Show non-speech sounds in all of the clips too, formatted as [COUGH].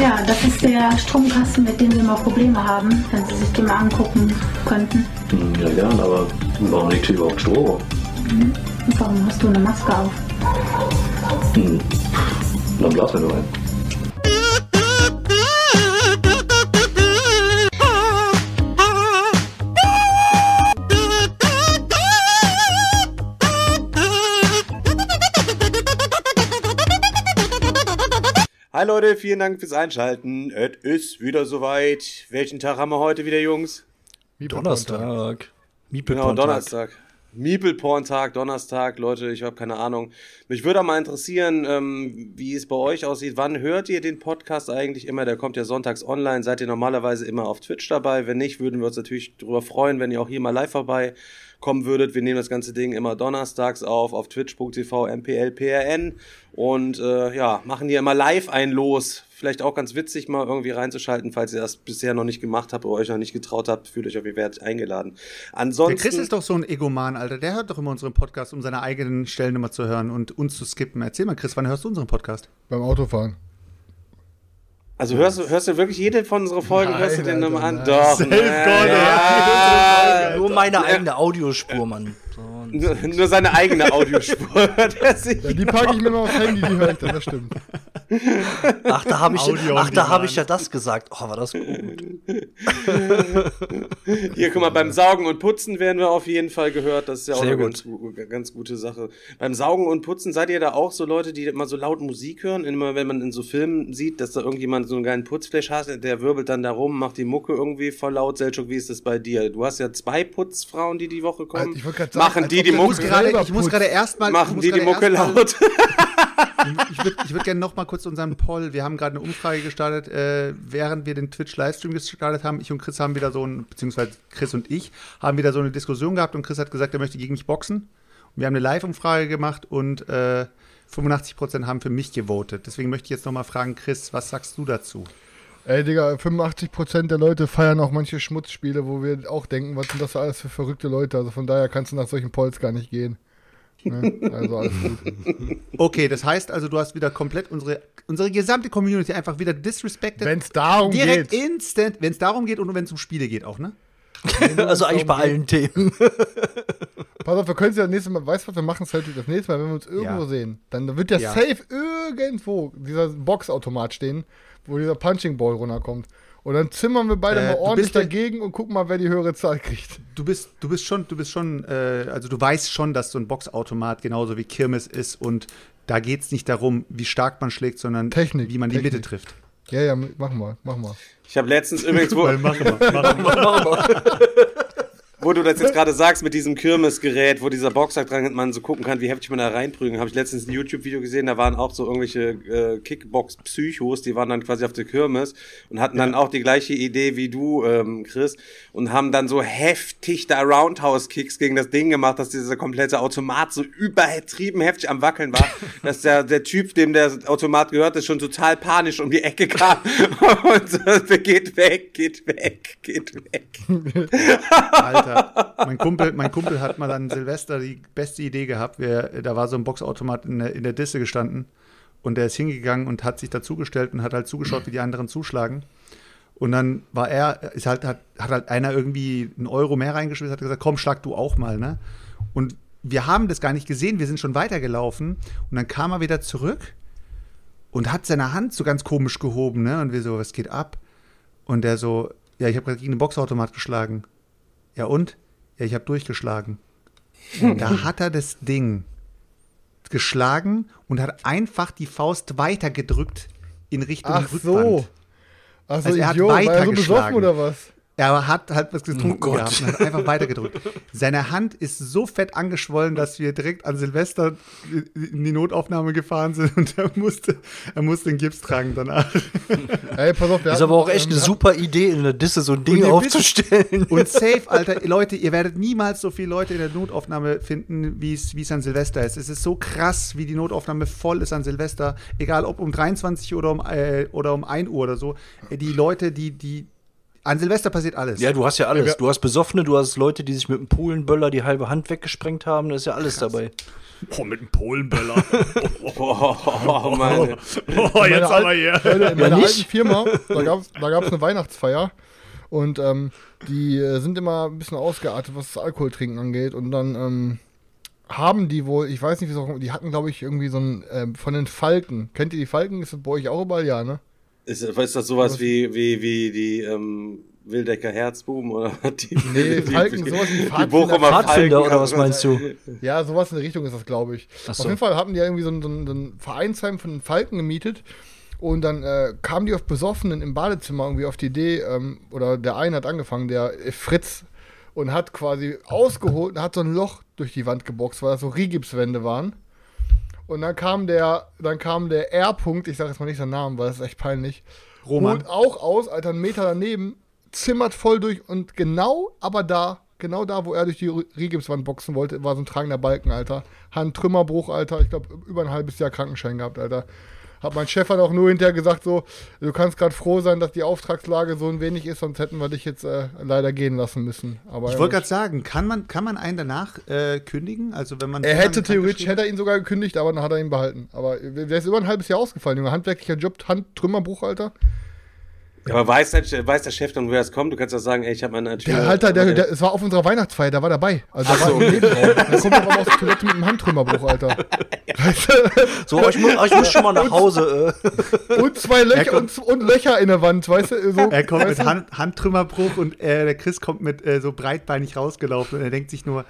Ja, das ist der Stromkasten, mit dem wir immer Probleme haben, wenn Sie sich den mal angucken könnten. Ja, gern, aber warum liegt hier überhaupt Strom? Und warum hast du eine Maske auf? Hm. Dann blasen wir nur ein. Hi Leute, vielen Dank fürs Einschalten. Es ist wieder soweit. Welchen Tag haben wir heute wieder, Jungs? Donnerstag. Genau, Donnerstag. Miepelporn-Tag, Donnerstag, Leute, ich habe keine Ahnung. Mich würde auch mal interessieren, ähm, wie es bei euch aussieht. Wann hört ihr den Podcast eigentlich immer? Der kommt ja sonntags online. Seid ihr normalerweise immer auf Twitch dabei? Wenn nicht, würden wir uns natürlich darüber freuen, wenn ihr auch hier mal live vorbei kommen würdet. Wir nehmen das ganze Ding immer donnerstags auf, auf twitch.tv mplprn und äh, ja, machen hier immer live ein Los. Vielleicht auch ganz witzig, mal irgendwie reinzuschalten, falls ihr das bisher noch nicht gemacht habt oder euch noch nicht getraut habt, fühlt euch auf, ihr werdet eingeladen. Der Ansonsten. Chris ist doch so ein Egoman, Alter. Der hört doch immer unseren Podcast, um seine eigenen Stellen immer zu hören und uns zu skippen. Erzähl mal, Chris, wann hörst du unseren Podcast? Beim Autofahren. Also hörst du, hörst du wirklich jede von unseren Folgen, Nein, hörst du den nochmal an? Doch. Safe ja. Nur meine eigene Audiospur, Mann. Nur, nur seine eigene Audiospur. [LAUGHS] Ja, die packe ich mir mal aufs Handy, die höre ich dann, das stimmt. [LAUGHS] Ach, da habe ich, Audio ach, on da habe demand. ich ja das gesagt. Oh, war das gut. [LAUGHS] Hier, guck mal, beim Saugen und Putzen werden wir auf jeden Fall gehört. Das ist ja auch Sehr eine gut. ganz, ganz gute Sache. Beim Saugen und Putzen seid ihr da auch so Leute, die immer so laut Musik hören? Immer wenn man in so Filmen sieht, dass da irgendjemand so einen geilen Putzflash hat, der wirbelt dann da rum, macht die Mucke irgendwie voll laut. Selchuk, wie ist das bei dir? Du hast ja zwei Putzfrauen, die die Woche kommen. Alter, ich wollte grad sagen, Machen die die Mucke, selber ich muss gerade erstmal. machen die die Mucke laut? Ich würde [LAUGHS] ich würd gerne noch mal kurz unseren Poll. Wir haben gerade eine Umfrage gestartet, äh, während wir den Twitch-Livestream gestartet haben. Ich und Chris haben wieder so ein, beziehungsweise Chris und ich, haben wieder so eine Diskussion gehabt und Chris hat gesagt, er möchte gegen mich boxen. Und wir haben eine Live-Umfrage gemacht und äh, 85% haben für mich gewotet. Deswegen möchte ich jetzt noch mal fragen, Chris, was sagst du dazu? Ey, Digga, 85% der Leute feiern auch manche Schmutzspiele, wo wir auch denken, was sind das alles für verrückte Leute. Also von daher kannst du nach solchen Polls gar nicht gehen. Ne? Also alles gut. [LAUGHS] Okay, das heißt also, du hast wieder komplett unsere, unsere gesamte Community einfach wieder disrespected. Wenn es darum Direkt geht. instant, wenn es darum geht und wenn es um Spiele geht auch, ne? [LAUGHS] Also eigentlich bei allen Themen. [LAUGHS] Pass auf, wir können es ja das nächste Mal, weißt du was, wir machen es halt das nächste Mal, wenn wir uns irgendwo Ja. sehen, dann wird ja, Ja. safe irgendwo dieser Boxautomat stehen, wo dieser Punching Ball runterkommt. Und dann zimmern wir beide Äh, mal du ordentlich dagegen und gucken mal, wer die höhere Zahl kriegt. Du bist, du bist schon, du bist schon, äh, also du weißt schon, dass so ein Boxautomat genauso wie Kirmes ist und da geht es nicht darum, wie stark man schlägt, sondern Technik, wie man die Technik. Mitte trifft. Ja, ja, machen wir, machen wir. Ich habe letztens übrigens, [LAUGHS] wo, machen wir, machen wir. Wo du das jetzt gerade sagst mit diesem Kirmesgerät, wo dieser Boxsack dran ist, man so gucken kann, wie heftig man da reinprügeln, habe ich letztens ein YouTube-Video gesehen, da waren auch so irgendwelche äh, Kickbox-Psychos, die waren dann quasi auf der Kirmes und hatten dann auch die gleiche Idee wie du, ähm, Chris, und haben dann so heftig da Roundhouse-Kicks gegen das Ding gemacht, dass dieser komplette Automat so übertrieben heftig am Wackeln war, [LAUGHS] dass der, der Typ, dem der Automat gehört, ist schon total panisch um die Ecke kam. [LAUGHS] Und so, geht weg, geht weg, geht weg. [LAUGHS] Alter, mein Kumpel, mein Kumpel hat mal an Silvester die beste Idee gehabt. Wir, da war so ein Boxautomat in der, in der Disse gestanden und der ist hingegangen und hat sich dazugestellt und hat halt zugeschaut, wie die anderen zuschlagen. Und dann war er, ist halt, hat, hat halt einer irgendwie einen Euro mehr reingeschmissen, hat gesagt, komm, schlag du auch mal, ne? Und wir haben das gar nicht gesehen, wir sind schon weitergelaufen und dann kam er wieder zurück und hat seine Hand so ganz komisch gehoben, ne? Und wir so, was geht ab? Und der so, ja, ich habe gerade gegen den Boxautomat geschlagen. Ja und? Ja, ich habe durchgeschlagen. [LAUGHS] da hat er das Ding geschlagen und hat einfach die Faust weitergedrückt in Richtung Ach Rückwand. so. Ach so, Also er hat Idiot, war er so weitergeschlagen. besoffen oder was? Er hat halt was getrunken Gott. gehabt und hat einfach weitergedrückt. Seine Hand ist so fett angeschwollen, dass wir direkt an Silvester in die Notaufnahme gefahren sind und er musste, er musste den Gips tragen danach. Ey, pass auf, Ist hatten, aber auch echt eine ähm, super Idee, in der Disse so ein Ding aufzustellen. Und safe, Alter, Leute, ihr werdet niemals so viele Leute in der Notaufnahme finden, wie es wie es an Silvester ist. Es ist so krass, wie die Notaufnahme voll ist an Silvester. Egal ob um 23 Uhr oder um, äh, oder um 1 Uhr oder so. Die Leute, die, die, An Silvester passiert alles. Ja, du hast ja alles. Ja. Du hast Besoffene, du hast Leute, die sich mit einem Polenböller die halbe Hand weggesprengt haben. Da ist ja alles dabei. Oh, mit einem Polenböller. [LAUGHS] Oh, Mann. oh, In meiner alten- hier. Leute, in meiner nicht? alten Firma, da gab es da gab's eine Weihnachtsfeier und ähm, die äh, sind immer ein bisschen ausgeartet, was das Alkoholtrinken angeht und dann ähm, haben die wohl, ich weiß nicht, wie es auch, die hatten glaube ich irgendwie so ein, ähm, von den Falken, kennt ihr die Falken? Ist das bei euch auch überall? Ja, ne? Ist, ist das sowas wie, wie, wie die ähm, Wildecker Herzbuben oder? Die, Nee, die, Falken, die, sowas wie die. Bochumer Pfadfinder oder was meinst du? Ja, sowas in der Richtung ist das, glaube ich. So. Auf jeden Fall hatten die ja irgendwie so ein, so ein, Vereinsheim von den Falken gemietet. Und dann äh, kamen die auf Besoffenen im Badezimmer irgendwie auf die Idee, ähm, oder der eine hat angefangen, der Fritz, und hat quasi ausgeholt und hat so ein Loch durch die Wand geboxt, weil das so Rigipswände waren. Und dann kam der, dann kam der R-Punkt, ich sage jetzt mal nicht seinen Namen, weil das ist echt peinlich. Roman. Holt auch aus, Alter, einen Meter daneben, zimmert voll durch und genau, aber da, genau da, wo er durch die Rigipswand boxen wollte, war so ein tragender Balken, Alter. Handtrümmerbruch, Alter. Ich glaube, über ein halbes Jahr Krankenschein gehabt, Alter. Hat mein Chef halt auch nur hinterher gesagt, so, du kannst gerade froh sein, dass die Auftragslage so ein wenig ist, sonst hätten wir dich jetzt äh, leider gehen lassen müssen. Aber Ich ja, wollte gerade sagen, kann man, kann man einen danach äh, kündigen? Also wenn man er hätte theoretisch, hätte er ihn sogar gekündigt, aber dann hat er ihn behalten. Aber der ist über ein halbes Jahr ausgefallen, Junge. Handwerklicher Job, Handtrümmerbruch, Alter. Aber weiß der, weiß der Chef dann, woher es kommt? Du kannst ja sagen, ey, ich habe meine Tür. Der Alter, der, der, es war auf unserer Weihnachtsfeier, der war dabei. Also der Ach war so. im Nebenraum. Dann kommt er aber aus der Toilette mit einem Handtrümmerbruch, Alter. [LAUGHS] Weißt du? So, aber ich muss, aber ich muss schon mal nach Hause. Äh. Und zwei Löcher und, und Löcher in der Wand, weißt du? So, Er kommt mit? Hand, Handtrümmerbruch und äh, der Chris kommt mit äh, so breitbeinig rausgelaufen und er denkt sich nur,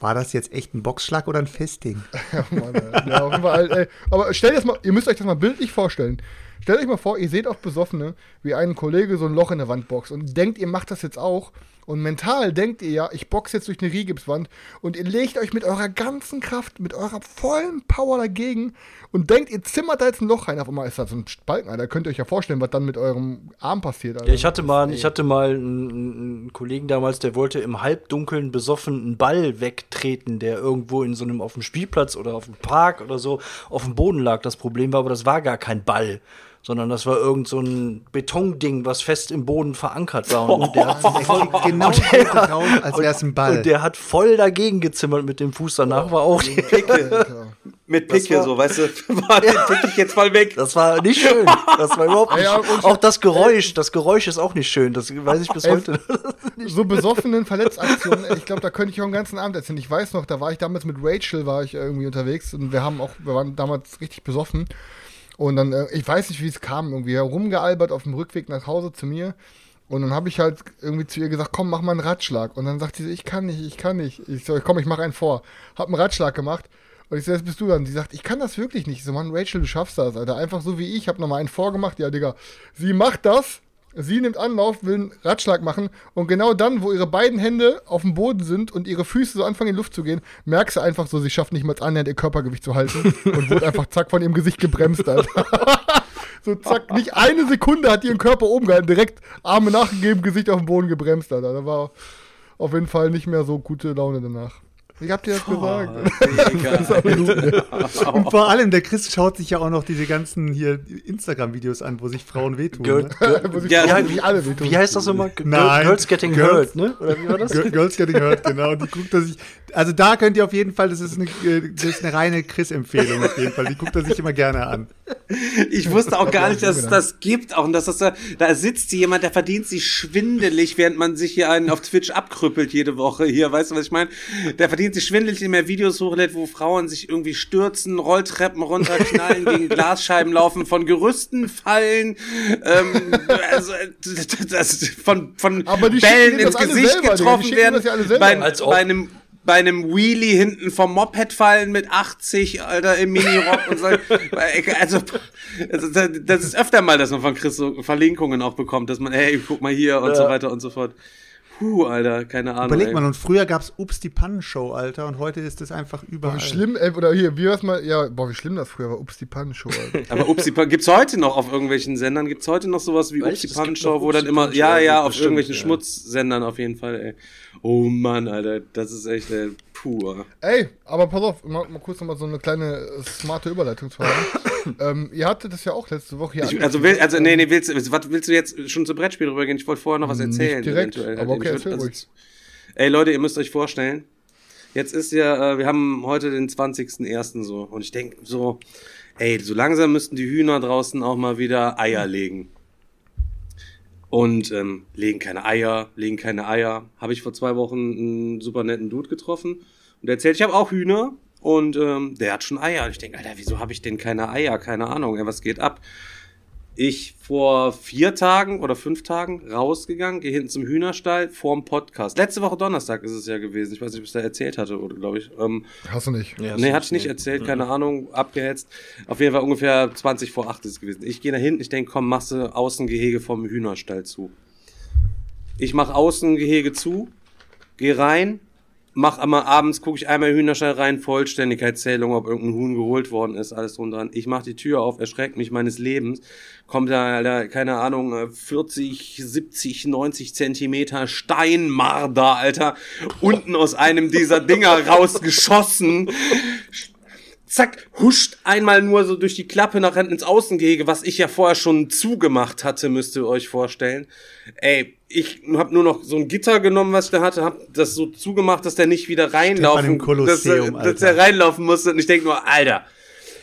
war das jetzt echt ein Boxschlag oder ein Festing? [LAUGHS] Ja, Mann, ja, auf jeden Fall, ey. Aber stellt das mal, ihr müsst euch das mal bildlich vorstellen. Stellt euch mal vor, ihr seht auf Besoffene, wie ein Kollege so ein Loch in der Wand boxt und denkt, ihr macht das jetzt auch. Und mental denkt ihr ja, ich boxe jetzt durch eine Rigipswand und ihr legt euch mit eurer ganzen Kraft, mit eurer vollen Power dagegen und denkt, ihr zimmert da jetzt ein Loch rein. Auf einmal ist das so ein Balken, Alter. Könnt ihr euch ja vorstellen, was dann mit eurem Arm passiert, Alter. Ja, ich hatte mal, ich hatte mal einen, einen Kollegen damals, der wollte im Halbdunkeln besoffen einen Ball wegtreten, der irgendwo in so einem auf dem Spielplatz oder auf dem Park oder so auf dem Boden lag. Das Problem war aber, das war gar kein Ball, sondern das war irgend so ein Betonding, was fest im Boden verankert war. Und der hat [LAUGHS] voll, Genau so raus, als wäre es ein Ball. und der hat voll dagegen gezimmert mit dem Fuß. Danach war auch Alter. [LAUGHS] Mit Picke, war- so, weißt du, [LAUGHS] war den pick ich jetzt mal weg. Das war nicht schön. Das war überhaupt nicht Ja, schön. und- Auch das Geräusch, das Geräusch ist auch nicht schön. Das weiß ich bis Ey, heute. so besoffenen Verletzaktionen, ich glaube, da könnte ich auch den ganzen Abend erzählen. Ich weiß noch, da war ich damals mit Rachel, war ich irgendwie unterwegs und wir haben auch, wir waren damals richtig besoffen. Und dann, äh, ich weiß nicht, wie es kam, irgendwie herumgealbert auf dem Rückweg nach Hause zu mir. Und dann habe ich halt irgendwie zu ihr gesagt, komm, mach mal einen Ratschlag. Und dann sagt sie, ich kann nicht, ich kann nicht. Ich so, komm, ich mach einen vor. Hab einen Ratschlag gemacht. Und ich so, jetzt bist du dann. Sie sagt, ich kann das wirklich nicht. Ich so, Mann, Rachel, du schaffst das, Alter. Einfach so wie ich. Hab nochmal einen vorgemacht. Ja, Digga. Sie macht das. Sie nimmt Anlauf, will einen Ratschlag machen. Und genau dann, wo ihre beiden Hände auf dem Boden sind und ihre Füße so anfangen in die Luft zu gehen, merkst du einfach so, sie schafft nicht mal annähernd ihr Körpergewicht zu halten. [LAUGHS] und wurde einfach zack von ihrem Gesicht gebremst, Alter. [LAUGHS] so zack, nicht eine Sekunde hat ihren Körper oben gehalten. Direkt Arme nachgegeben, Gesicht auf dem Boden gebremst, Alter. Da war auf jeden Fall nicht mehr so gute Laune danach. Ich hab dir das gesagt. Und [LAUGHS] [LAUGHS] vor allem, der Chris schaut sich ja auch noch diese ganzen hier Instagram-Videos an, wo sich Frauen wehtun. Girl, ne? [LAUGHS] Wo sich Ja, ja, wie alle wehtun. wie heißt das? Girl, Nein. Girls Getting Girls- Hurt, ne? Oder wie war das? Girl- Girls Getting Hurt, genau. Und die guckt er sich. Also da könnt ihr auf jeden Fall, das ist eine, äh, das ist eine reine Chris-Empfehlung auf jeden Fall. Die guckt er sich immer gerne an. Ich wusste auch gar nicht, dass es gedacht. das gibt. Auch und dass das da, da sitzt jemand, der verdient sich schwindelig, während man sich hier einen auf Twitch abkrüppelt jede Woche. Hier, weißt du, was ich meine? Der verdient sich schwindelig, indem er Videos hochlädt, wo Frauen sich irgendwie stürzen, Rolltreppen runterknallen, [LAUGHS] gegen Glasscheiben laufen, von Gerüsten fallen, ähm, also, das, von, von Bällen ins Gesicht getroffen werden, bei, bei einem bei einem Wheelie hinten vom Moped fallen mit 80, Alter, im Minirock und so. Also, also, das ist öfter mal, dass man von Chris so Verlinkungen auch bekommt, dass man, hey, guck mal hier und Ja. so weiter und so fort. Puh, Alter, keine Ahnung. Überleg ey. mal, und früher gab's Ups die Pannenshow, Alter, und heute ist es einfach Boah, überall. wie schlimm, ey, oder hier, wie war's mal, ja, boah, wie schlimm das früher war. Ups, die Pannenshow, Alter. [LAUGHS] Aber Upsi Pan gibt's heute noch auf irgendwelchen Sendern? Gibt's heute noch sowas wie Echt? Upsi Es gibt Pan Show, noch wo dann immer, ja, ja, auf bestimmt, irgendwelchen ja. Schmutzsendern auf jeden Fall, ey. Oh Mann, Alter, das ist echt, ey. pur. Ey, aber pass auf, mal, mal kurz nochmal so eine kleine äh, smarte Überleitungsfrage. [LAUGHS] ähm, ihr hattet das ja auch letzte Woche hier Ich, also, will, also nee, nee, willst, was willst du jetzt schon zum Brettspiel rübergehen? Ich wollte vorher noch was erzählen. Nicht direkt, eventuell. aber okay, Ich erzähl würd- ruhig. Ey Leute, ihr müsst euch vorstellen, jetzt ist ja, äh, wir haben heute den 20.01. so und ich denke so, ey, so langsam müssten die Hühner draußen auch mal wieder Eier legen. Und ähm, legen keine Eier, legen keine Eier. Habe ich vor zwei Wochen einen super netten Dude getroffen und erzählt, ich habe auch Hühner und ähm, der hat schon Eier. Und ich denke, Alter, wieso habe ich denn keine Eier? Keine Ahnung, ey, was geht ab? Ich vor vier Tagen oder fünf Tagen rausgegangen, gehe hinten zum Hühnerstall vorm Podcast. Letzte Woche Donnerstag ist es ja gewesen. Ich weiß nicht, ob ich es da erzählt hatte, oder glaube ich. Ähm, Hast du nicht. Ja, nee, hatte ich nicht erzählt, keine Ahnung, abgehetzt. Auf jeden Fall ungefähr 20 vor 8 ist es gewesen. Ich gehe da hinten, ich denke, komm, machst du Außengehege vom Hühnerstall zu. Ich mach Außengehege zu, gehe rein, mach einmal abends, gucke ich einmal Hühnerstall rein, Vollständigkeitszählung, ob irgendein Huhn geholt worden ist, alles drum dran. Ich mach die Tür auf, erschreckt mich meines Lebens, kommt da, Alter, keine Ahnung, äh, 40, 70, 90 Zentimeter Steinmarder, Alter, unten aus einem dieser Dinger rausgeschossen zack, huscht einmal nur so durch die Klappe nach hinten ins Außengehege, was ich ja vorher schon zugemacht hatte, müsst ihr euch vorstellen. Ey, ich hab nur noch so ein Gitter genommen, was ich da hatte, hab das so zugemacht, dass der nicht wieder reinlaufen, dass, er- dass er reinlaufen musste. Und ich denk nur, Alter,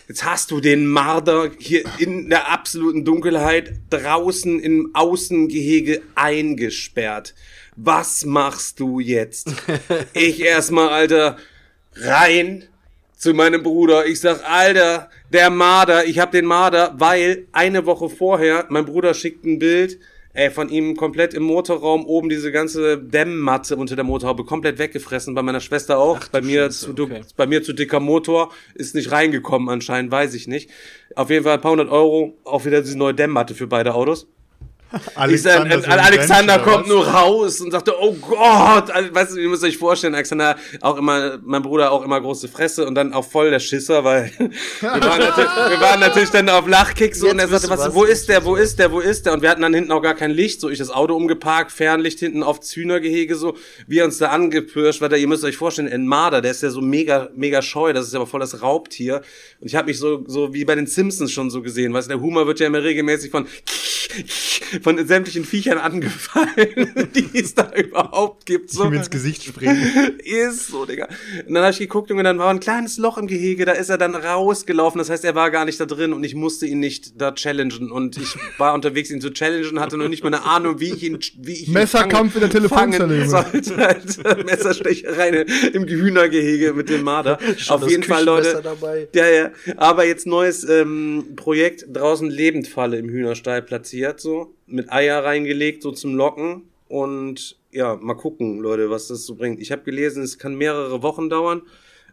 jetzt hast du den Marder hier in der absoluten Dunkelheit draußen im Außengehege eingesperrt. Was machst du jetzt? [LAUGHS] ich erstmal, Alter, rein zu meinem Bruder. Ich sag, Alter, der Marder, ich hab den Marder, weil eine Woche vorher, mein Bruder schickt ein Bild, ey, von ihm komplett im Motorraum oben diese ganze Dämmmatte unter der Motorhaube komplett weggefressen, bei meiner Schwester auch, bei mir Scheiße, zu, okay. bei mir zu dicker Motor, ist nicht reingekommen anscheinend, weiß ich nicht. Auf jeden Fall ein paar hundert Euro, auch wieder diese neue Dämmmatte für beide Autos. Ich sag, Alexander, äh, so ein Alexander kommt nur raus und sagte, oh Gott, weißt du, ihr müsst euch vorstellen, Alexander auch immer, mein Bruder auch immer große Fresse und dann auch voll der Schisser, weil [LAUGHS] wir, waren natürlich, wir waren natürlich dann auf Lachkick so Jetzt und er sagte, was, was, wo ist der, wo ist der, wo ist der? Und wir hatten dann hinten auch gar kein Licht, so ich das Auto umgeparkt, Fernlicht hinten auf Zühnergehege so, wir uns da angepirscht, weil der, ihr müsst euch vorstellen, ein Marder, der ist ja so mega, mega scheu, das ist ja aber voll das Raubtier. Und ich habe mich so, so wie bei den Simpsons schon so gesehen, weißt du, der Humor wird ja immer regelmäßig von von sämtlichen Viechern angefallen, [LAUGHS] die es da überhaupt gibt. So. Die mir ins Gesicht springen. [LAUGHS] Ist so, Digga. Und dann habe ich geguckt, Junge, dann war ein kleines Loch im Gehege, da ist er dann rausgelaufen. Das heißt, er war gar nicht da drin und ich musste ihn nicht da challengen. Und ich war unterwegs, ihn zu challengen, hatte noch nicht mal eine Ahnung, wie ich ihn, wie ich ihn Messerkampf in der fangen Telefonzelle, sollte. [LAUGHS] Alter, Messerstecherei im Hühnergehege mit dem Marder. Schon Auf jeden Fall, Leute. dabei. Ja, ja. Aber jetzt neues ähm, Projekt, draußen Lebendfalle im Hühnerstall platziert, so. Mit Eier reingelegt, so zum Locken. Und ja, mal gucken, Leute, was das so bringt. Ich habe gelesen, es kann mehrere Wochen dauern.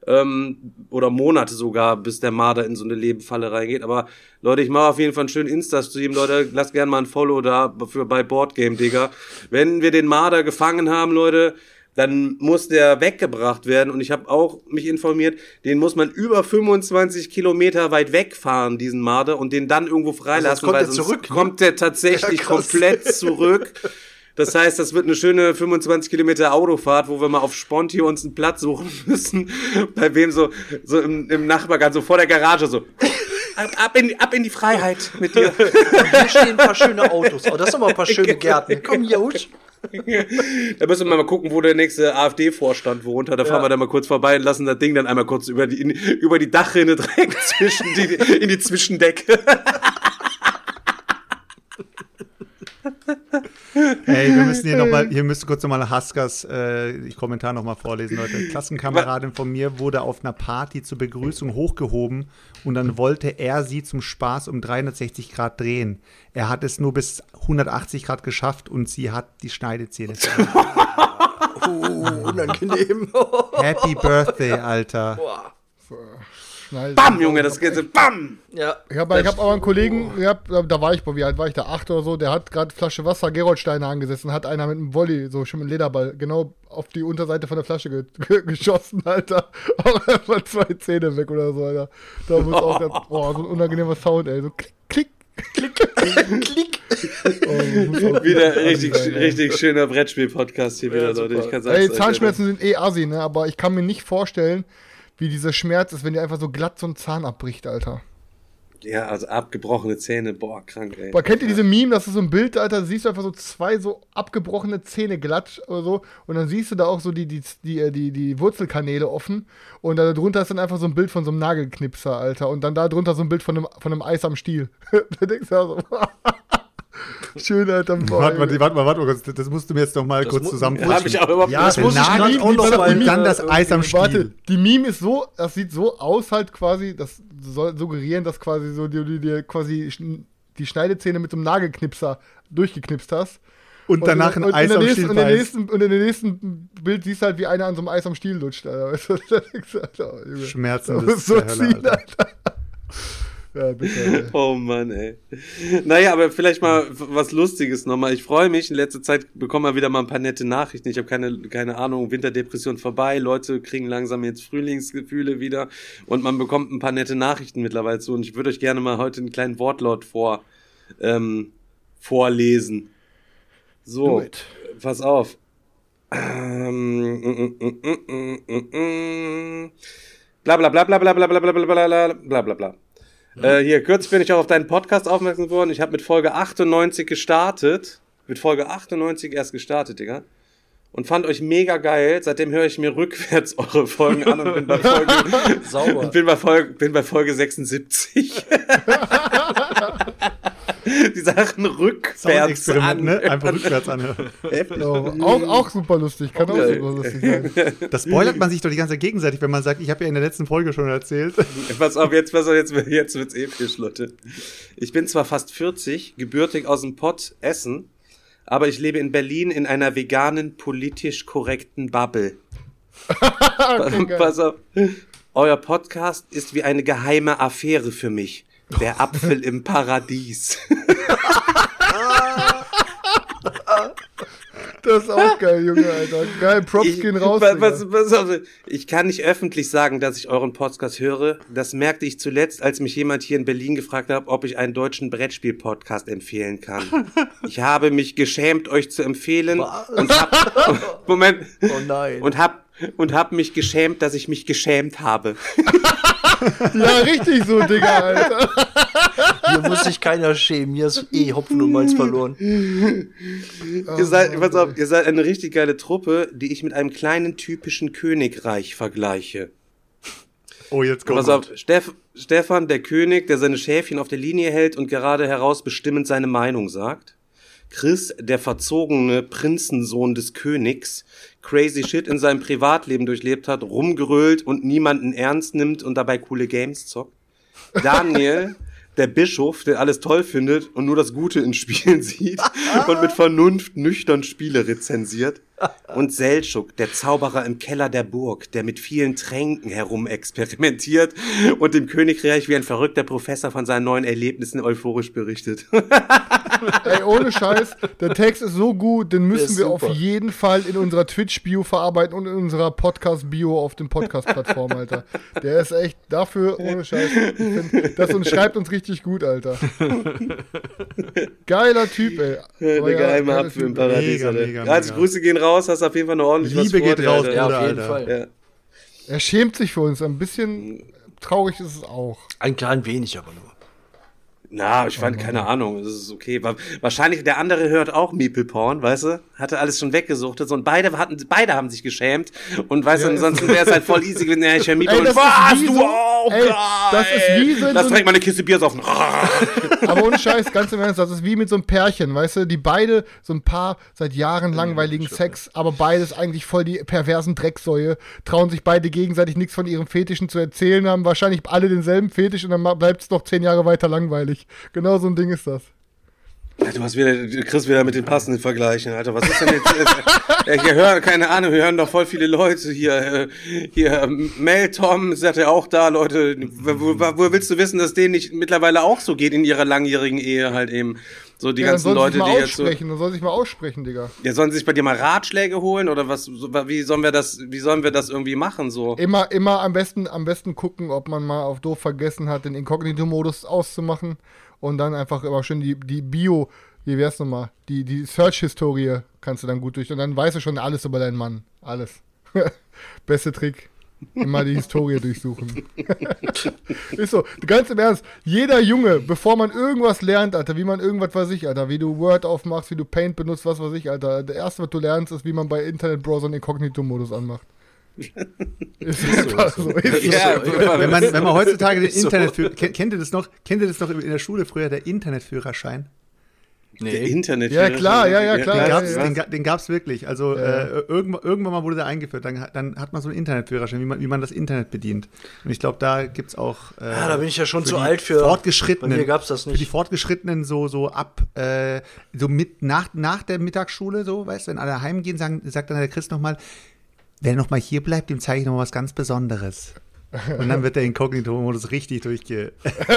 Ähm, oder Monate sogar, bis der Marder in so eine Lebendfalle reingeht. Aber Leute, ich mache auf jeden Fall einen schönen Insta-Stream. Leute, lasst gerne mal ein Follow da für bei Boardgame, Digga. Wenn wir den Marder gefangen haben, Leute, dann muss der weggebracht werden. Und ich habe auch mich informiert, den muss man über 25 Kilometer weit wegfahren, diesen Marder, und den dann irgendwo freilassen, kommt weil der sonst zurück, ne? kommt der tatsächlich [LAUGHS] Ja, komplett zurück. Das heißt, das wird eine schöne 25 Kilometer Autofahrt, wo wir mal auf Sponti uns einen Platz suchen [LAUGHS] müssen, bei wem so, so im, im Nachbargarten, so vor der Garage, so ab, in, ab in die Freiheit mit dir. Hier stehen ein paar schöne Autos. Oh, das sind aber ein paar schöne [LAUGHS] Gärten. Komm, Josch. Da müssen wir mal gucken, wo der nächste AfD-Vorstand wohnt. Da fahren wir dann mal kurz vorbei und lassen das Ding dann einmal kurz über die, in, über die Dachrinne [LAUGHS] direkt zwischen die, in die Zwischendecke. Ey, wir müssen hier nochmal, hier müsst ihr kurz nochmal Haskers äh, Kommentar nochmal vorlesen, Leute. [LAUGHS] Klassenkameradin von mir wurde auf einer Party zur Begrüßung hochgehoben und dann wollte er sie zum Spaß um 360 Grad drehen. Er hat es nur bis 180 Grad geschafft und sie hat die Schneidezähne. [LAUGHS] Uh, unangenehm. Happy Birthday, Alter. Boah. Schnell. Bam, Junge, das geht so, bam! Ja. Ich habe ich hab aber einen Kollegen, gehabt, da war ich, wie alt war ich da? Acht oder so, der hat gerade Flasche Wasser Geroldsteine angesessen, hat einer mit einem Volley, so schon mit einem Lederball, genau auf die Unterseite von der Flasche ge [LAUGHS] ge geschossen, Alter. [LAUGHS] Auch einfach zwei Zähne weg oder so, Alter. Da muss auch der, [LAUGHS] boah, so ein unangenehmer Sound, ey. So klick, klick. Klick. Oh, Wieder richtig, richtig schöner Brettspiel-Podcast hier wieder, Leute. Ich kann sagen, Ey, Zahnschmerzen sind eh assi, ne? Aber ich kann mir nicht vorstellen, wie dieser Schmerz ist, wenn dir einfach so glatt so ein Zahn abbricht, Alter. Ja, also abgebrochene Zähne, boah, krank, ey. Boah, kennt ihr diese Meme, das ist so ein Bild, Alter, da siehst du einfach so zwei so abgebrochene Zähne glatt oder so und dann siehst du da auch so die, die, die, äh, die, die Wurzelkanäle offen und da drunter ist dann einfach so ein Bild von so einem Nagelknipser, Alter, und dann da drunter so ein Bild von einem, von einem Eis am Stiel. [LAUGHS] da denkst du also, [LAUGHS] schön, Alter. Boah, Warte mal, warte mal, warte mal, kurz. das musst du mir jetzt noch mal kurz Hab zusammenfassen. ich auch überhaupt Ja, der muss ich auch noch und mal, dann das äh, Eis am Stiel. Warte, die Meme ist so, das sieht so aus halt quasi, das soll suggerieren, dass quasi so dir die, die, quasi die Schneidezähne mit so einem Nagelknipser durchgeknipst hast. Und danach ein und Eis in der am nächsten, Stiel und, in der beißt. nächsten, und in der nächsten Bild siehst du halt, wie einer an so einem Eis am Stiel lutscht. Alter. [LAUGHS] Schmerzen Das so der Hölle, ziehen, Alter. Ja, bitte. Oh Mann, ey. Naja, aber vielleicht mal was Lustiges nochmal. Ich freue mich. In letzter Zeit bekommen wir wieder mal ein paar nette Nachrichten. Ich habe keine, keine Ahnung, Winterdepression vorbei. Leute kriegen langsam jetzt Frühlingsgefühle wieder. Und man bekommt ein paar nette Nachrichten mittlerweile zu. Und ich würde euch gerne mal heute einen kleinen Wortlaut vor, ähm, vorlesen. So, pass auf. Ähm, mm, mm, mm, mm, mm, mm. Bla bla bla bla bla bla bla bla bla bla bla bla bla. Äh, hier, kürzlich bin ich auch auf deinen Podcast aufmerksam geworden. Ich habe mit Folge 98 gestartet. Mit Folge 98 erst gestartet, Digga. Und fand euch mega geil. Seitdem höre ich mir rückwärts eure Folgen an und bin bei Folge, [LAUGHS] Sauber. und bin bei Folge, bin bei Folge 76. [LAUGHS] [LAUGHS] Die Sachen rückwärts an. ne? Einfach rückwärts anhören. Heftig. Oh, auch, auch super lustig, kann auch geil. super lustig sein. [LAUGHS] Das spoilert man sich doch die ganze Zeit gegenseitig, wenn man sagt, ich habe ja in der letzten Folge schon erzählt. [LAUGHS] Pass auf, jetzt, pass auf, jetzt, jetzt wird's episch, Leute. Ich bin zwar fast 40, gebürtig aus dem Pott Essen, aber ich lebe in Berlin in einer veganen, politisch korrekten Bubble. Okay. Pass auf. Euer Podcast ist wie eine geheime Affäre für mich. Der Apfel im Paradies. Das ist auch geil, Junge, Alter. Geil, Props Ich, gehen raus. pass, pass auf, ich kann nicht öffentlich sagen, dass ich euren Podcast höre. Das merkte ich zuletzt, als mich jemand hier in Berlin gefragt hat, ob ich einen deutschen Brettspiel-Podcast empfehlen kann. Ich habe mich geschämt, euch zu empfehlen und hab, [LAUGHS] Moment, Oh nein. und hab, und hab mich geschämt, dass ich mich geschämt habe. [LAUGHS] Ja, richtig so, Digga, Alter. Hier muss sich keiner schämen. Hier ist eh Hopfen und Malz verloren. ihr seid, pass auf, ihr seid eine richtig geile Truppe, die ich mit einem kleinen typischen Königreich vergleiche. Oh, jetzt kommt Pass auf, Steff, Stefan, der König, der seine Schäfchen auf der Linie hält und gerade heraus bestimmend seine Meinung sagt. Chris, der verzogene Prinzensohn des Königs, crazy shit in seinem Privatleben durchlebt hat, rumgerölt und niemanden ernst nimmt und dabei coole Games zockt. Daniel, [LAUGHS] der Bischof, der alles toll findet und nur das Gute in Spielen sieht und mit Vernunft nüchtern Spiele rezensiert. Und Seltschuk, der Zauberer im Keller der Burg, der mit vielen Tränken herumexperimentiert und dem Königreich wie ein verrückter Professor von seinen neuen Erlebnissen euphorisch berichtet. [LAUGHS] Ey, ohne Scheiß, der Text ist so gut, den müssen wir auf jeden Fall in unserer Twitch-Bio verarbeiten und in unserer Podcast-Bio auf den Podcast-Plattformen, Alter. Der ist echt dafür, ohne Scheiß. Find, das und schreibt uns richtig gut, Alter. Geiler Typ, ey. Der ja, geheime Apfel im. Paradies, Mega, Alter. mega, Also mega. Grüße gehen raus, hast auf jeden Fall noch ordentlich Liebe was vor geht raus, Alter. Ja, auf jeden Alter. Fall. Ja. Er schämt sich für uns. Ein bisschen traurig ist es auch. Ein klein wenig aber nur. Na, ich fand, keine Ahnung, das ist okay. Wa- Wahrscheinlich der andere hört auch Meeple Porn, weißt du? Hatte alles schon weggesuchtet und beide hatten, beide haben sich geschämt und weißt du, Ja, ansonsten wäre es halt voll easy gewesen, ja, ich höre Meeple ist was, du so- auch, ey, das ist wie so Lass so- direkt mal eine Kiste Bier saufen. [LAUGHS] Aber ohne Scheiß, ganz im Ernst, das ist wie mit so einem Pärchen, weißt du, die beide so ein paar seit Jahren langweiligen Sex, aber beides eigentlich voll die perversen Drecksäue, trauen sich beide gegenseitig nichts von ihren Fetischen zu erzählen, haben wahrscheinlich alle denselben Fetisch und dann bleibt es noch zehn Jahre weiter langweilig. Genau so ein Ding ist das. Du hast wieder, du kriegst wieder mit den passenden Vergleichen, Alter. Was ist denn jetzt? äh, [LAUGHS] hier hören, keine Ahnung, wir hören doch voll viele Leute hier. Äh, hier, ähm, Mel Tom ist ja auch da, Leute. Wo, wo willst du wissen, dass denen nicht mittlerweile auch so geht in ihrer langjährigen Ehe halt eben? So die ja, ganzen Leute, die jetzt so. dann soll sich mal aussprechen, Digga. Ja, sollen sie sich bei dir mal Ratschläge holen oder was? Wie sollen wir das, wie sollen wir das irgendwie machen so? Immer, immer am besten, am besten gucken, ob man mal auf doof vergessen hat, den Inkognito-Modus auszumachen und dann einfach immer schön die, die Bio, wie wär's nochmal, die, die Search-Historie kannst du dann gut durch und dann weißt du schon alles über deinen Mann. Alles. [LAUGHS] Beste Trick. Immer die Historie durchsuchen. [LAUGHS] ist so, ganz im Ernst, jeder Junge, bevor man irgendwas lernt, Alter, wie man irgendwas weiß ich, Alter, wie du Word aufmachst, wie du Paint benutzt, was weiß ich, Alter, der erste, was du lernst, ist, wie man bei Internetbrowsern Inkognito-Modus anmacht. [LAUGHS] Ist einfach so. Ist so. Ja, Wenn man, wenn man heutzutage den. Internetführer, kennt, kennt ihr das noch? Kennt ihr das noch in der Schule früher, der Internetführerschein? Der Internet. Ja, klar, ja, ja, klar. Den ja, gab's, ja. Den, ga- den gab's wirklich. Also Ja. äh, irgendwann, irgendwann mal wurde der eingeführt. Dann, dann hat man so einen Internetführerschein, wie man, wie man das Internet bedient. Und ich glaube, da gibt's auch. Äh, Ja, da bin ich ja schon zu die alt für. Fortgeschrittenen. Bei mir gab's das Für die nicht. Fortgeschrittenen so, so ab, äh, so mit nach, nach der Mittagsschule, so, weißt du, wenn alle heimgehen, sagen, sagt dann der Christ nochmal, wer noch mal hier bleibt, dem zeige ich noch mal was ganz Besonderes. Und dann wird der Inkognito-Modus richtig durchge [LAUGHS]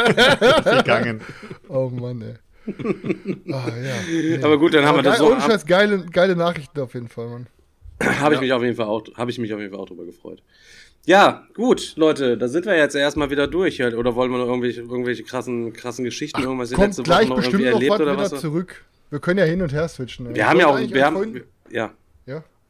durchgegangen. Oh Mann, ey. Ah, ja. Nee. [LAUGHS] Aber gut, dann haben wir das geil, so. Ohne Scheiß, geile, geile Nachrichten auf jeden Fall, Mann. [CLEARS THROAT] Habe ich mich auf jeden Fall auch, habe ich mich auf jeden Fall auch drüber gefreut. Ja, gut, Leute, da sind wir jetzt erstmal wieder durch. halt. Oder wollen wir noch irgendwelche, irgendwelche krassen, krassen Geschichten, irgendwas die Kommt letzte gleich Woche noch bestimmt irgendwie noch erlebt oder wieder was? zurück. Wir können ja hin und her switchen. ey. Wir haben ja auch, wir haben, ja, Ja,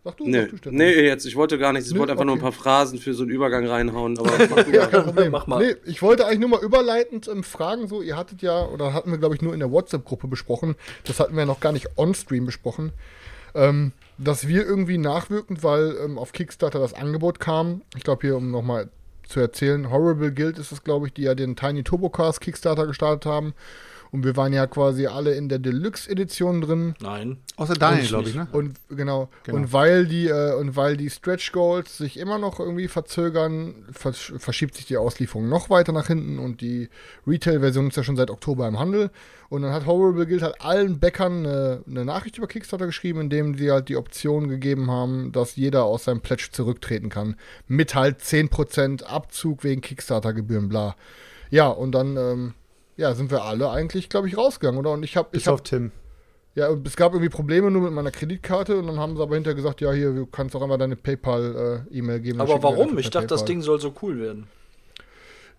sag du, nee, sag du, Stefan. nee, jetzt, ich wollte gar nichts, ich Nö, wollte einfach nur ein okay. paar Phrasen für so einen Übergang reinhauen, aber [LAUGHS] mach du Ja, mal. kein Problem. Mach mal. Nee, ich wollte eigentlich nur mal überleitend ähm, fragen, so, ihr hattet ja, oder hatten wir, glaube ich, nur in der WhatsApp-Gruppe besprochen, das hatten wir noch gar nicht on-stream besprochen, ähm, dass wir irgendwie nachwirkend, weil ähm, auf Kickstarter das Angebot kam, ich glaube hier, um nochmal zu erzählen, Horrible Guild ist es, glaube ich, die ja den Tiny Turbo Cars Kickstarter gestartet haben. Und wir waren ja quasi alle in der Deluxe-Edition drin. Nein. Außer Daniel, glaube ich, ne? Und genau, Genau. und weil die äh, und weil die Stretch Goals sich immer noch irgendwie verzögern, versch verschiebt sich die Auslieferung noch weiter nach hinten und die Retail-Version ist ja schon seit Oktober im Handel. Und dann hat Horrible Guild halt allen Bäckern eine, eine Nachricht über Kickstarter geschrieben, in dem sie halt die Option gegeben haben, dass jeder aus seinem Pledge zurücktreten kann. Mit halt 10% Abzug wegen Kickstarter-Gebühren, bla. Ja, und dann ähm, ja, sind wir alle eigentlich, glaube ich, rausgegangen, oder? Und ich habe ich Bis hab, auf Tim. ja, und es gab irgendwie Probleme nur mit meiner Kreditkarte und dann haben sie aber hinterher gesagt, ja, hier, du kannst auch einmal deine PayPal-E-Mail geben. dann Aber warum? Ich dachte, das PayPal. Ding soll so cool werden.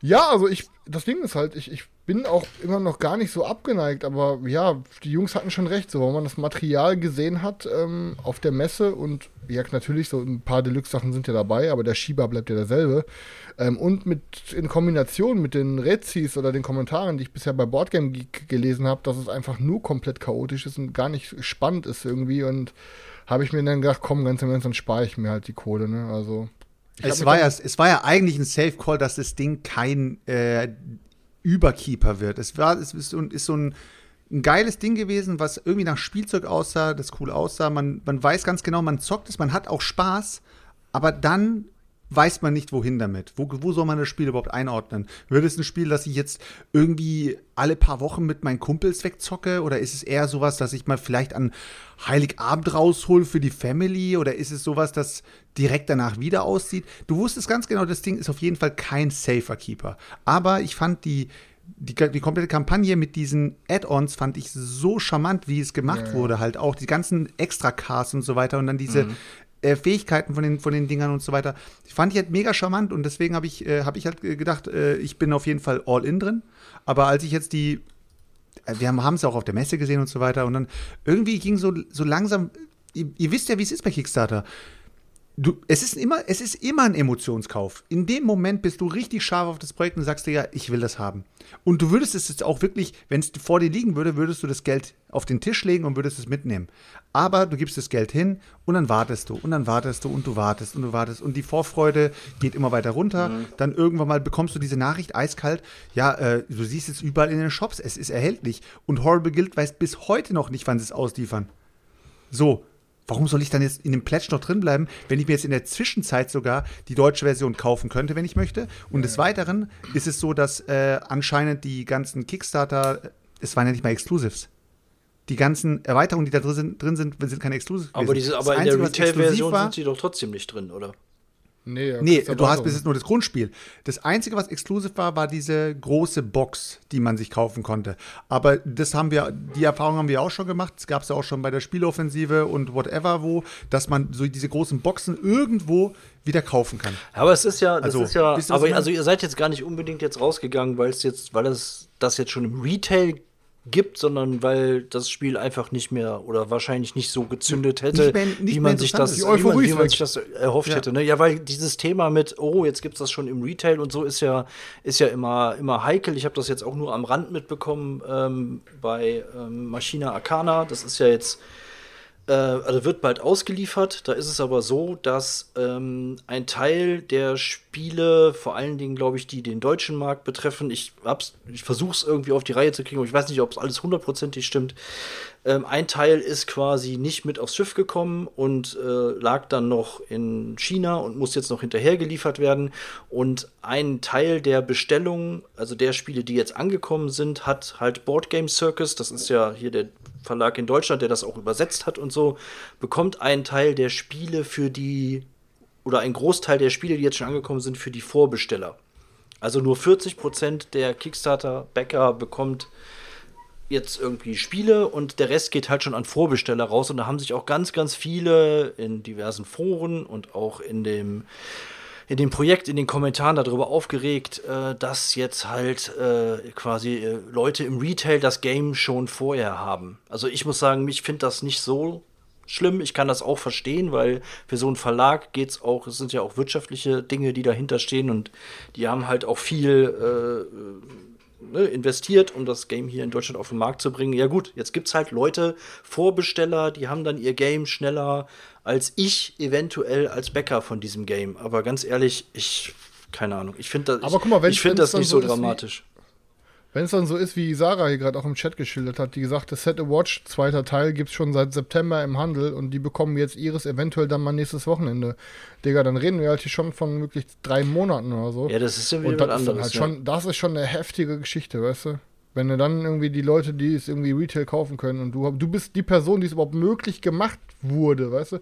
Ja, also ich, das Ding ist halt, ich, ich bin auch immer noch gar nicht so abgeneigt, aber ja, die Jungs hatten schon recht, so, weil man das Material gesehen hat ähm, auf der Messe und ja, natürlich, so ein paar Deluxe-Sachen sind ja dabei, aber der Schieber bleibt ja derselbe. Ähm, und mit in Kombination mit den Rezis oder den Kommentaren, die ich bisher bei Boardgame Geek gelesen habe, dass es einfach nur komplett chaotisch ist und gar nicht spannend ist irgendwie und habe ich mir dann gedacht, komm, ganz im Ernst, dann spare ich mir halt die Kohle, ne? Also. Es war, ja, es war ja eigentlich ein Safe Call, dass das Ding kein äh, Überkeeper wird. Es war, es ist, so ein- ist so ein, ein geiles Ding gewesen, was irgendwie nach Spielzeug aussah, das cool aussah. Man, man weiß ganz genau, man zockt es, man hat auch Spaß, aber dann weiß man nicht, wohin damit. Wo, wo soll man das Spiel überhaupt einordnen? Wird es ein Spiel, das ich jetzt irgendwie alle paar Wochen mit meinen Kumpels wegzocke? Oder ist es eher sowas, dass ich mal vielleicht an Heiligabend raushol für die Family? Oder ist es sowas, das direkt danach wieder aussieht? Du wusstest ganz genau, das Ding ist auf jeden Fall kein Safer Keeper. Aber ich fand die, die, die komplette Kampagne mit diesen Add-ons fand ich so charmant, wie es gemacht wurde. Halt auch die ganzen Extra-Cars und so weiter und dann diese äh, Fähigkeiten von den, von den Dingern und so weiter. Die fand ich halt mega charmant und deswegen habe ich, äh, hab ich halt gedacht, äh, ich bin auf jeden Fall all in drin. Aber als ich jetzt die, äh, wir haben es auch auf der Messe gesehen und so weiter und dann irgendwie ging so, so langsam, ihr, ihr wisst ja, wie es ist bei Kickstarter. Du, es, ist immer, es ist immer ein Emotionskauf. In dem Moment bist du richtig scharf auf das Projekt und sagst dir, ja, ich will das haben. Und du würdest es jetzt auch wirklich, wenn es vor dir liegen würde, würdest du das Geld auf den Tisch legen und würdest es mitnehmen. Aber du gibst das Geld hin und dann wartest du und dann wartest du und du wartest und du wartest und die Vorfreude geht immer weiter runter. Dann irgendwann mal bekommst du diese Nachricht eiskalt. Ja, äh, du siehst es überall in den Shops, es ist erhältlich. Und Horrible Guild weiß bis heute noch nicht, wann sie es ausliefern. So, warum soll ich dann jetzt in dem Pledge noch drin bleiben, wenn ich mir jetzt in der Zwischenzeit sogar die deutsche Version kaufen könnte, wenn ich möchte? Und des Weiteren ist es so, dass äh, anscheinend die ganzen Kickstarter, es waren ja nicht mal Exclusives. Die ganzen Erweiterungen, die da drin sind, drin sind, sind keine Exclusives. Aber, diese, aber in der Retail-Version sind sie doch trotzdem nicht drin, oder? Nee, Nee, du hast bis jetzt nur das Grundspiel. Das Einzige, was exklusiv war, war diese große Box, die man sich kaufen konnte. Aber das haben wir, die Erfahrung haben wir auch schon gemacht. Es gab es ja auch schon bei der Spieloffensive und whatever wo, dass man so diese großen Boxen irgendwo wieder kaufen kann. Aber es ist ja, das Also, ist ja, aber also ihr seid jetzt gar nicht unbedingt jetzt rausgegangen, weil es jetzt, weil es das jetzt schon im Retail gibt, sondern weil das Spiel einfach nicht mehr oder wahrscheinlich nicht so gezündet hätte, Nicht mehr- nicht wie man sich das, wie man, wie man sich das erhofft Ja. hätte. Ne? Ja, weil dieses Thema mit, oh, jetzt gibt's das schon im Retail und so ist ja, ist ja immer, immer heikel. Ich habe das jetzt auch nur am Rand mitbekommen ähm, bei ähm, Machina Arcana. Das ist ja jetzt äh, also wird bald ausgeliefert. Da ist es aber so, dass ähm, ein Teil der Spiele, vor allen Dingen, glaube ich, die den deutschen Markt betreffen, ich, ich versuche es irgendwie auf die Reihe zu kriegen, aber ich weiß nicht, ob es alles hundertprozentig stimmt. Ähm, ein Teil ist quasi nicht mit aufs Schiff gekommen und äh, lag dann noch in China und muss jetzt noch hinterher geliefert werden. Und ein Teil der Bestellung, also der Spiele, die jetzt angekommen sind, hat halt Board Game Circus, das ist ja hier der Verlag in Deutschland, der das auch übersetzt hat und so, bekommt einen Teil der Spiele für die, oder einen Großteil der Spiele, die jetzt schon angekommen sind, für die Vorbesteller. Also nur 40% der Kickstarter-Backer bekommt jetzt irgendwie Spiele und der Rest geht halt schon an Vorbesteller raus und da haben sich auch ganz, ganz viele in diversen Foren und auch in dem in dem Projekt, in den Kommentaren darüber aufgeregt, äh, dass jetzt halt äh, quasi äh, Leute im Retail das Game schon vorher haben. Also ich muss sagen, ich finde das nicht so schlimm. Ich kann das auch verstehen, weil für so einen Verlag geht's auch, es sind ja auch wirtschaftliche Dinge, die dahinter stehen und die haben halt auch viel äh, ne, investiert, um das Game hier in Deutschland auf den Markt zu bringen. Ja gut, jetzt gibt's halt Leute, Vorbesteller, die haben dann ihr Game schneller als ich eventuell als Bäcker von diesem Game. Aber ganz ehrlich, ich keine Ahnung. Ich finde das, Aber guck mal, ich, wenn's das nicht so dramatisch. Wenn es dann so ist, wie Sarah hier gerade auch im Chat geschildert hat, die gesagt, das Set a Watch, zweiter Teil, gibt's schon seit September im Handel und die bekommen jetzt ihres eventuell dann mal nächstes Wochenende. Digga, dann reden wir halt hier schon von wirklich drei Monaten oder so. Ja, das ist ja wieder und das anderes. halt ja. schon, das ist schon eine heftige Geschichte, weißt du? Wenn du dann irgendwie die Leute, die es irgendwie Retail kaufen können und du, du bist die Person, die es überhaupt möglich gemacht wurde, weißt du?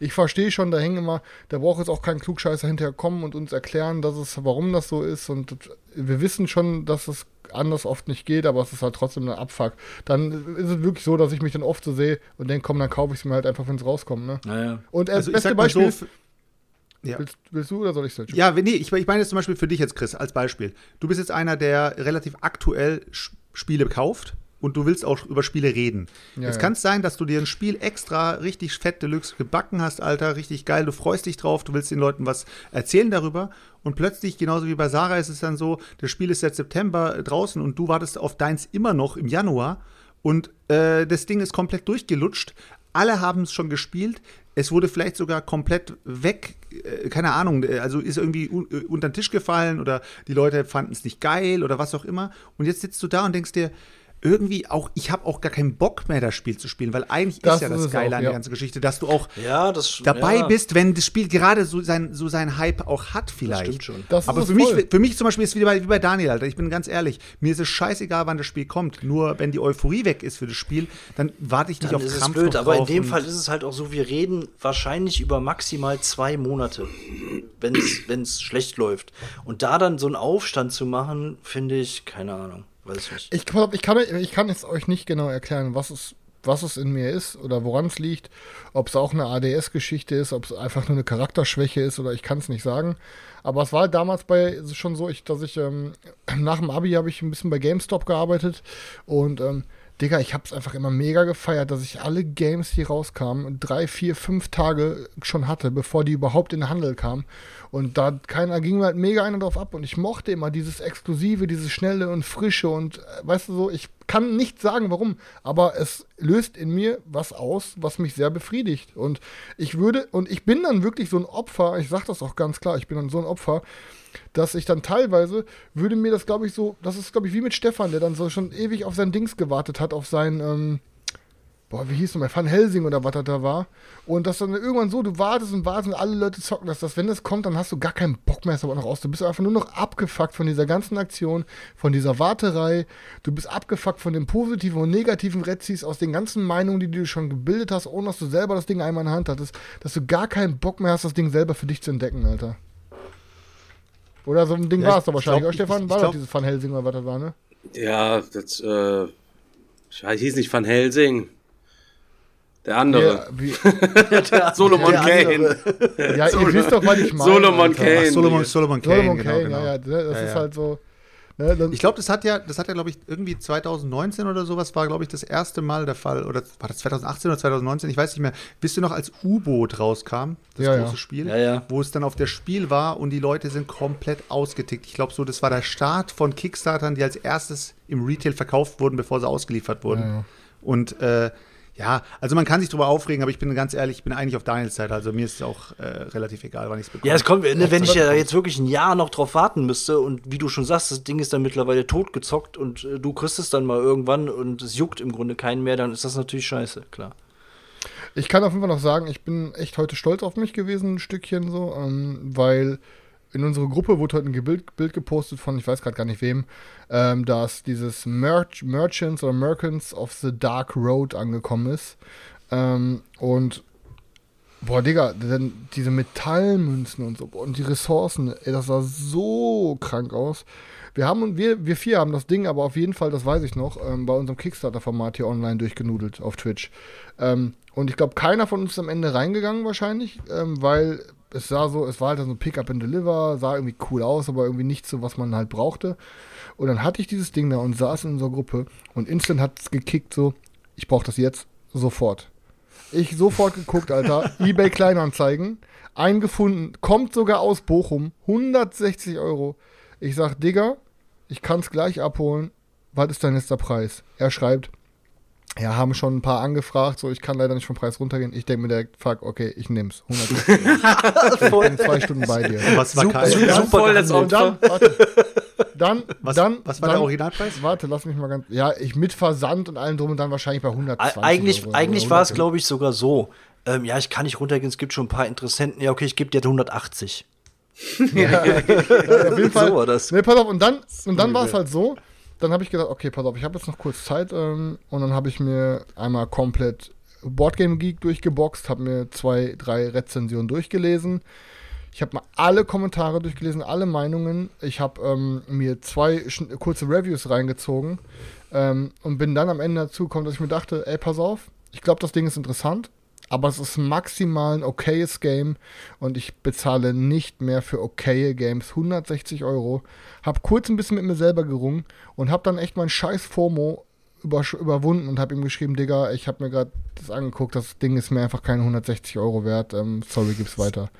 Ich verstehe schon, da hängen immer, da braucht jetzt auch kein Klugscheißer hinterher kommen und uns erklären, dass es, warum das so ist und das, wir wissen schon, dass es anders oft nicht geht, aber es ist halt trotzdem eine Abfuck. Dann ist es wirklich so, dass ich mich dann oft so sehe und denke, komm, dann kaufe ich es mir halt einfach, wenn es rauskommt, ne? Naja. Und äh, Also beste Beispiel, so, ja. willst, willst du oder soll ich selbst? Ja, nee, ich, ich meine jetzt zum Beispiel für dich jetzt, Chris, als Beispiel. Du bist jetzt einer, der relativ aktuell Spiele kauft und du willst auch über Spiele reden. Ja, jetzt ja. kann es sein, dass du dir ein Spiel extra richtig fett Deluxe gebacken hast, Alter, richtig geil, du freust dich drauf, du willst den Leuten was erzählen darüber und plötzlich, genauso wie bei Sarah, ist es dann so, das Spiel ist seit September draußen und du wartest auf deins immer noch im Januar und äh, das Ding ist komplett durchgelutscht. Alle haben es schon gespielt. Es wurde vielleicht sogar komplett weg, äh, keine Ahnung, äh, also ist irgendwie äh, unter den Tisch gefallen oder die Leute fanden es nicht geil oder was auch immer. Und jetzt sitzt du da und denkst dir, irgendwie auch, ich habe auch gar keinen Bock mehr, das Spiel zu spielen, weil eigentlich Das ist ja ist das es Geile auch, an ja. der ganzen Geschichte, dass du auch Ja, das dabei ja, bist, wenn das Spiel gerade so sein, so seinen Hype auch hat vielleicht. stimmt schon. Das ist Aber es für mich, für mich zum Beispiel ist es wie bei, wie bei Daniel, Alter. Ich bin ganz ehrlich. Mir ist es scheißegal, wann das Spiel kommt. Nur wenn die Euphorie weg ist für das Spiel, dann warte ich nicht Dann auf ist es Krampf blöd, noch aber in dem Fall ist es halt auch so, wir reden wahrscheinlich über maximal zwei Monate, wenn es schlecht läuft. Und da dann so einen Aufstand zu machen, finde ich, keine Ahnung, weiß ich. Ich, ich, kann, ich kann jetzt euch nicht genau erklären, was es, was es in mir ist oder woran es liegt. Ob es auch eine ADS-Geschichte ist, ob es einfach nur eine Charakterschwäche ist oder ich kann es nicht sagen. Aber es war damals bei schon so, ich, dass ich ähm, nach dem Abi habe ich ein bisschen bei GameStop gearbeitet und ähm, Digga, ich habe es einfach immer mega gefeiert, dass ich alle Games, die rauskamen, drei, vier, fünf Tage schon hatte, bevor die überhaupt in den Handel kamen. Und da keiner ging mir halt mega einer drauf ab. Und ich mochte immer dieses Exklusive, dieses Schnelle und Frische. Und äh, weißt du so, ich kann nicht sagen, warum, aber es löst in mir was aus, was mich sehr befriedigt. Und ich würde, und ich bin dann wirklich so ein Opfer, ich sag das auch ganz klar, ich bin dann so ein Opfer, dass ich dann teilweise würde mir das, glaube ich, so, das ist, glaube ich, wie mit Stefan, der dann so schon ewig auf sein Dings gewartet hat, auf sein, ähm, boah, wie hieß nochmal, Van Helsing oder was das da war. Und das dann irgendwann so, du wartest und wartest und alle Leute zocken das, dass wenn das kommt, dann hast du gar keinen Bock mehr, es aber noch aus. Du bist einfach nur noch abgefuckt von dieser ganzen Aktion, von dieser Warterei. Du bist abgefuckt von den positiven und negativen Rezis aus den ganzen Meinungen, die du schon gebildet hast, ohne dass du selber das Ding einmal in der Hand hattest, dass du gar keinen Bock mehr hast, das Ding selber für dich zu entdecken, Alter. Oder so ein Ding Ja, war es doch wahrscheinlich. glaub, Stefan, ich- war ich doch glaub- dieses Van Helsing oder was das war, ne? Ja, das, äh, ich hieß nicht Van Helsing. Der andere. Ja, wie, [LAUGHS] Solomon der Kane. ja ihr wisst doch, was ich meine. Solomon. Kane. Ach, Solomon, Solomon Kane, Solomon genau, Kane, genau. ja, ja, das Ja, ist ja. halt so. Ne, dann, Ich glaube, das hat ja, das hat ja, glaube ich, irgendwie 2019 oder sowas war, glaube ich, das erste Mal der Fall. Oder war das 2018 oder 2019? Ich weiß nicht mehr. Wisst ihr noch, als U-Boot rauskam, das Ja, große ja. Spiel, Ja, ja. wo es dann auf der Spiel war und die Leute sind komplett ausgetickt. Ich glaube so, das war der Start von Kickstartern, die als erstes im Retail verkauft wurden, bevor sie ausgeliefert wurden. Ja, ja. Und äh, ja, also man kann sich drüber aufregen, aber ich bin ganz ehrlich, ich bin eigentlich auf Daniels Seite. Also mir ist es auch äh, relativ egal, wann ich es bekomme. Ja, es kommt, ne, wenn ich ja jetzt wirklich ein Jahr noch drauf warten müsste und wie du schon sagst, das Ding ist dann mittlerweile totgezockt und äh, du kriegst es dann mal irgendwann und es juckt im Grunde keinen mehr, dann ist das natürlich scheiße, klar. Ich kann auf jeden Fall noch sagen, ich bin echt heute stolz auf mich gewesen, ein Stückchen so, ähm, weil in unserer Gruppe wurde heute ein Bild, Bild gepostet von, ich weiß gerade gar nicht wem, ähm, dass dieses Merch, Merchants oder Merchants of the Dark Road angekommen ist. Ähm, und boah, Digga, denn diese Metallmünzen und so und die Ressourcen, ey, das sah so krank aus. Wir haben wir, wir vier haben das Ding, aber auf jeden Fall, das weiß ich noch, ähm, bei unserem Kickstarter-Format hier online durchgenudelt auf Twitch. Ähm, und ich glaube, keiner von uns ist am Ende reingegangen wahrscheinlich, ähm, weil es sah so, es war halt so ein Pick-up and Deliver, sah irgendwie cool aus, aber irgendwie nicht so, was man halt brauchte. Und dann hatte ich dieses Ding da und saß in unserer Gruppe und instant hat es gekickt so, ich brauche das jetzt sofort. Ich sofort geguckt, Alter, [LAUGHS] eBay Kleinanzeigen, eingefunden, kommt sogar aus Bochum, 160 Euro. Ich sag, Digga, ich kann's gleich abholen. Was ist dein letzter Preis? Er schreibt, ja, haben schon ein paar angefragt, so ich kann leider nicht vom Preis runtergehen. Ich denke mir direkt, fuck, okay, ich nehm's. 160 Euro. [LAUGHS] Ich bin in zwei Stunden bei dir. was war Super, kein, super, Super voll das Und dann, warte, dann, was, dann, was war dann, der Originalpreis? Warte, lass mich mal ganz, ja, ich mit Versand und allem drum und dann wahrscheinlich bei 120 Eig- Eigentlich, Euro, eigentlich war es, 100. glaube ich, sogar so. Ähm, ja, ich kann nicht runtergehen, es gibt schon ein paar Interessenten. Ja, okay, ich gebe dir 180. [LAUGHS] Ja, auf jeden Fall. So war das. Nee, pass auf, und dann, und dann war es halt so, dann habe ich gedacht, okay, pass auf, ich habe jetzt noch kurz Zeit ähm, und dann habe ich mir einmal komplett Boardgame Geek durchgeboxt, habe mir zwei, drei Rezensionen durchgelesen. Ich habe mal alle Kommentare durchgelesen, alle Meinungen. Ich habe ähm, mir zwei kurze Reviews reingezogen ähm, und bin dann am Ende dazu gekommen, dass ich mir dachte, ey, pass auf, ich glaube, das Ding ist interessant, aber es ist maximal ein okayes Game und ich bezahle nicht mehr für okaye Games 160 Euro. Hab kurz ein bisschen mit mir selber gerungen und hab dann echt mein scheiß FOMO über, überwunden und hab ihm geschrieben, Digga, ich hab mir gerade das angeguckt, das Ding ist mir einfach keine 160 Euro wert. Ähm, sorry, gib's weiter.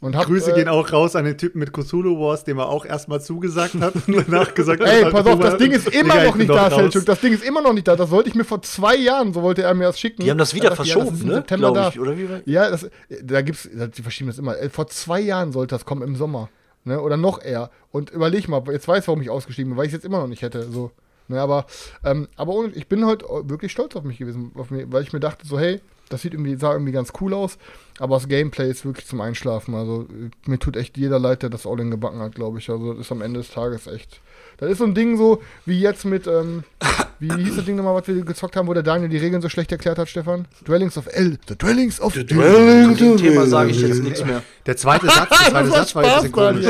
Und hab, Grüße äh, gehen auch raus an den Typen mit Cthulhu Wars, dem er auch erstmal zugesagt hat und danach gesagt hat, Ey, pass auf, das Ding ist immer Digga, ich noch nicht da. Selchuk. Das Ding ist immer noch nicht da. Das wollte ich mir vor zwei Jahren, so wollte er mir das schicken. Die haben das wieder Er dachte, ja, das verschoben, ist im ne? September Glaub da. ich, oder wie war- Ja, das, da gibt's, die verschieben das immer. Äh, Vor zwei Jahren sollte das kommen im Sommer. Ne? Oder noch eher. Und überleg mal, jetzt weiß, warum ich ausgestiegen bin, weil ich es jetzt immer noch nicht hätte. So. Ne, aber, ähm, aber ohne, ich bin heute wirklich stolz auf mich gewesen, auf mich, weil ich mir dachte, so, hey, das sieht irgendwie, sah irgendwie ganz cool aus, aber das Gameplay ist wirklich zum Einschlafen. Also mir tut echt jeder leid, der das All-In gebacken hat, glaube ich. Also das ist am Ende des Tages echt. Das ist so ein Ding so, wie jetzt mit, ähm, [LAUGHS] wie hieß das Ding nochmal, was wir gezockt haben, wo der Daniel die Regeln so schlecht erklärt hat, Stefan? Dwellings of L. The Dwellings of Zu dem Thema sage ich jetzt nichts mehr. Der zweite Satz, der [LAUGHS] zweite Satz war ein bisschen komisch.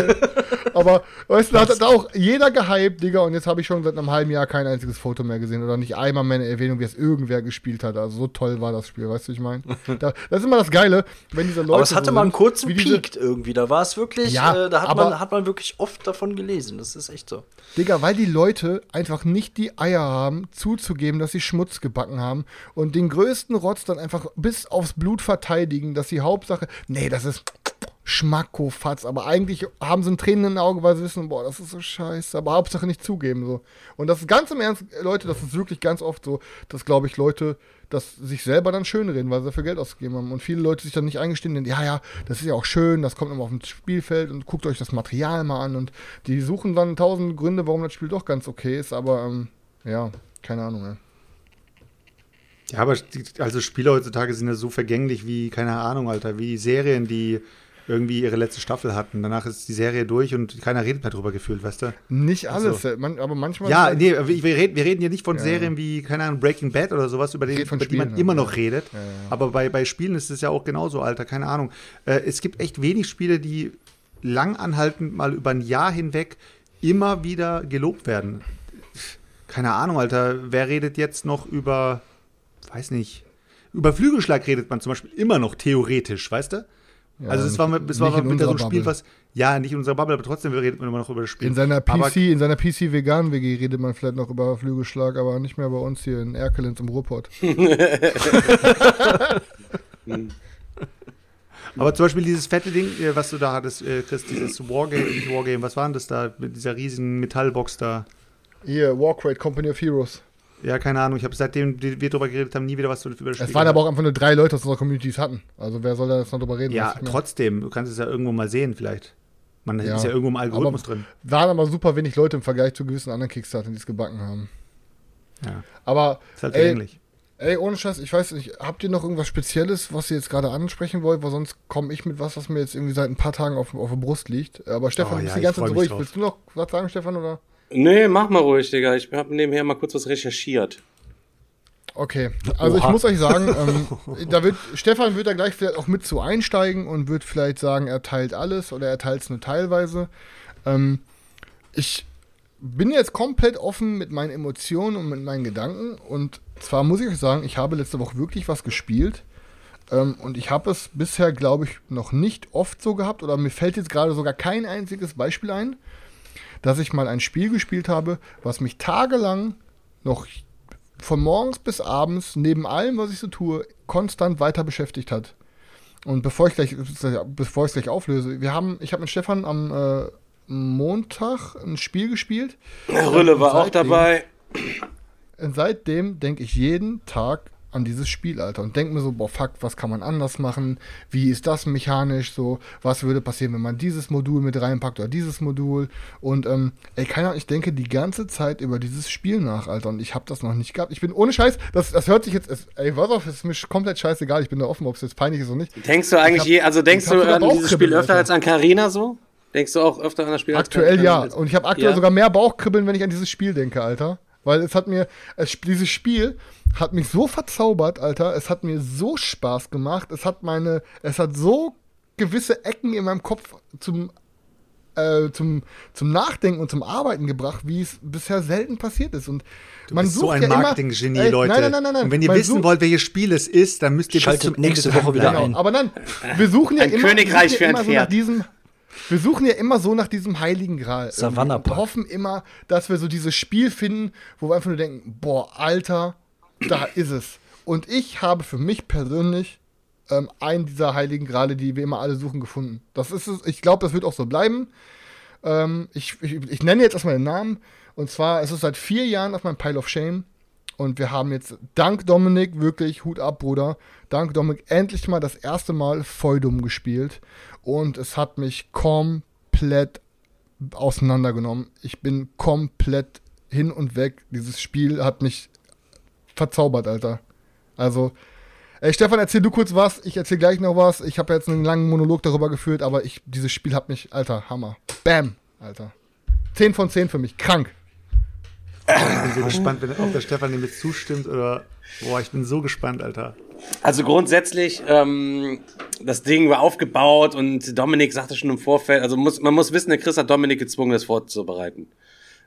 Aber, weißt du, da hat auch jeder gehypt, Digga, und jetzt habe ich schon seit einem halben Jahr kein einziges Foto mehr gesehen oder nicht einmal mehr eine Erwähnung, wie es irgendwer gespielt hat. Also so toll war das Spiel, weißt du, wie ich meine? [LAUGHS] Da, das ist immer das Geile, wenn diese Leute. Aber es hatte so mal einen kurzen wie diese- Peak irgendwie. Da war es wirklich, Ja, äh, da hat aber- man, hat man wirklich oft davon gelesen. Das ist echt so. Digga, weil die Leute einfach nicht die Eier haben, zuzugeben, dass sie Schmutz gebacken haben und den größten Rotz dann einfach bis aufs Blut verteidigen, dass die Hauptsache, nee, das ist Schmackofatz, aber eigentlich haben sie ein Tränen in den Augen, weil sie wissen, boah, das ist so scheiße, aber Hauptsache nicht zugeben, so. Und das ist ganz im Ernst, Leute, das ist wirklich ganz oft so, dass, glaube ich, Leute das sich selber dann schönreden, weil sie dafür Geld ausgegeben haben. Und viele Leute sich dann nicht eingestehen, denn, ja, ja, das ist ja auch schön, das kommt immer auf dem Spielfeld und guckt euch das Material mal an. Und die suchen dann tausend Gründe, warum das Spiel doch ganz okay ist, aber ähm, ja, keine Ahnung, ey. Ja, aber die, also Spiele heutzutage sind ja so vergänglich wie, keine Ahnung, Alter, wie Serien, die irgendwie ihre letzte Staffel hatten. Danach ist die Serie durch und keiner redet mehr drüber gefühlt, weißt du? Nicht alles, äh, man, aber manchmal. Ja, nee, wir, reden, wir reden hier nicht von Serien wie, keine Ahnung, Breaking Bad oder sowas, über, den, über die man immer ja. noch redet. Aber bei, bei Spielen ist es ja auch genauso, Alter, keine Ahnung. Äh, es gibt echt wenig Spiele, die langanhaltend mal über ein Jahr hinweg immer wieder gelobt werden. Keine Ahnung, Alter, wer redet jetzt noch über, weiß nicht, über Flügelschlag redet man zum Beispiel immer noch theoretisch, weißt du? Also es war, nicht war mal wieder so ein Spiel, Bubble. was, ja, nicht in unserer Bubble, aber trotzdem redet man immer noch über das Spiel. In seiner Aber- PC, in seiner PC vegan WG redet man vielleicht noch über Flügelschlag, aber nicht mehr bei uns hier in Erkelenz im Ruhrpott. [LAUGHS] Aber zum Beispiel dieses fette Ding, äh, was du da hattest, äh, Chris, dieses Wargame, nicht Wargame, was war denn das da mit dieser riesigen Metallbox da? Hier, Warcrate, Company of Heroes. Ja, keine Ahnung, ich habe seitdem wir drüber geredet haben, nie wieder was zu- über das Spiel Es waren aber gehört. auch einfach nur drei Leute aus unserer Community, die es hatten. Also wer soll da jetzt noch drüber reden? Ja, trotzdem, du kannst es ja irgendwo mal sehen vielleicht. Man Ja. ist ja irgendwo im Algorithmus Aber- drin. Waren aber super wenig Leute im Vergleich zu gewissen anderen Kickstartern, die es gebacken haben. Ja, Aber, ist halt ey, vergänglich. ey, ohne Scheiß, ich weiß nicht, habt ihr noch irgendwas Spezielles, was ihr jetzt gerade ansprechen wollt? Weil sonst komme ich mit was, was mir jetzt irgendwie seit ein paar Tagen auf, auf der Brust liegt. Aber Stefan, Oh, du bist ja, die ganze Zeit ruhig. drauf. Willst du noch was sagen, Stefan? Oder? Nee, mach mal ruhig, Digga. Ich habe nebenher mal kurz was recherchiert. Okay, also ich Oha. muss euch sagen, ähm, da wird Stefan wird da gleich vielleicht auch mit zu einsteigen und wird vielleicht sagen, er teilt alles oder er teilt es nur teilweise. Ähm, ich bin jetzt komplett offen mit meinen Emotionen und mit meinen Gedanken und zwar muss ich euch sagen, ich habe letzte Woche wirklich was gespielt ähm, und ich habe es bisher, glaube ich, noch nicht oft so gehabt oder mir fällt jetzt gerade sogar kein einziges Beispiel ein, dass ich mal ein Spiel gespielt habe, was mich tagelang noch von morgens bis abends, neben allem, was ich so tue, konstant weiter beschäftigt hat. Und bevor ich gleich, bevor ich gleich auflöse, wir haben, ich habe mit Stefan am äh, Montag ein Spiel gespielt. Rülle war auch seitdem- dabei. Und seitdem denke ich jeden Tag an dieses Spiel, Alter. Und denke mir so, boah, fuck, was kann man anders machen? Wie ist das mechanisch so? Was würde passieren, wenn man dieses Modul mit reinpackt oder dieses Modul? Und, ähm, ey, keine Ahnung, ich denke die ganze Zeit über dieses Spiel nach, Alter. Und ich habe das noch nicht gehabt. Ich bin ohne Scheiß, das, das hört sich jetzt, es, ey, was auf, ist mir komplett scheißegal. Ich bin da offen, ob es jetzt peinlich ist oder nicht. Denkst du eigentlich hab- je, also denkst du an dieses Spiel öfter Alter. als an Carina so? Denkst du auch öfter an das Spiel Aktuell ja. als- Und ich habe aktuell Ja? sogar mehr Bauchkribbeln, wenn ich an dieses Spiel denke, Alter. Weil es hat mir, es, dieses Spiel hat mich so verzaubert, Alter. Es hat mir so Spaß gemacht. Es hat meine, es hat so gewisse Ecken in meinem Kopf zum, äh, zum, zum Nachdenken und zum Arbeiten gebracht, wie es bisher selten passiert ist. Und man bist so sucht ein ja immer- Marketing-Genie, Ey, Leute. Nein, nein, nein, nein, nein. Und wenn ihr Man wissen sucht- wollt, welches Spiel es ist, dann müsst ihr Schaltet nächste Woche wieder dranbleiben. Genau, ein. aber dann, wir suchen ja Ein immer, Königreich wir für ein ja so Pferd. nach diesem, wir suchen ja immer so nach diesem heiligen Gral. Savannah irgendwie und Park. hoffen immer, dass wir so dieses Spiel finden, wo wir einfach nur denken, boah, Alter, da ist es. Und ich habe für mich persönlich ähm, einen dieser heiligen Grale, die wir immer alle suchen, gefunden. Das ist es. Ich glaube, das wird auch so bleiben. Ähm, ich, ich, ich nenne jetzt erstmal den Namen. Und zwar, es ist seit vier Jahren auf meinem Pile of Shame. Und wir haben jetzt, dank Dominik, wirklich Hut ab, Bruder. Dank Dominik endlich mal das erste Mal Feudum gespielt. Und es hat mich komplett auseinandergenommen. Ich bin komplett hin und weg. Dieses Spiel hat mich verzaubert, Alter. Also, ey, Stefan, erzähl du kurz was. Ich erzähl gleich noch was. Ich habe jetzt einen langen Monolog darüber geführt, aber ich, dieses Spiel hat mich, Alter, Hammer. Bam, Alter. 10 von 10 für mich. Krank. Ich bin so gespannt, wenn, ob der Stefan dem jetzt zustimmt oder. Boah, ich bin so gespannt, Alter. Also grundsätzlich, ähm, das Ding war aufgebaut und Dominik sagte schon im Vorfeld, also muss, man muss wissen, der Chris hat Dominik gezwungen, das vorzubereiten.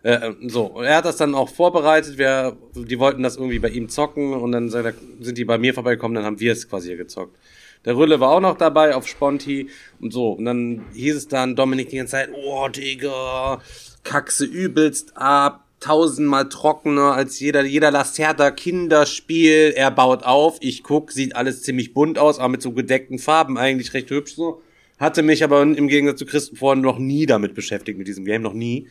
Äh, so, und er hat das dann auch vorbereitet, wir, die wollten das irgendwie bei ihm zocken und dann sind die bei mir vorbeigekommen, dann haben wir es quasi hier gezockt. Der Rülle war auch noch dabei auf Sponti und so. Und dann hieß es dann, Dominik die ganze Zeit, oh Digga, kackse übelst ab, tausendmal trockener als jeder, jeder Lacerda Kinderspiel. Er baut auf, ich guck, sieht alles ziemlich bunt aus, aber mit so gedeckten Farben eigentlich recht hübsch so. Hatte mich aber im Gegensatz zu Christen vorhin noch nie damit beschäftigt, mit diesem Game, noch nie.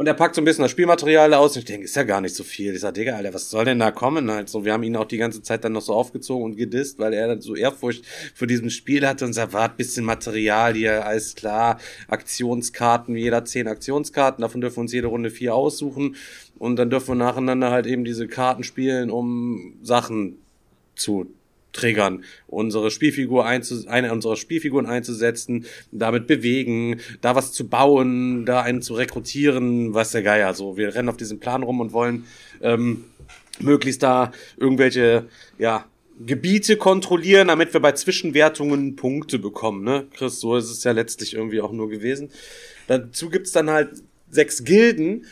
Und er packt so ein bisschen das Spielmaterial aus und ich denke, ist ja gar nicht so viel. Ich sag, Digga, Alter, was soll denn da kommen? Halt so, wir haben ihn auch die ganze Zeit dann noch so aufgezogen und gedisst, weil er dann so Ehrfurcht für diesem Spiel hatte und sagt, wart, bisschen Material hier, alles klar, Aktionskarten, jeder zehn Aktionskarten, davon dürfen wir uns jede Runde vier aussuchen und dann dürfen wir nacheinander halt eben diese Karten spielen, um Sachen zu triggern, unsere Spielfigur einzu eine unserer Spielfiguren einzusetzen, damit bewegen, da was zu bauen, da einen zu rekrutieren, was der Geier. So, wir rennen auf diesem Plan rum und wollen ähm, möglichst da irgendwelche, ja, Gebiete kontrollieren, damit wir bei Zwischenwertungen Punkte bekommen, ne? Chris, so ist es ja letztlich irgendwie auch nur gewesen. Dazu gibt's dann halt sechs Gilden,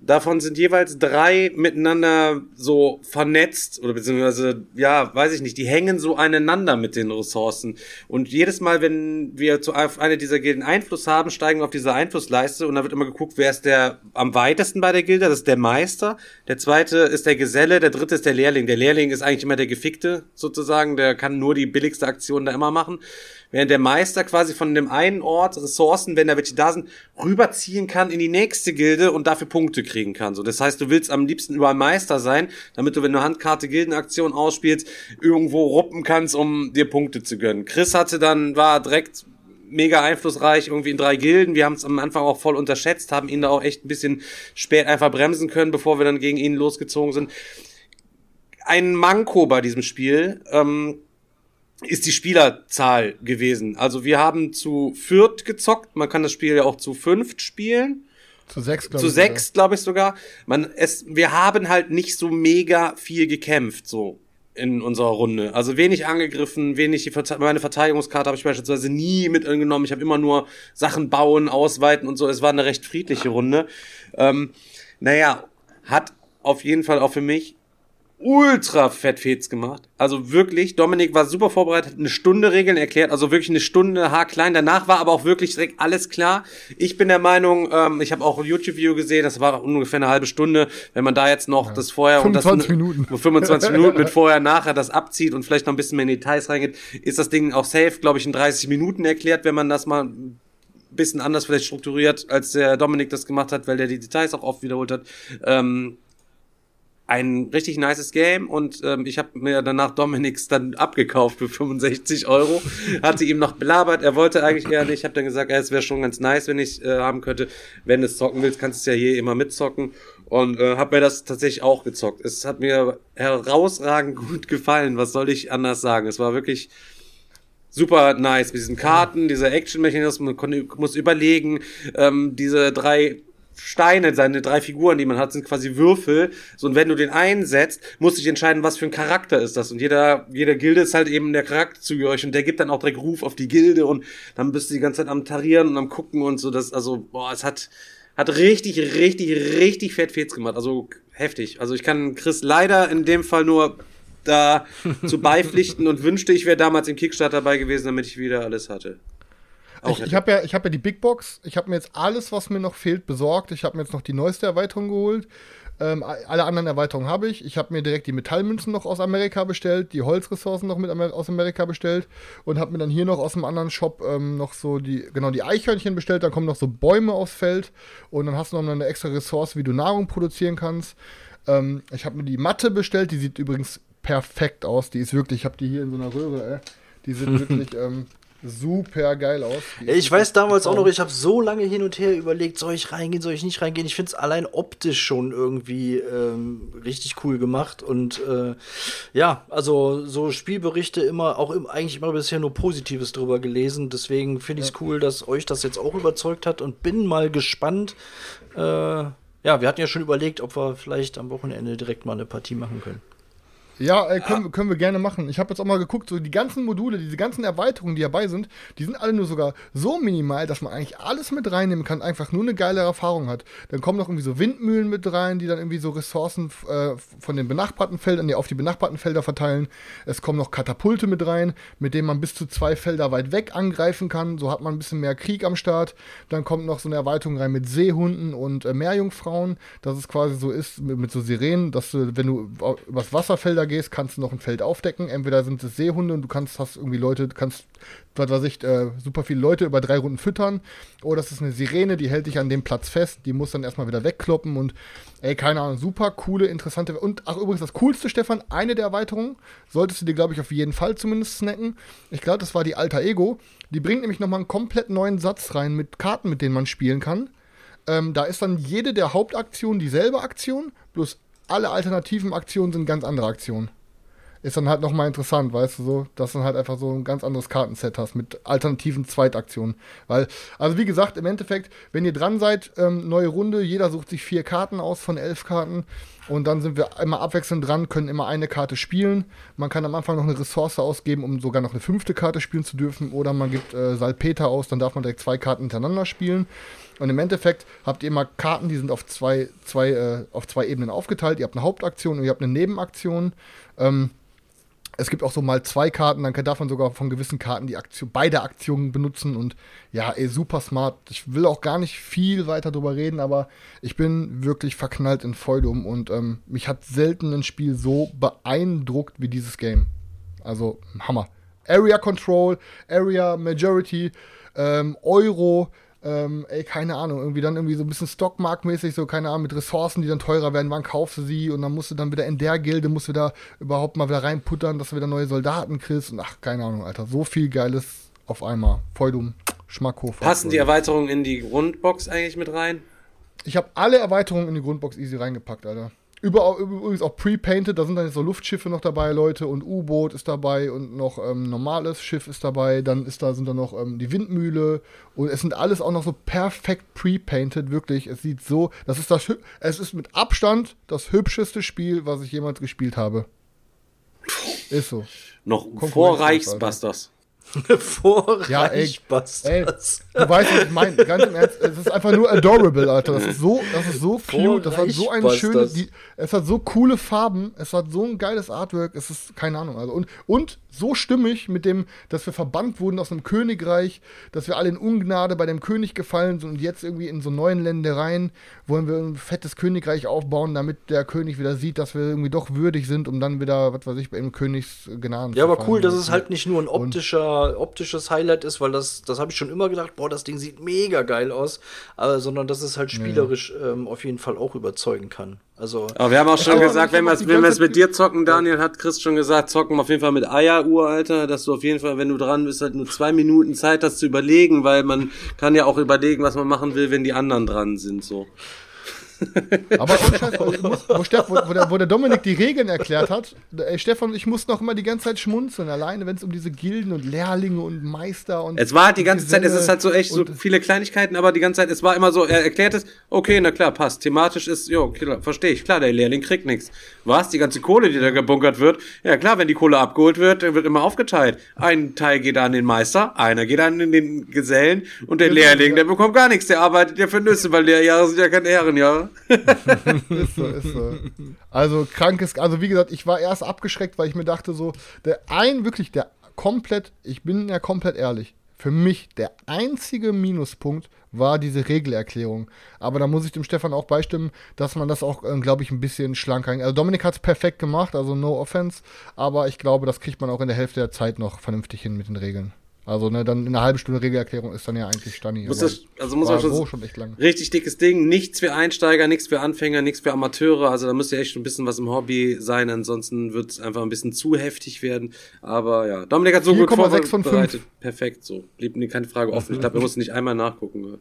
Davon sind jeweils drei miteinander so vernetzt oder beziehungsweise, ja, weiß ich nicht, die hängen so aneinander mit den Ressourcen. Und jedes Mal, wenn wir zu einer dieser Gilden Einfluss haben, steigen wir auf diese Einflussleiste und da wird immer geguckt, wer ist der am weitesten bei der Gilde. Das ist der Meister. Der zweite ist der Geselle. Der dritte ist der Lehrling. Der Lehrling ist eigentlich immer der Gefickte sozusagen. Der kann nur die billigste Aktion da immer machen während der Meister quasi von dem einen Ort Ressourcen, wenn da welche da sind, rüberziehen kann in die nächste Gilde und dafür Punkte kriegen kann. So, das heißt, du willst am liebsten überall Meister sein, damit du, wenn du Handkarte Gildenaktion ausspielst, irgendwo ruppen kannst, um dir Punkte zu gönnen. Chris hatte dann, war direkt mega einflussreich, irgendwie in drei Gilden. Wir haben es am Anfang auch voll unterschätzt, haben ihn da auch echt ein bisschen spät einfach bremsen können, bevor wir dann gegen ihn losgezogen sind. Ein Manko bei diesem Spiel, ähm, ist die Spielerzahl gewesen. Also wir haben zu viert gezockt, man kann das Spiel ja auch zu fünft spielen. Zu sechs, glaube ich. Zu sechs, glaube ich sogar. Man, es, wir haben halt nicht so mega viel gekämpft, so in unserer Runde. Also wenig angegriffen, wenig die Verte meine Verteidigungskarte habe ich beispielsweise nie mit genommen. Ich habe immer nur Sachen bauen, ausweiten und so. Es war eine recht friedliche Runde. Ähm, naja, hat auf jeden Fall auch für mich ultra fett Fets gemacht. Also wirklich, Dominik war super vorbereitet, eine Stunde Regeln erklärt, also wirklich eine Stunde haarklein. Danach war aber auch wirklich direkt alles klar. Ich bin der Meinung, ähm, ich habe auch ein YouTube-Video gesehen, das war ungefähr eine halbe Stunde. Wenn man da jetzt noch ja. das vorher 25 und das Minuten. 25 Minuten mit [LAUGHS] vorher, nachher das abzieht und vielleicht noch ein bisschen mehr in Details reingeht, ist das Ding auch safe, glaube ich, in 30 Minuten erklärt, wenn man das mal ein bisschen anders vielleicht strukturiert, als der Dominik das gemacht hat, weil der die Details auch oft wiederholt hat. Ähm, ein richtig nices Game und ähm, ich habe mir danach Dominix dann abgekauft für 65 Euro. Hatte ihm noch belabert, er wollte eigentlich eher nicht. Ich habe dann gesagt, es wäre schon ganz nice, wenn ich äh, haben könnte. Wenn du es zocken willst, kannst du es ja hier immer mitzocken. Und äh, habe mir das tatsächlich auch gezockt. Es hat mir herausragend gut gefallen. Was soll ich anders sagen? Es war wirklich super nice mit diesen Karten, dieser Action-Mechanismus, man muss überlegen, ähm, diese drei Steine, seine drei Figuren, die man hat, sind quasi Würfel. So, und wenn du den einsetzt, musst du dich entscheiden, was für ein Charakter ist das. Und jeder, jeder Gilde ist halt eben der Charakter zugehörig und der gibt dann auch direkt Ruf auf die Gilde und dann bist du die ganze Zeit am Tarieren und am Gucken und so. Das, also, boah, es hat, hat richtig, richtig, richtig fett Fets gemacht. Also heftig. Also ich kann Chris leider in dem Fall nur da zu beipflichten und wünschte, ich wäre damals im Kickstarter dabei gewesen, damit ich wieder alles hatte. Auch ich ich habe ja, hab ja die Big Box. Ich habe mir jetzt alles, was mir noch fehlt, besorgt. Ich habe mir jetzt noch die neueste Erweiterung geholt. Ähm, alle anderen Erweiterungen habe ich. Ich habe mir direkt die Metallmünzen noch aus Amerika bestellt, die Holzressourcen noch mit Amer aus Amerika bestellt und habe mir dann hier noch aus einem anderen Shop ähm, noch so die, genau, die Eichhörnchen bestellt. Dann kommen noch so Bäume aufs Feld und dann hast du noch eine extra Ressource, wie du Nahrung produzieren kannst. Ähm, ich habe mir die Matte bestellt, die sieht übrigens perfekt aus. Die ist wirklich, ich habe die hier in so einer Röhre, ey. Die sind [LAUGHS] wirklich, ähm, super geil aus. Ich weiß damals auch noch, ich habe so lange hin und her überlegt, soll ich reingehen, soll ich nicht reingehen. Ich finde es allein optisch schon irgendwie ähm, richtig cool gemacht. Und äh, ja, also so Spielberichte immer, auch im, eigentlich immer bisher nur Positives drüber gelesen. Deswegen finde ich es cool, dass euch das jetzt auch überzeugt hat und bin mal gespannt. Äh, ja, wir hatten ja schon überlegt, ob wir vielleicht am Wochenende direkt mal eine Partie machen können. Ja, äh, können, ja. können wir gerne machen. Ich habe jetzt auch mal geguckt, so die ganzen Module, diese ganzen Erweiterungen, die dabei sind, die sind alle nur sogar so minimal, dass man eigentlich alles mit reinnehmen kann, einfach nur eine geile Erfahrung hat. Dann kommen noch irgendwie so Windmühlen mit rein, die dann irgendwie so Ressourcen äh, von den benachbarten Feldern, die auf die benachbarten Felder verteilen. Es kommen noch Katapulte mit rein, mit denen man bis zu zwei Felder weit weg angreifen kann. So hat man ein bisschen mehr Krieg am Start. Dann kommt noch so eine Erweiterung rein mit Seehunden und äh, Meerjungfrauen, dass es quasi so ist mit, mit so Sirenen, dass du, wenn du übers Wasserfelder gehst, kannst du noch ein Feld aufdecken. Entweder sind es Seehunde und du kannst, hast irgendwie Leute, kannst, was weiß ich, äh, super viele Leute über drei Runden füttern. Oder es ist eine Sirene, die hält dich an dem Platz fest, die muss dann erstmal wieder wegkloppen und ey, keine Ahnung, super coole, interessante. Und ach, übrigens, das coolste, Stefan, eine der Erweiterungen, solltest du dir, glaube ich, auf jeden Fall zumindest snacken. Ich glaube, das war die Alter Ego. Die bringt nämlich nochmal einen komplett neuen Satz rein mit Karten, mit denen man spielen kann. Ähm, da ist dann jede der Hauptaktionen dieselbe Aktion, bloß alle alternativen Aktionen sind ganz andere Aktionen. ist dann halt nochmal interessant, weißt du so, dass du dann halt einfach so ein ganz anderes Kartenset hast mit alternativen Zweitaktionen. Weil, also wie gesagt, im Endeffekt, wenn ihr dran seid, ähm, neue Runde, jeder sucht sich vier Karten aus von elf Karten und dann sind wir immer abwechselnd dran, können immer eine Karte spielen. Man kann am Anfang noch eine Ressource ausgeben, um sogar noch eine fünfte Karte spielen zu dürfen oder man gibt äh, Salpeter aus, dann darf man direkt zwei Karten hintereinander spielen. Und im Endeffekt habt ihr immer Karten, die sind auf zwei, zwei, äh, auf zwei Ebenen aufgeteilt. Ihr habt eine Hauptaktion und ihr habt eine Nebenaktion. Ähm, es gibt auch so mal zwei Karten, dann darf man sogar von gewissen Karten die Aktion, beide Aktionen benutzen und ja, ey, super smart. Ich will auch gar nicht viel weiter drüber reden, aber ich bin wirklich verknallt in Feudum und ähm, mich hat selten ein Spiel so beeindruckt wie dieses Game. Also Hammer. Area Control, Area Majority, ähm, Euro, ähm, ey, keine Ahnung, irgendwie dann irgendwie so ein bisschen Stockmarktmäßig, so, keine Ahnung, mit Ressourcen, die dann teurer werden, wann kaufst du sie und dann musst du dann wieder in der Gilde, musst du da überhaupt mal wieder reinputtern, dass du wieder neue Soldaten kriegst und ach, keine Ahnung, Alter, so viel Geiles auf einmal. Feudum, Schmackhof. Passen die Erweiterungen in die Grundbox eigentlich mit rein? Ich habe alle Erweiterungen in die Grundbox easy reingepackt, Alter. Überall, übrigens auch pre-painted, da sind dann jetzt so Luftschiffe noch dabei, Leute, und U-Boot ist dabei und noch ähm, normales Schiff ist dabei, dann ist da, sind da noch ähm, die Windmühle und es sind alles auch noch so perfekt pre-painted, wirklich. Es sieht so, das ist das, es ist mit Abstand das hübscheste Spiel, was ich jemals gespielt habe. Ist so. Noch vor Reichsbusters. Vor Ja, ey, ey, du weißt, was ich meine. Ganz im Ernst, es ist einfach nur adorable, Alter. Das ist so, das ist so cute. Das hat so eine schöne, die, es hat so coole Farben. Es hat so ein geiles Artwork. Es ist keine Ahnung. Also und und so stimmig mit dem, dass wir verbannt wurden aus einem Königreich, dass wir alle in Ungnade bei dem König gefallen sind und jetzt irgendwie in so neuen Ländereien wollen wir ein fettes Königreich aufbauen, damit der König wieder sieht, dass wir irgendwie doch würdig sind, um dann wieder, was weiß ich, bei dem Königs Gnaden Ja, zu aber fallen. cool, dass es halt nicht nur ein optischer, optisches Highlight ist, weil das, das habe ich schon immer gedacht, boah, das Ding sieht mega geil aus, aber, sondern dass es halt spielerisch ähm, auf jeden Fall auch überzeugen kann. Also, Aber wir haben auch schon gesagt, wenn wir es mit dir zocken, Daniel, hat Chris schon gesagt, zocken auf jeden Fall mit Eieruhr, Alter, dass du auf jeden Fall, wenn du dran bist, halt nur zwei Minuten Zeit hast zu überlegen, weil man kann ja auch überlegen, was man machen will, wenn die anderen dran sind, so. Aber Scheiß, [LAUGHS] wo, wo, Steff, wo, der, wo der Dominik die Regeln erklärt hat, ey, Stefan ich mussten auch immer die ganze Zeit schmunzeln, alleine wenn es um diese Gilden und Lehrlinge und Meister und. Es war halt die ganze Zeit, es ist halt so echt so viele Kleinigkeiten, aber die ganze Zeit, es war immer so, er erklärt es, okay, na klar, passt. Thematisch ist, jo, verstehe ich, klar, der Lehrling kriegt nichts. Was? Die ganze Kohle, die da gebunkert wird? Ja klar, wenn die Kohle abgeholt wird, dann wird immer aufgeteilt. Ein Teil geht an den Meister, einer geht an den Gesellen und der Genau, Lehrling, der bekommt gar nichts, der arbeitet ja für Nüsse, weil Lehrjahre sind ja keine Ehrenjahre. [LAUGHS] Ist so, ist so. Also krankes, also wie gesagt, ich war erst abgeschreckt, weil ich mir dachte so, der ein, wirklich der komplett, ich bin ja komplett ehrlich, für mich der einzige Minuspunkt war diese Regelerklärung. Aber da muss ich dem Stefan auch beistimmen, dass man das auch, äh, glaube ich, ein bisschen schlanker. Also Dominik hat es perfekt gemacht, also no offense, aber ich glaube, das kriegt man auch in der Hälfte der Zeit noch vernünftig hin mit den Regeln. Also ne, dann in einer halben Stunde Regelerklärung ist dann ja eigentlich Stani. Muss das- also muss man schon- schon. Richtig dickes Ding, nichts für Einsteiger, nichts für Anfänger, nichts für Amateure. Also da müsst ihr echt schon ein bisschen was im Hobby sein, ansonsten wird es einfach ein bisschen zu heftig werden. Aber ja, Dominik hat so gut 4,6 von vorbereitet. Perfekt, so. Blieb mir keine Frage offen. Ich [LAUGHS] glaube, wir mussten nicht einmal nachgucken.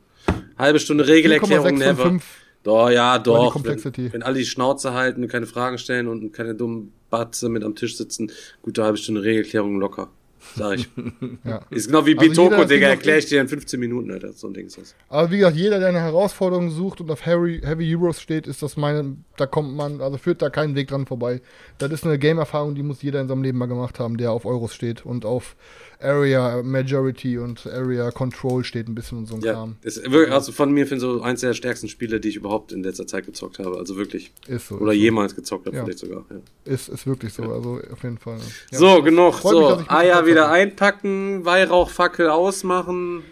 Halbe Stunde Regelerklärung, 4,6 von never. 5. Doch, ja, doch. Wenn, wenn alle die Schnauze halten und keine Fragen stellen und keine dummen Batze mit am Tisch sitzen, gute halbe Stunde Regelerklärung locker. Sag ich. [LAUGHS] Ja. Ist genau wie Also Bitoko, Ding Digga. Erkläre ich dir in 15 Minuten, Alter. So ein Ding ist das. Aber wie gesagt, jeder, der eine Herausforderung sucht und auf Heavy, Heavy Heroes steht, ist das meine, da kommt man, also führt da keinen Weg dran vorbei. Das ist eine Game-Erfahrung, die muss jeder in seinem Leben mal gemacht haben, der auf Euros steht und auf Area Majority und Area Control steht ein bisschen und so ein Ja, Kram. ist wirklich, also von mir finde so eins der stärksten Spiele, die ich überhaupt in letzter Zeit gezockt habe. Also wirklich. Ist so. Oder ist, jemals gezockt habe, Ja. vielleicht sogar. Ja. so. ist, ist wirklich so, also auf jeden Fall. Ja. so, genug. Mich, so, dass ich Eier mitgemacht wieder einpacken, Weihrauchfackel ausmachen.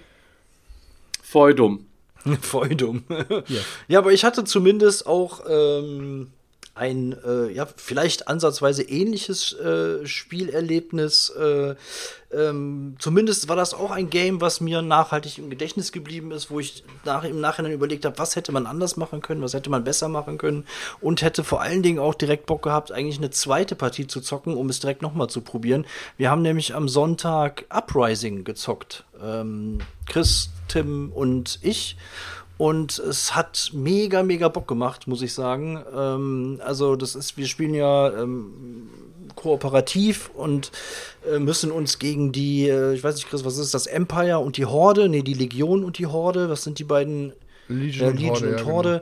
Voll dumm. [LAUGHS] Voll dumm. Ja, aber ich hatte zumindest auch ähm, ein, äh, ja, vielleicht ansatzweise ähnliches äh, Spielerlebnis. Äh, ähm, zumindest war das auch ein Game, was mir nachhaltig im Gedächtnis geblieben ist, wo ich nach, im Nachhinein überlegt habe, was hätte man anders machen können, was hätte man besser machen können und hätte vor allen Dingen auch direkt Bock gehabt, eigentlich eine zweite Partie zu zocken, um es direkt nochmal zu probieren. Wir haben nämlich am Sonntag Uprising gezockt. Ähm, Chris, Tim und ich. Und es hat mega, mega Bock gemacht, muss ich sagen. Ähm, also, das ist, wir spielen ja ähm, kooperativ und äh, müssen uns gegen die, äh, ich weiß nicht, Chris, was ist das, Empire und die Horde? Nee, die Legion und die Horde, was sind die beiden Legion, äh, Legion und Horde. und ja, Horde.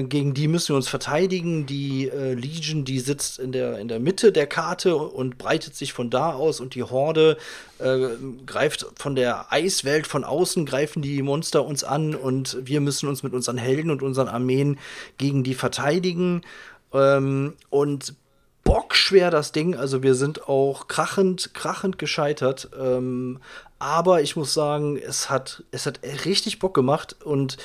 Äh, gegen die müssen wir uns verteidigen. Die äh, Legion, die sitzt in der, in der Mitte der Karte und breitet sich von da aus und die Horde äh, greift von der Eiswelt von außen, greifen die Monster uns an und wir müssen uns mit unseren Helden und unseren Armeen gegen die verteidigen. Ähm, und bockschwer das Ding. Also wir sind auch krachend, krachend gescheitert. Ähm, aber ich muss sagen, es hat, es hat richtig Bock gemacht und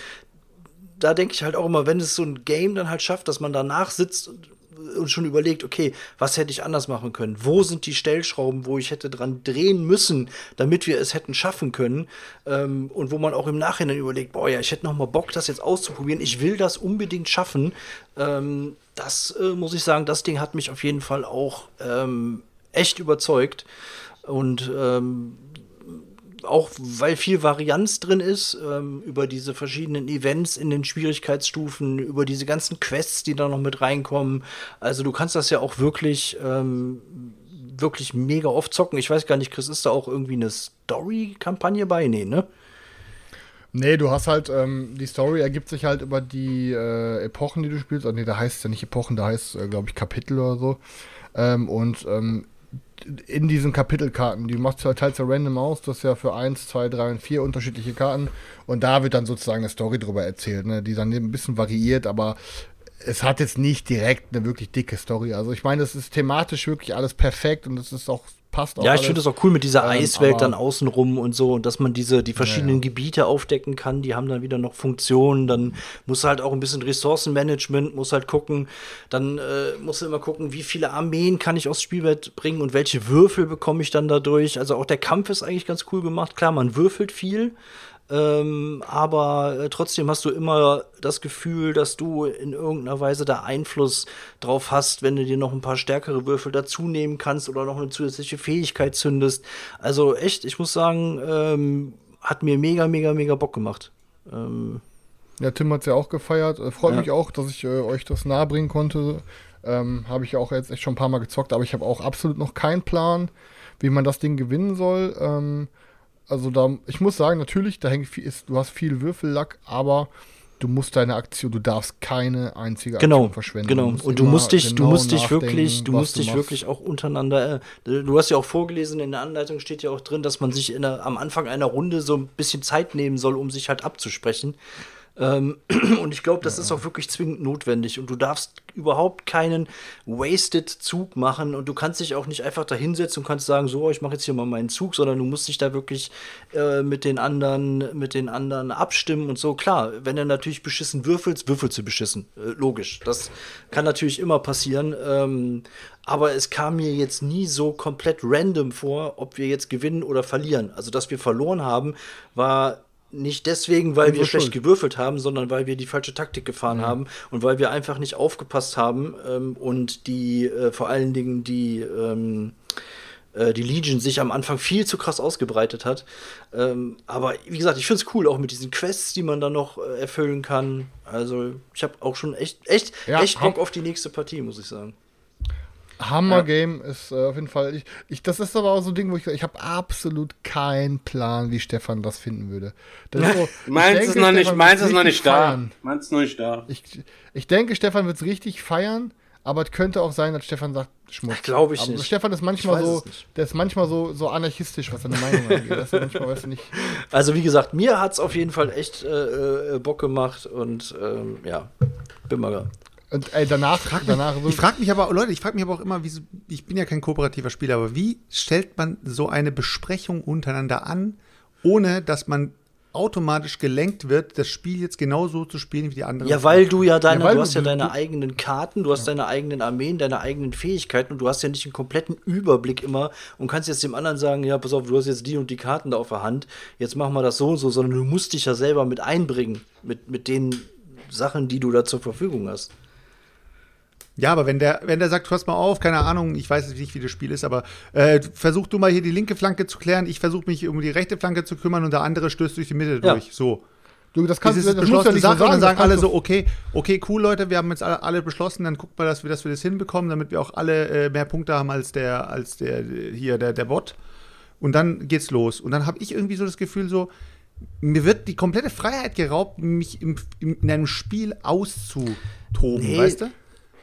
da denke ich halt auch immer, wenn es so ein Game dann halt schafft, dass man danach sitzt und, und schon überlegt, okay, was hätte ich anders machen können? Wo sind die Stellschrauben, wo ich hätte dran drehen müssen, damit wir es hätten schaffen können? Ähm, und wo man auch im Nachhinein überlegt, boah, ja, ich hätte noch mal Bock, das jetzt auszuprobieren. Ich will das unbedingt schaffen. Ähm, das äh, muss ich sagen, das Ding hat mich auf jeden Fall auch ähm, echt überzeugt. Und ähm, auch weil viel Varianz drin ist, ähm, über diese verschiedenen Events in den Schwierigkeitsstufen, über diese ganzen Quests, die da noch mit reinkommen. Also du kannst das ja auch wirklich, ähm, wirklich mega oft zocken. Ich weiß gar nicht, Chris, ist da auch irgendwie eine Story-Kampagne bei? Nee, ne? Nee, du hast halt, ähm, die Story ergibt sich halt über die äh, Epochen, die du spielst. Also, nee, da heißt es ja nicht Epochen, da heißt es, äh, glaube ich, Kapitel oder so. Ähm, und ähm, in diesen Kapitelkarten, die machst du halt teils ja random aus, das ist ja für 1, 2, 3 und 4 unterschiedliche Karten. Und da wird dann sozusagen eine Story drüber erzählt, ne, die dann ein bisschen variiert, aber es hat jetzt nicht direkt eine wirklich dicke Story. Also ich meine, es ist thematisch wirklich alles perfekt und es ist auch passt auch. Ja, ich finde es auch cool mit dieser Ähm, Eiswelt dann außenrum und so und dass man diese, die verschiedenen Ja, ja. Gebiete aufdecken kann, die haben dann wieder noch Funktionen, dann muss halt auch ein bisschen Ressourcenmanagement, muss halt gucken, dann äh, muss immer gucken, wie viele Armeen kann ich aufs Spielbrett bringen und welche Würfel bekomme ich dann dadurch. Also auch der Kampf ist eigentlich ganz cool gemacht. Klar, man würfelt viel, ähm, aber äh, trotzdem hast du immer das Gefühl, dass du in irgendeiner Weise da Einfluss drauf hast, wenn du dir noch ein paar stärkere Würfel dazu nehmen kannst oder noch eine zusätzliche Fähigkeit zündest. Also echt, ich muss sagen, ähm, hat mir mega, mega, mega Bock gemacht. Ähm, Ja, Tim hat es ja auch gefeiert. Äh, Freut Ja. mich auch, dass ich äh, euch das nahebringen konnte. Ähm, habe ich ja auch jetzt echt schon ein paar Mal gezockt, aber ich habe auch absolut noch keinen Plan, wie man das Ding gewinnen soll. Also da, ich muss sagen, natürlich, da hängt viel, ist, du hast viel Würfellack, aber du musst deine Aktion, du darfst keine einzige Genau, Aktion verschwenden. genau. Und du musst dich, du genau musst dich wirklich, du musst dich machst. wirklich auch untereinander. Äh, du hast ja auch vorgelesen, in der Anleitung steht ja auch drin, dass man sich in der, am Anfang einer Runde so ein bisschen Zeit nehmen soll, um sich halt abzusprechen. Ähm, [CLEARS THROAT] und ich glaube, das ist auch wirklich zwingend notwendig. Und du darfst überhaupt keinen wasted Zug machen. Und du kannst dich auch nicht einfach da hinsetzen und kannst sagen, so, ich mache jetzt hier mal meinen Zug, sondern du musst dich da wirklich äh, mit den anderen, mit den anderen abstimmen und so. Klar, wenn du natürlich beschissen würfelst, würfelst du beschissen. Äh, logisch. Das kann natürlich immer passieren. Ähm, aber es kam mir jetzt nie so komplett random vor, ob wir jetzt gewinnen oder verlieren. Also, dass wir verloren haben, war nicht deswegen, weil wir schlecht gewürfelt haben, sondern weil wir die falsche Taktik gefahren haben und weil wir einfach nicht aufgepasst haben ähm, und die äh, vor allen Dingen die ähm, äh, die Legion sich am Anfang viel zu krass ausgebreitet hat. Ähm, aber wie gesagt, ich finde es cool, auch mit diesen Quests, die man dann noch äh, erfüllen kann. Also ich habe auch schon echt, echt, Ja, echt Bock auf die nächste Partie, muss ich sagen. Hammer-Game ist äh, auf jeden Fall. Ich, ich, das ist aber auch so ein Ding, wo ich ich habe absolut keinen Plan, wie Stefan das finden würde. Das ist so, [LAUGHS] Meins denke, ist noch nicht, Stefan meins ist noch nicht da. Meins ist noch nicht da. Ich, ich denke, Stefan wird es richtig feiern, aber es könnte auch sein, dass Stefan sagt, Schmutz. Glaub ich aber nicht. Stefan ist manchmal so, es nicht. der ist manchmal so, so anarchistisch, was seine Meinung angeht. [LAUGHS] Also wie gesagt, mir hat es auf jeden Fall echt äh, äh, Bock gemacht und ähm, ja, bin mal Und ey, danach, danach so, Ich frage mich aber, Leute, ich frage mich aber auch immer, wie, so- ich bin ja kein kooperativer Spieler, aber wie stellt man so eine Besprechung untereinander an, ohne dass man automatisch gelenkt wird, das Spiel jetzt genauso zu spielen wie die anderen? Ja, weil du ja deine, Ja, weil du du- hast ja deine du- eigenen Karten, du hast deine eigenen Armeen, deine eigenen Fähigkeiten und du hast ja nicht einen kompletten Überblick immer und kannst jetzt dem anderen sagen, ja, pass auf, du hast jetzt die und die Karten da auf der Hand, jetzt machen wir das so und so, sondern du musst dich ja selber mit einbringen, mit, mit den Sachen, die du da zur Verfügung hast. Ja, aber wenn der, wenn der sagt, pass mal auf, keine Ahnung, ich weiß jetzt nicht, wie das Spiel ist, aber äh, versuch du mal hier die linke Flanke zu klären, ich versuche mich um die rechte Flanke zu kümmern und der andere stößt durch die Mitte Ja. durch. So. Du, das kannst das ist das musst du ja beschlossene nicht so Sache und dann das sagen alle so, okay, okay, cool, Leute, wir haben jetzt alle, alle beschlossen, dann gucken wir, dass wir, dass wir das hinbekommen, damit wir auch alle äh, mehr Punkte haben als der, als der, hier, der, der Bot. Und dann geht's los. Und dann habe ich irgendwie so das Gefühl, so, mir wird die komplette Freiheit geraubt, mich im, im, in einem Spiel auszutoben, Nee. weißt du?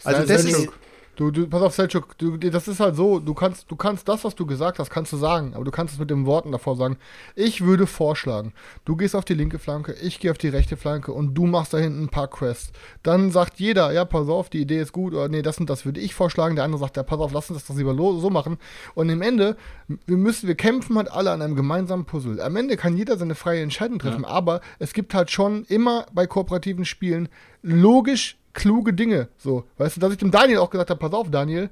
Also Ja, das Selçuk, ist, Du, du, pass auf, Selchuk, du, das ist halt so, du kannst, du kannst das, was du gesagt hast, kannst du sagen, aber du kannst es mit den Worten davor sagen. Ich würde vorschlagen, du gehst auf die linke Flanke, ich gehe auf die rechte Flanke und du machst da hinten ein paar Quests. Dann sagt jeder, ja, pass auf, die Idee ist gut, oder nee, das und das würde ich vorschlagen. Der andere sagt, ja, pass auf, lass uns das doch lieber so machen. Und im Ende, wir müssen, wir kämpfen halt alle an einem gemeinsamen Puzzle. Am Ende kann jeder seine freie Entscheidung treffen, aber es gibt halt schon immer bei kooperativen Spielen logisch kluge Dinge. So, weißt du, dass ich dem Daniel auch gesagt habe, pass auf, Daniel,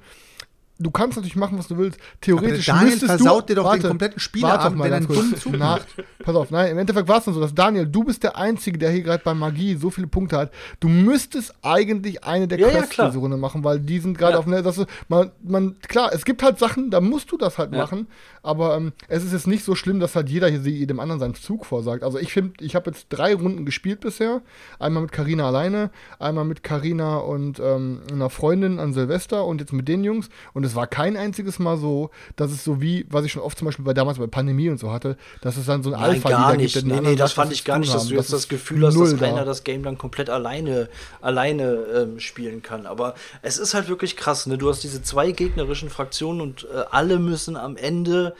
du kannst natürlich machen, was du willst. Theoretisch Aber der Daniel müsstest versaut du, dir doch den kompletten warte mal wenn er einen dummen Zug Na, pass auf, nein, im Endeffekt war es dann so, dass Daniel, du bist der Einzige, der hier gerade bei Magie so viele Punkte hat. Du müsstest eigentlich eine der Ja, ja, Quests klar. diese Runde machen, weil die sind gerade Ja. auf einer, das ist, man, man, klar, es gibt halt Sachen, da musst du das halt Ja. machen, aber ähm, es ist jetzt nicht so schlimm, dass halt jeder hier jedem anderen seinen Zug vorsagt. Also ich finde, ich habe jetzt drei Runden gespielt bisher. Einmal mit Karina alleine, einmal mit Karina und ähm, einer Freundin an Silvester und jetzt mit den Jungs. Und es war kein einziges Mal so, dass es so wie, was ich schon oft zum Beispiel bei damals bei Pandemie und so hatte, dass es dann so ein Nein, Alpha gar nicht. gibt. Nee, nee, das fand ich gar nicht, dass du jetzt das ist Gefühl hast, dass da. einer das Game dann komplett alleine, alleine ähm, spielen kann. Aber es ist halt wirklich krass, ne? Du hast diese zwei gegnerischen Fraktionen und äh, alle müssen am Ende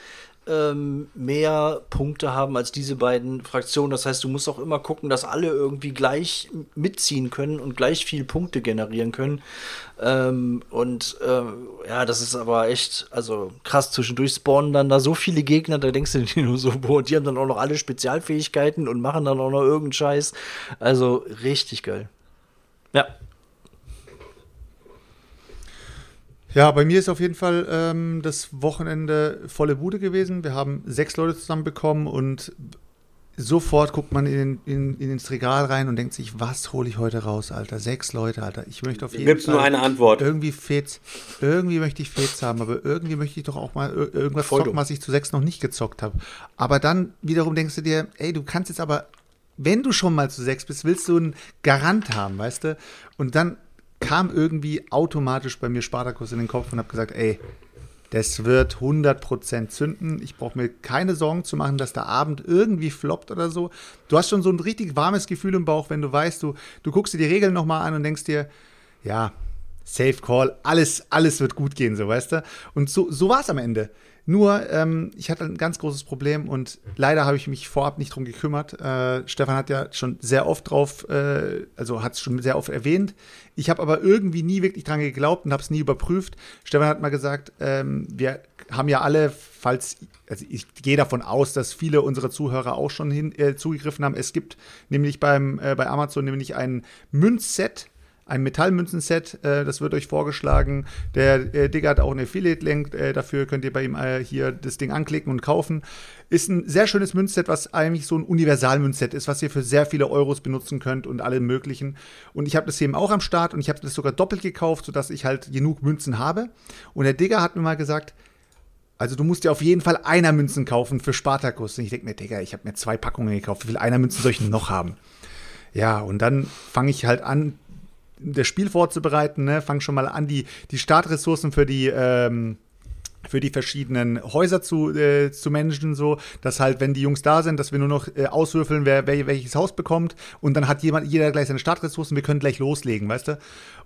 ähm, mehr Punkte haben als diese beiden Fraktionen. Das heißt, du musst auch immer gucken, dass alle irgendwie gleich mitziehen können und gleich viel Punkte generieren können. Ähm, und ähm, ja, das ist aber echt, also krass, zwischendurch spawnen dann da so viele Gegner, da denkst du dir nur so, boah, die haben dann auch noch alle Spezialfähigkeiten und machen dann auch noch irgendeinen Scheiß. Also richtig geil. Ja. Ja, bei mir ist auf jeden Fall ähm, das Wochenende volle Bude gewesen. Wir haben sechs Leute zusammenbekommen und sofort guckt man in, in, in ins Regal rein und denkt sich, was hole ich heute raus, Alter? Sechs Leute, Alter. Ich möchte auf jeden Gibt's Fall nur eine Antwort. irgendwie Fets, irgendwie möchte ich Fets haben, aber irgendwie möchte ich doch auch mal ir- irgendwas Voll zocken, was ich zu sechs noch nicht gezockt habe. Aber dann wiederum denkst du dir, ey, du kannst jetzt aber, wenn du schon mal zu sechs bist, willst du einen Garant haben, weißt du? Und dann kam irgendwie automatisch bei mir Spartakus in den Kopf und habe gesagt, ey, das wird 100% zünden. Ich brauche mir keine Sorgen zu machen, dass der Abend irgendwie floppt oder so. Du hast schon so ein richtig warmes Gefühl im Bauch, wenn du weißt, du, du guckst dir die Regeln nochmal an und denkst dir, ja, Safe Call, alles, alles wird gut gehen, so weißt du. Und so, so war es am Ende. Nur, ähm, ich hatte ein ganz großes Problem und leider habe ich mich vorab nicht drum gekümmert. Äh, Stefan hat ja schon sehr oft drauf, äh, also hat es schon sehr oft erwähnt. Ich habe aber irgendwie nie wirklich dran geglaubt und habe es nie überprüft. Stefan hat mal gesagt, ähm, wir haben ja alle, falls, also ich gehe davon aus, dass viele unserer Zuhörer auch schon hin, äh, zugegriffen haben. Es gibt nämlich beim, äh, bei Amazon nämlich ein Münzset, ein Metallmünzenset, äh, das wird euch vorgeschlagen. Der äh, Digger hat auch einen Affiliate-Link, äh, dafür könnt ihr bei ihm äh, hier das Ding anklicken und kaufen. Ist ein sehr schönes Münzset, was eigentlich so ein Universalmünzset ist, was ihr für sehr viele Euros benutzen könnt und alle möglichen. Und ich habe das eben auch am Start und ich habe das sogar doppelt gekauft, sodass ich halt genug Münzen habe. Und der Digger hat mir mal gesagt, also du musst dir auf jeden Fall Einer-Münzen kaufen für Spartakus. Und ich denke mir, Digga, ich habe mir zwei Packungen gekauft. Wie viele Einer-Münzen soll ich denn noch haben? Ja, und dann fange ich halt an, das Spiel vorzubereiten, ne? Fang schon mal an, die, die Startressourcen für die, ähm, für die verschiedenen Häuser zu, äh, zu managen, so, dass halt, wenn die Jungs da sind, dass wir nur noch äh, auswürfeln, wer, wer welches Haus bekommt und dann hat jemand, jeder gleich seine Startressourcen, wir können gleich loslegen, weißt du?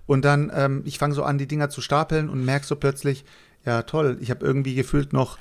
Und dann, ähm, ich fange so an, die Dinger zu stapeln und merk so plötzlich, ja toll, ich habe irgendwie gefühlt noch,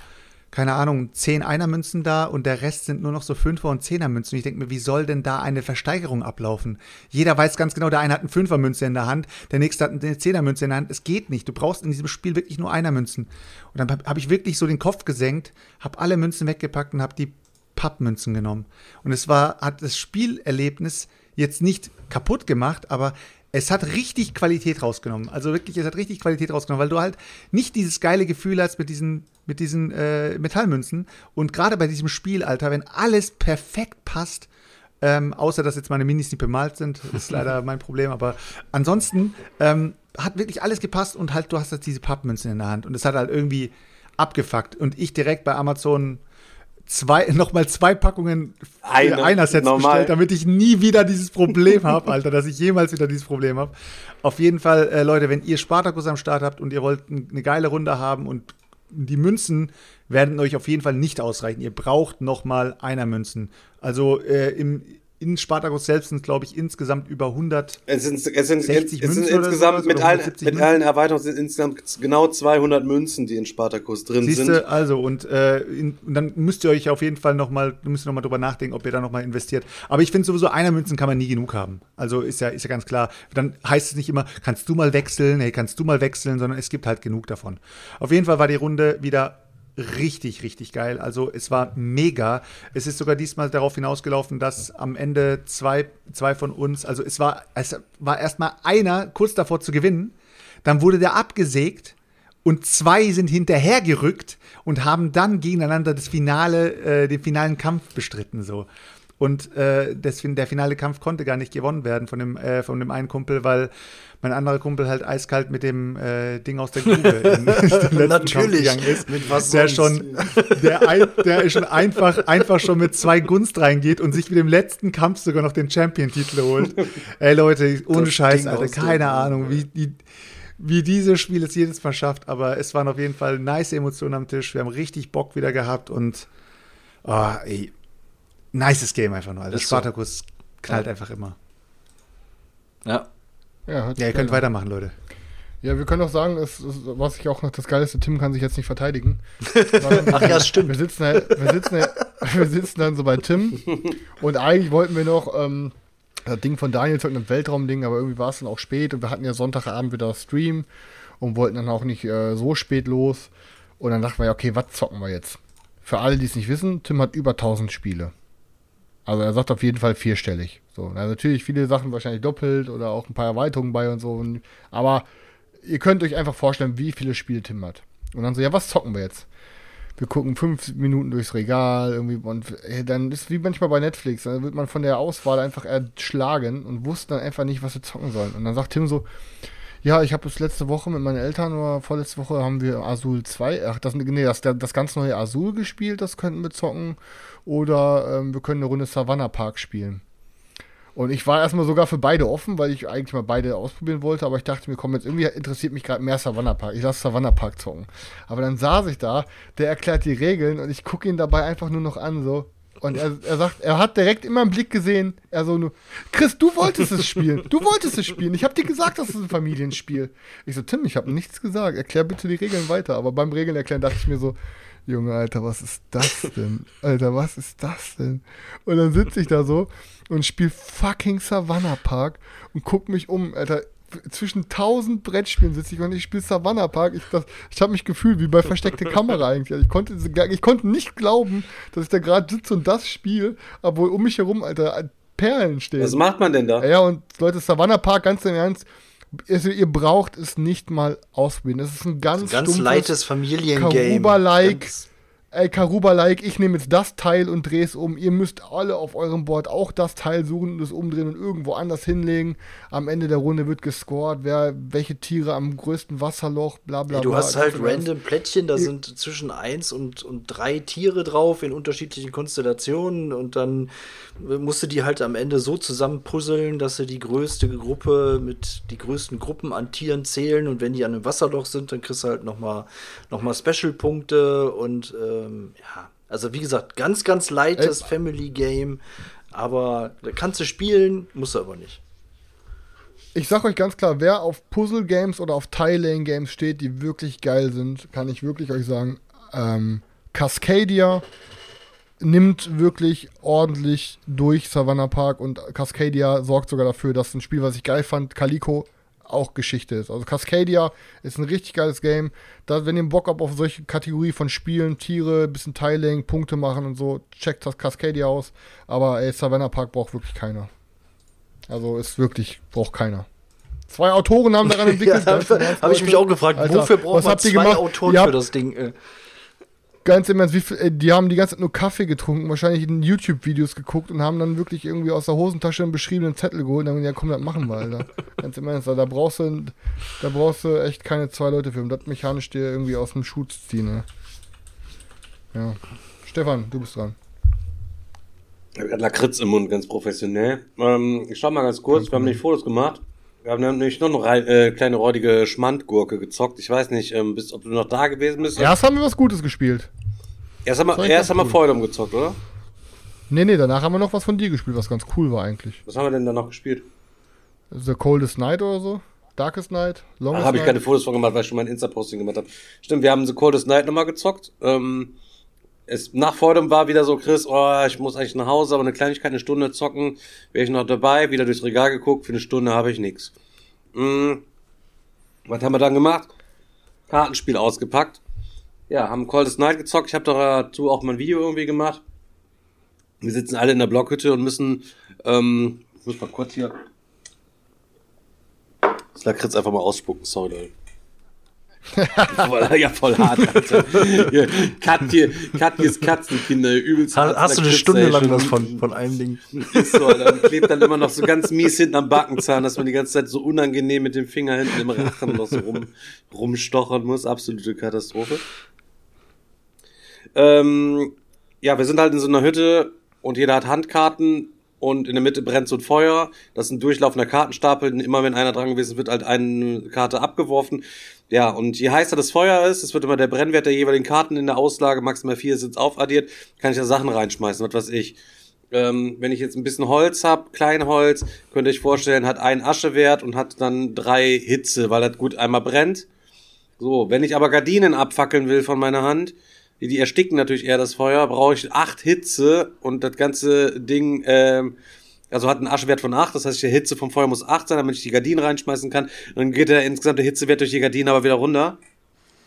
keine Ahnung, zehn Einermünzen da und der Rest sind nur noch so Fünfer- und Zehnermünzen. Ich denke mir, wie soll denn da eine Versteigerung ablaufen? Jeder weiß ganz genau, der eine hat eine Fünfermünze in der Hand, der nächste hat eine Zehnermünze in der Hand. Es geht nicht. Du brauchst in diesem Spiel wirklich nur Einermünzen. Und dann habe hab ich wirklich so den Kopf gesenkt, habe alle Münzen weggepackt und habe die Pappmünzen genommen. Und es war, hat das Spielerlebnis jetzt nicht kaputt gemacht, aber es hat richtig Qualität rausgenommen. Also wirklich, es hat richtig Qualität rausgenommen, weil du halt nicht dieses geile Gefühl hast mit diesen, mit diesen äh, Metallmünzen. Und gerade bei diesem Spiel, Alter, wenn alles perfekt passt, ähm, außer dass jetzt meine Minis nicht bemalt sind, ist leider [LAUGHS] mein Problem, aber ansonsten ähm, hat wirklich alles gepasst und halt, du hast jetzt diese Pappmünzen in der Hand und es hat halt irgendwie abgefuckt. Und ich direkt bei Amazon zwei, [LAUGHS] nochmal zwei Packungen Eine, Einer-Sets normal. bestellt, damit ich nie wieder dieses Problem habe, [LAUGHS] Alter, dass ich jemals wieder dieses Problem habe. Auf jeden Fall, äh, Leute, wenn ihr Spartakus am Start habt und ihr wollt eine geile Runde haben und die Münzen werden euch auf jeden Fall nicht ausreichen. Ihr braucht nochmal Einer-Münzen. Also äh, im, in Spartakus selbst sind, glaube ich, insgesamt über 100 Es sind, es sind, 60 es sind insgesamt mit allen, 170 mit Münzen? allen Erweiterungen sind insgesamt genau 200 Münzen, die in Spartakus drin Siehst sind. also und, äh, in, und dann müsst ihr euch auf jeden Fall noch mal, müsst ihr noch mal drüber nachdenken, ob ihr da noch mal investiert. Aber ich finde sowieso, einer Münzen kann man nie genug haben. Also ist ja, ist ja ganz klar. Dann heißt es nicht immer, kannst du mal wechseln, hey, kannst du mal wechseln, sondern es gibt halt genug davon. Auf jeden Fall war die Runde wieder richtig, richtig geil. Also es war mega. Es ist sogar diesmal darauf hinausgelaufen, dass am Ende zwei, zwei von uns, also es war, es war erstmal einer kurz davor zu gewinnen, dann wurde der abgesägt und zwei sind hinterhergerückt und haben dann gegeneinander das Finale, äh, den finalen Kampf bestritten so. Und äh, das, der finale Kampf konnte gar nicht gewonnen werden von dem, äh, von dem einen Kumpel, weil mein anderer Kumpel halt eiskalt mit dem äh, Ding aus der Grube in [LAUGHS] den letzten Kampf Natürlich. gegangen ist. Mit was der sonst? schon, der, ein, der schon einfach, einfach schon mit zwei Gunst reingeht und sich mit dem letzten Kampf sogar noch den Champion-Titel holt. Ey Leute, ohne Das Scheiß, Ding Alter, keine Grube. Ahnung, wie die wie dieses Spiel es jedes Mal schafft, aber es waren auf jeden Fall nice Emotionen am Tisch. Wir haben richtig Bock wieder gehabt und oh, ey, nices Game einfach nur. Also Ist so. Spartacus knallt einfach immer. Ja. Ja, Ja, ihr könnt weitermachen, Leute. Ja, wir können auch sagen, es, es, was ich auch noch das Geilste, Tim kann sich jetzt nicht verteidigen. [LAUGHS] Ach ja, stimmt. Wir sitzen, halt- wir, sitzen, [LAUGHS] wir sitzen dann so bei Tim und eigentlich wollten wir noch ähm, das Ding von Daniel zocken, ein Weltraumding, aber irgendwie war es dann auch spät und wir hatten ja Sonntagabend wieder Stream und wollten dann auch nicht äh, so spät los. Und dann dachten wir, ja, okay, was zocken wir jetzt? Für alle, die es nicht wissen, Tim hat über 1000 Spiele. Also er sagt auf jeden Fall vierstellig. So, na, natürlich viele Sachen wahrscheinlich doppelt oder auch ein paar Erweiterungen bei und so. Und, aber ihr könnt euch einfach vorstellen, wie viele Spiele Tim hat. Und dann so, ja, was zocken wir jetzt? Wir gucken fünf Minuten durchs Regal irgendwie und äh, dann ist wie manchmal bei Netflix, dann wird man von der Auswahl einfach erschlagen und wusste dann einfach nicht, was wir zocken sollen. Und dann sagt Tim so, ja, ich habe es letzte Woche mit meinen Eltern oder vorletzte Woche haben wir Azul 2, ach, das, nee, das, das ganz neue Azul gespielt, das könnten wir zocken. Oder ähm, wir können eine Runde Savannah Park spielen. Und ich war erstmal sogar für beide offen, weil ich eigentlich mal beide ausprobieren wollte, aber ich dachte mir, komm, jetzt irgendwie interessiert mich gerade mehr Savannah Park. Ich lasse Savannah Park zocken. Aber dann saß ich da, der erklärt die Regeln und ich gucke ihn dabei einfach nur noch an, so. Und er, er sagt, er hat direkt immer einen Blick gesehen, er so nur, Chris, du wolltest es spielen, du wolltest es spielen. Ich habe dir gesagt, das ist ein Familienspiel. Ich so, Tim, ich habe nichts gesagt, erklär bitte die Regeln weiter. Aber beim Regeln erklären dachte ich mir so, Junge, Alter, was ist das denn? Alter, was ist das denn? Und dann sitze ich da so und spiele fucking Savannah Park und guck mich um, Alter. Zwischen tausend Brettspielen sitze ich und ich spiele Savannah Park. Ich, das- ich habe mich gefühlt wie bei versteckte Kamera eigentlich. Also Ich konnte, ich konnte nicht glauben, dass ich da gerade sitze und das spiele, obwohl um mich herum, Alter, Perlen stehen. Was macht man denn da? Ja, und Leute, Savannah Park, ganz im Ernst, also ihr braucht es nicht mal ausprobieren. Das ist ein ganz, Ganz stumpfes leites Familiengame. Karuba-like. Ey, Karuba-like, ich nehme jetzt das Teil und drehe es um. Ihr müsst alle auf eurem Board auch das Teil suchen und es umdrehen und irgendwo anders hinlegen. Am Ende der Runde wird gescored, wer welche Tiere am größten Wasserloch, bla bla Ja, du bla. hast halt random Plättchen, da Ihr- sind zwischen eins und, und drei Tiere drauf in unterschiedlichen Konstellationen und dann äh, musst du die halt am Ende so zusammenpuzzeln, dass sie die größte Gruppe mit die größten Gruppen an Tieren zählen und wenn die an einem Wasserloch sind, dann kriegst du halt nochmal noch mal Special-Punkte und ähm, ja, also wie gesagt, ganz, ganz leichtes Ey. Family-Game, aber da kannst du spielen, musst du aber nicht. Ich sag euch ganz klar, wer auf Puzzle-Games oder auf Tile-Lane-Games steht, die wirklich geil sind, kann ich wirklich euch sagen, ähm, Cascadia nimmt wirklich ordentlich durch Savannah Park und Cascadia sorgt sogar dafür, dass ein Spiel, was ich geil fand, Calico, auch Geschichte ist. Also Cascadia ist ein richtig geiles Game. Da, wenn ihr Bock habt auf solche Kategorie von Spielen, Tiere, bisschen Tiling, Punkte machen und so, checkt das Cascadia aus. Aber ey, Savannah Park braucht wirklich keiner. Also ist wirklich, braucht keiner. Zwei Autoren haben daran [LAUGHS] entwickelt. Ja, habe ich mich auch gefragt, Alter, wofür braucht man zwei gemacht? Autoren Ihr für das Ding? Äh, Ganz im Ernst, wie viel, äh, die haben die ganze Zeit nur Kaffee getrunken, wahrscheinlich in YouTube-Videos geguckt und haben dann wirklich irgendwie aus der Hosentasche einen beschriebenen Zettel geholt und dann, ja komm, das machen wir, Alter. [LAUGHS] Ganz im Ernst, da brauchst du, da brauchst du echt keine zwei Leute für, um das mechanisch dir irgendwie aus dem Schuh zu ziehen, ne? Ja. Stefan, du bist dran. Ich habe Lakritz im Mund, ganz professionell. Ähm, ich schau mal ganz kurz, wir haben nämlich Fotos gemacht. Wir haben nämlich noch eine äh, kleine räudige Schmandgurke gezockt. Ich weiß nicht, ähm, bist, ob du noch da gewesen bist. Erst haben wir was Gutes gespielt. erst haben wir, erst haben wir. Feudum gezockt, oder? Nee, nee, danach haben wir noch was von dir gespielt, was ganz cool war eigentlich. Was haben wir denn da noch gespielt? The Coldest Night oder so? Darkest Night? Da Longest habe ich keine Fotos von gemacht, weil ich schon mein Insta-Posting gemacht habe. Stimmt, wir haben The Coldest Night nochmal gezockt. Ähm, es, nach Feudum war wieder so, Chris, oh, ich muss eigentlich nach Hause, aber eine Kleinigkeit, eine Stunde zocken, wäre ich noch dabei, wieder durchs Regal geguckt, für eine Stunde habe ich nix. Mm, was haben wir dann gemacht? Kartenspiel ausgepackt. Ja, haben Coldest Night gezockt. Ich habe dazu auch mal ein Video irgendwie gemacht. Wir sitzen alle in der Blockhütte und müssen, ähm, ich muss mal kurz hier das Lakritz einfach mal ausspucken, sorry, Leute. Voll, ja, voll hart, Alter. Ja, Katje, Katjes Katzenkinder, übelst Ha- Hast du eine Stunde lang was von, von einem Ding? Ist so, Alter. Und klebt dann immer noch so ganz mies hinten am Backenzahn, dass man die ganze Zeit so unangenehm mit dem Finger hinten im Rachen noch so rum, rumstochern muss. Absolute Katastrophe. Ähm, ja, wir sind halt in so einer Hütte und jeder hat Handkarten und in der Mitte brennt so ein Feuer. Das ist ein durchlaufender Kartenstapel. Immer wenn einer dran gewesen ist, wird halt eine Karte abgeworfen. Ja, und je heißer das Feuer ist, es wird immer der Brennwert der jeweiligen Karten in der Auslage, maximal vier sind aufaddiert, kann ich da Sachen reinschmeißen, was weiß ich. Ähm, wenn ich jetzt ein bisschen Holz hab, Kleinholz, könnt ihr euch vorstellen, hat einen Aschewert und hat dann drei Hitze, weil das gut einmal brennt. So, wenn ich aber Gardinen abfackeln will von meiner Hand, die, ersticken natürlich eher das Feuer, brauche ich acht Hitze und das ganze Ding, ähm, also hat einen Aschewert von acht, das heißt, die Hitze vom Feuer muss acht sein, damit ich die Gardinen reinschmeißen kann. Dann geht der insgesamte Hitzewert durch die Gardinen aber wieder runter.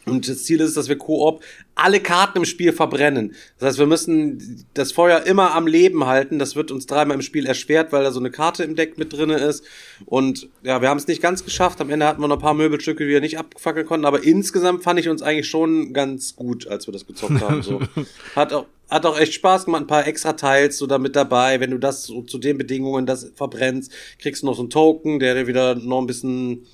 Und das Ziel ist, dass wir Koop alle Karten im Spiel verbrennen. Das heißt, wir müssen das Feuer immer am Leben halten. Das wird uns dreimal im Spiel erschwert, weil da so eine Karte im Deck mit drinne ist. Und ja, wir haben es nicht ganz geschafft. Am Ende hatten wir noch ein paar Möbelstücke, die wir nicht abfackeln konnten. Aber insgesamt fand ich uns eigentlich schon ganz gut, als wir das gezockt haben. So. [LAUGHS] Hat auch hat auch echt Spaß gemacht, ein paar extra Teils so damit dabei. Wenn du das so zu den Bedingungen das verbrennst, kriegst du noch so einen Token, der dir wieder noch ein bisschen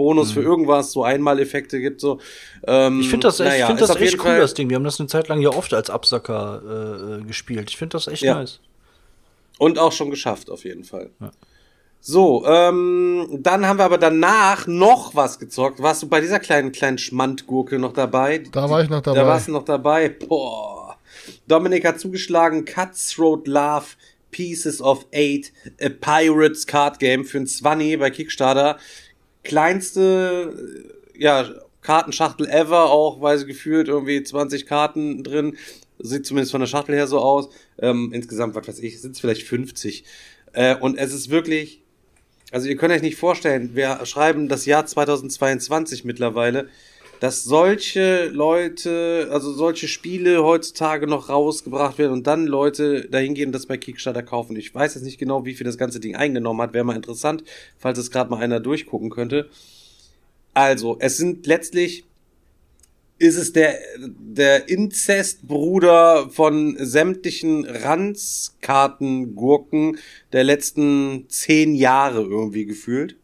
Bonus für irgendwas, so Einmaleffekte gibt. So. Ähm, Mhm. Ich finde das echt, naja, ich find ist das echt cool, Fall- das Ding. Wir haben das eine Zeit lang ja oft als Absacker äh, äh, gespielt. Ich finde das echt Ja. nice. Und auch schon geschafft, auf jeden Fall. So, ähm, dann haben wir aber danach noch was gezockt. Warst du bei dieser kleinen, kleinen Schmandgurke noch dabei? Da war ich noch dabei. Da warst du noch dabei. Boah. Dominik hat zugeschlagen. Cutthroat Love Pieces of Eight a Pirates Card Game für ein 20 bei Kickstarter. Kleinste, äh, ja, Kartenschachtel ever, auch weil sie gefühlt irgendwie 20 Karten drin. Sieht zumindest von der Schachtel her so aus. Ähm, insgesamt, was weiß ich, sind es vielleicht 50. Äh, und es ist wirklich, also ihr könnt euch nicht vorstellen, wir schreiben das Jahr 2022 mittlerweile, dass solche Leute, also solche Spiele heutzutage noch rausgebracht werden und dann Leute dahin gehen und das bei Kickstarter kaufen. Ich weiß jetzt nicht genau, wie viel das ganze Ding eingenommen hat. Wäre mal interessant, falls es gerade mal einer durchgucken könnte. Also, es sind letztlich ist es der, der Inzestbruder von sämtlichen Ranzkartengurken der letzten zehn Jahre irgendwie gefühlt.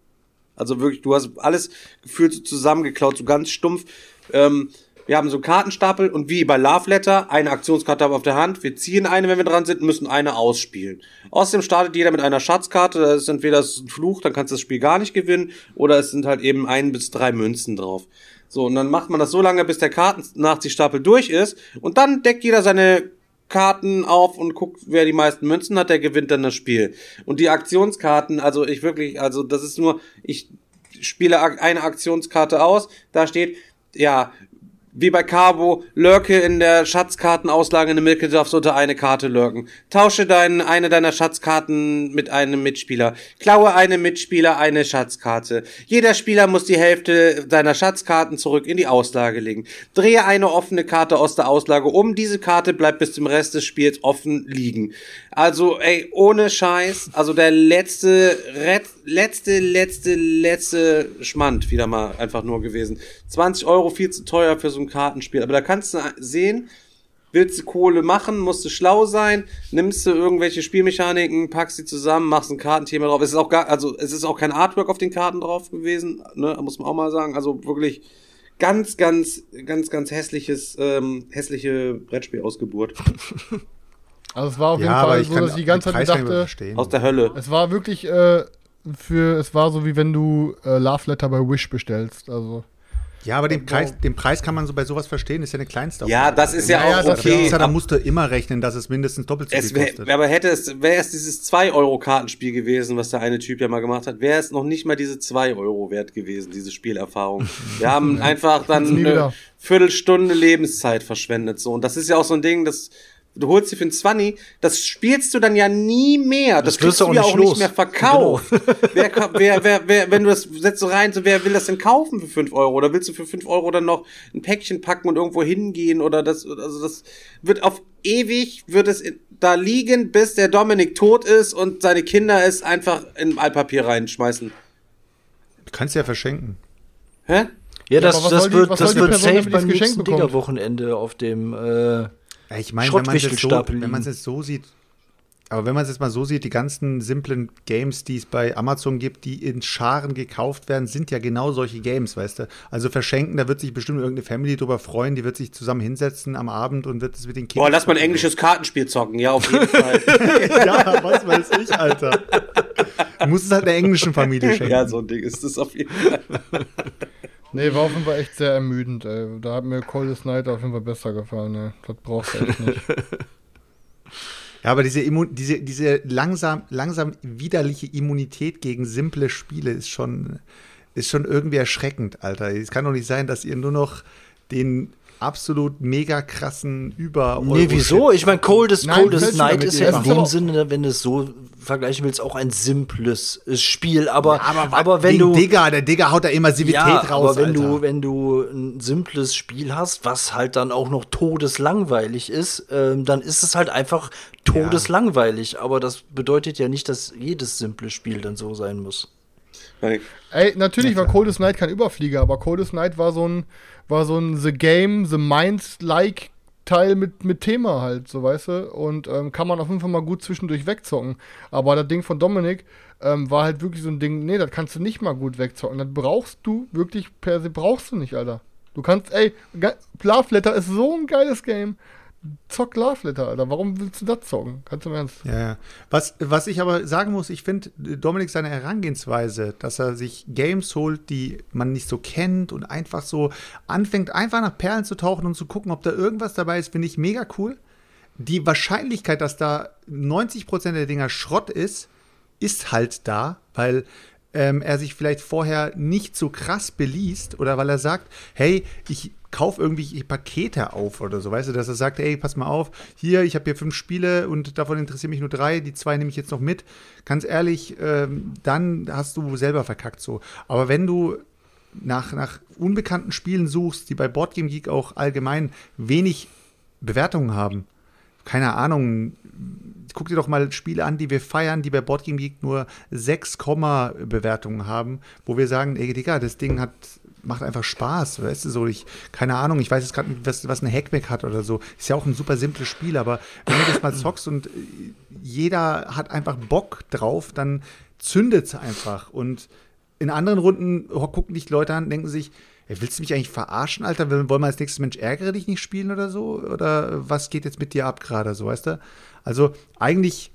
Also wirklich, du hast alles gefühlt so zusammengeklaut, so ganz stumpf. Ähm, wir haben so einen Kartenstapel und wie bei Love Letter, eine Aktionskarte haben wir auf der Hand. Wir ziehen eine, wenn wir dran sind, müssen eine ausspielen. Außerdem startet jeder mit einer Schatzkarte. Das ist entweder ein Fluch, dann kannst du das Spiel gar nicht gewinnen, oder es sind halt eben ein bis drei Münzen drauf. So, und dann macht man das so lange, bis der Kartennachziehstapel durch ist. Und dann deckt jeder seine Karten auf und guckt, wer die meisten Münzen hat, der gewinnt dann das Spiel. Und die Aktionskarten, also ich wirklich, also das ist nur, ich spiele eine Aktionskarte aus, da steht, ja, wie bei Cabo, lurke in der Schatzkartenauslage in der Milkedorf sollte eine Karte lurken. Tausche dein, eine deiner Schatzkarten mit einem Mitspieler. Klaue einem Mitspieler eine Schatzkarte. Jeder Spieler muss die Hälfte seiner Schatzkarten zurück in die Auslage legen. Drehe eine offene Karte aus der Auslage um. Diese Karte bleibt bis zum Rest des Spiels offen liegen. Also, ey, ohne Scheiß, also der letzte, Ret letzte, letzte, letzte Schmand wieder mal einfach nur gewesen. 20 Euro viel zu teuer für so ein Kartenspiel. Aber da kannst du sehen, willst du Kohle machen, musst du schlau sein, nimmst du irgendwelche Spielmechaniken, packst sie zusammen, machst ein Kartenthema drauf. Es ist auch gar, also es ist auch kein Artwork auf den Karten drauf gewesen, ne, muss man auch mal sagen. Also wirklich ganz, ganz, ganz, ganz hässliches, ähm, hässliche Brettspielausgeburt. [LAUGHS] Also es war auf jeden Ja, Fall ich so, kann dass ich die ganze Zeit dachte, verstehen. Aus der Hölle. es war wirklich äh, für, es war so wie wenn du äh, Love Letter bei Wish bestellst. Also Ja, aber den Preis, den Preis kann man so bei sowas verstehen, ist ja eine Kleinste. Ja, das ist ja, Ja, auch ja, das okay. ist Da musst du immer rechnen, dass es mindestens doppelt so viel wär, kostet. aber hätte es, wäre es dieses 2-Euro-Kartenspiel gewesen, was der eine Typ ja mal gemacht hat, wäre es noch nicht mal diese 2 Euro wert gewesen, diese Spielerfahrung. [LAUGHS] Wir haben einfach dann eine. Viertelstunde Lebenszeit verschwendet, so. Und das ist ja auch so ein Ding, das, du holst dir für ein 20, das spielst du dann ja nie mehr. Das, Das wirst kriegst du auch ja nicht auch nicht mehr verkauft. [LAUGHS] wer, ka- wer, wer, wer, wenn du das setzt so rein, so, wer will das denn kaufen für 5 Euro? Oder willst du für 5 Euro dann noch ein Päckchen packen und irgendwo hingehen? Oder das, also das wird auf ewig, wird es da liegen, bis der Dominik tot ist und seine Kinder es einfach in Altpapier reinschmeißen. Du kannst ja verschenken. Hä? Ja, das, was das soll die- wird, das wird safe beim nächsten? Digger-Wochenende auf dem. Äh, Ja, ich meine, wenn man es jetzt so, es jetzt so sieht, aber wenn man es jetzt mal so sieht, die ganzen simplen Games, die es bei Amazon gibt, die in Scharen gekauft werden, sind ja genau solche Games, weißt du? Also verschenken, da wird sich bestimmt irgendeine Family drüber freuen, die wird sich zusammen hinsetzen am Abend und wird es mit den Kindern. Boah, lass mal ein englisches Kartenspiel zocken, ja, auf jeden [LAUGHS] Fall. ja, was weiß ich, Alter. Du musst es halt einer englischen Familie schenken. ja, so ein Ding ist das auf jeden Fall. [LAUGHS] Nee, war auf jeden Fall echt sehr ermüdend, ey. Da hat mir Coldest Night auf jeden Fall besser gefallen, ey. Das brauchst du echt nicht. [LAUGHS] Ja, aber diese, Immun diese, diese langsam, langsam widerliche Immunität gegen simple Spiele ist schon, ist schon irgendwie erschreckend, Alter. Es kann doch nicht sein, dass ihr nur noch den absolut mega krassen über nee, wieso? Ich meine, Coldest, Nein, Coldest Night ist ihr ja in dem Sinne, wenn du es so vergleichen willst, auch ein simples äh, Spiel. Aber, aber, aber wenn du. Digger, der Digger haut da Immersivität ja, raus, aber wenn Alter. du, wenn du ein simples Spiel hast, was halt dann auch noch todeslangweilig ist, ähm, dann ist es halt einfach todeslangweilig. Aber das bedeutet ja nicht, dass jedes simple Spiel dann so sein muss. Ey, natürlich war Coldest Night kein Überflieger, aber Coldest Night war so ein, war so ein The Game, The Mind-like Teil mit, mit Thema halt, so weißt du. Und ähm, kann man auf jeden Fall mal gut zwischendurch wegzocken. Aber das Ding von Dominik ähm, war halt wirklich so ein Ding, nee, das kannst du nicht mal gut wegzocken. Das brauchst du wirklich per se, brauchst du nicht, Alter. Du kannst, ey, Love ist so ein geiles Game. Zock Love Letter, Alter. Warum willst du das zocken? Du im Ernst? Ja, ja. Was, was ich aber sagen muss, ich finde Dominik seine Herangehensweise, dass er sich Games holt, die man nicht so kennt und einfach so anfängt, einfach nach Perlen zu tauchen und zu gucken, ob da irgendwas dabei ist, finde ich mega cool. Die Wahrscheinlichkeit, dass da 90% der Dinger Schrott ist, ist halt da, weil ähm, er sich vielleicht vorher nicht so krass beliest oder weil er sagt, hey, ich kaufe irgendwie Pakete auf oder so, weißt du, dass er sagt, ey, pass mal auf, hier, ich habe hier fünf Spiele und davon interessieren mich nur drei, die zwei nehme ich jetzt noch mit. Ganz ehrlich, ähm, dann hast du selber verkackt so. Aber wenn du nach, nach unbekannten Spielen suchst, die bei Boardgame Geek auch allgemein wenig Bewertungen haben, keine Ahnung, guck dir doch mal Spiele an, die wir feiern, die bei Boardgame Geek nur 6, Bewertungen haben, wo wir sagen, ey Digga, das Ding hat macht einfach Spaß, weißt du, so ich keine Ahnung, ich weiß jetzt gerade nicht, was, was eine Hackback hat oder so. Ist ja auch ein super simples Spiel, aber wenn du das mal zockst und äh, jeder hat einfach Bock drauf, dann zündet es einfach und in anderen Runden gucken dich Leute an, denken sich, ey, willst du mich eigentlich verarschen, Alter? Wollen wir als nächstes Mensch ärgere dich nicht spielen oder so? Oder was geht jetzt mit dir ab gerade, so, weißt du? Also eigentlich,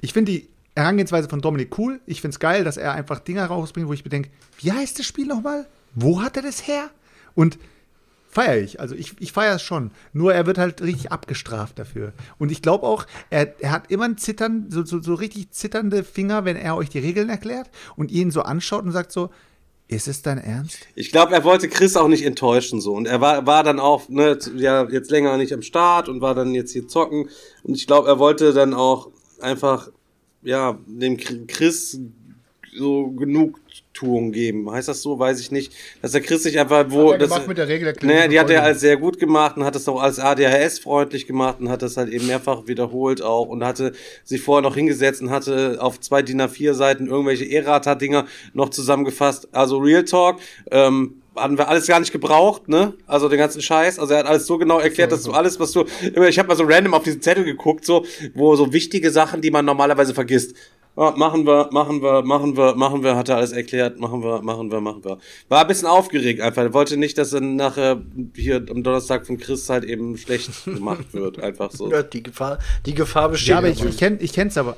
ich finde die Herangehensweise von Dominik cool. Ich finde es geil, dass er einfach Dinger rausbringt, wo ich mir denke, wie heißt das Spiel nochmal? Wo hat er das her? Und feiere ich. Also ich, ich feiere es schon. Nur er wird halt richtig abgestraft dafür. Und ich glaube auch, er, er hat immer ein Zittern, so, so, so richtig zitternde Finger, wenn er euch die Regeln erklärt und ihn so anschaut und sagt so, ist es dein Ernst? Ich glaube, er wollte Chris auch nicht enttäuschen so und er war war dann auch ne ja jetzt länger nicht am Start und war dann jetzt hier zocken und ich glaube, er wollte dann auch einfach ja dem Chris so Genugtuung geben. Heißt das so? Weiß ich nicht. Dass der Chris sich einfach wo Hat er das, gemacht mit der Regelerklärung Naja, die hat er als sehr gut gemacht und hat es auch als ADHS-freundlich gemacht und hat das halt eben mehrfach wiederholt auch und hatte sich vorher noch hingesetzt und hatte auf zwei DIN A4 Seiten irgendwelche Errata-Dinger noch zusammengefasst. Also Real Talk, ähm, hatten wir alles gar nicht gebraucht, ne? Also den ganzen Scheiß. Also er hat alles so genau erklärt, dass du alles, was du ich habe mal so random auf diesen Zettel geguckt, so, wo so wichtige Sachen, die man normalerweise vergisst. Ah, machen wir, machen wir, machen wir, machen wir, hat er alles erklärt, machen wir, machen wir, machen wir. War ein bisschen aufgeregt einfach. Er wollte nicht, dass er nachher hier am Donnerstag von Chris halt eben schlecht [LAUGHS] gemacht wird. Einfach so. Ja, die Gefahr, die Gefahr besteht. Ja, aber ich, ich kenne ich kenn's aber.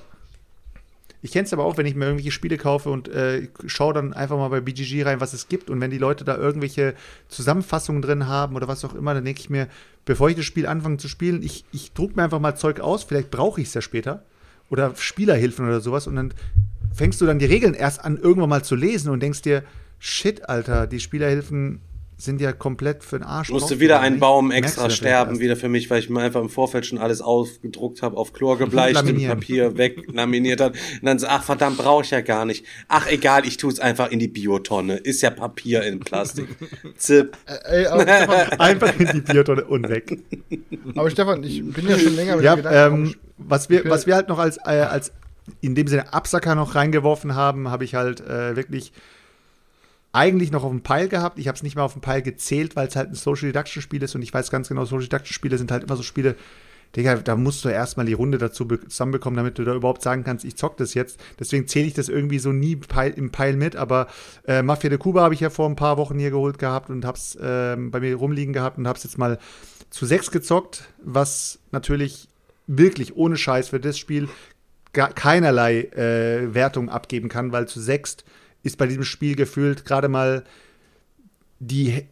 Ich kenne es aber auch, wenn ich mir irgendwelche Spiele kaufe und äh, schaue dann einfach mal bei BGG rein, was es gibt. Und wenn die Leute da irgendwelche Zusammenfassungen drin haben oder was auch immer, dann denke ich mir, bevor ich das Spiel anfange zu spielen, ich, ich druck mir einfach mal Zeug aus, vielleicht brauche ich es ja später. Oder Spielerhilfen oder sowas. Und dann fängst du dann die Regeln erst an, irgendwann mal zu lesen und denkst dir, shit, Alter, die Spielerhilfen sind ja komplett für den Arsch. Ich musste wieder nicht. Baum extra sterben, wieder für mich, weil ich mir einfach im Vorfeld schon alles ausgedruckt habe, auf Chlor gebleicht und Laminieren. Papier weglaminiert hat. Und dann so, ach verdammt, brauche ich ja gar nicht. Ach egal, ich tue es einfach in die Biotonne. Ist ja Papier in Plastik. [LAUGHS] Zip. Ey, aber, Stefan, [LAUGHS] Einfach in die Biotonne und weg. aber Stefan, ich bin ja schon länger mit Ja, dem Gedanken ähm, was, wir, was wir halt noch als, äh, als in dem Sinne Absacker noch reingeworfen haben, habe ich halt äh, wirklich eigentlich noch auf dem Pile gehabt. Ich habe es nicht mal auf dem Pile gezählt, weil es halt ein Social Deduction Spiel ist und ich weiß ganz genau, Social Deduction Spiele sind halt immer so Spiele, Digga, da musst du erstmal die Runde dazu be- zusammenbekommen, damit du da überhaupt sagen kannst, ich zock das jetzt. Deswegen zähle ich das irgendwie so nie im Pile mit, aber äh, Mafia de Cuba habe ich ja vor ein paar Wochen hier geholt gehabt und hab's ähm, bei mir rumliegen gehabt und hab's jetzt mal zu sechs gezockt, was natürlich wirklich ohne Scheiß für das Spiel keinerlei äh, Wertung abgeben kann, weil zu sechst ist bei diesem Spiel gefühlt gerade mal die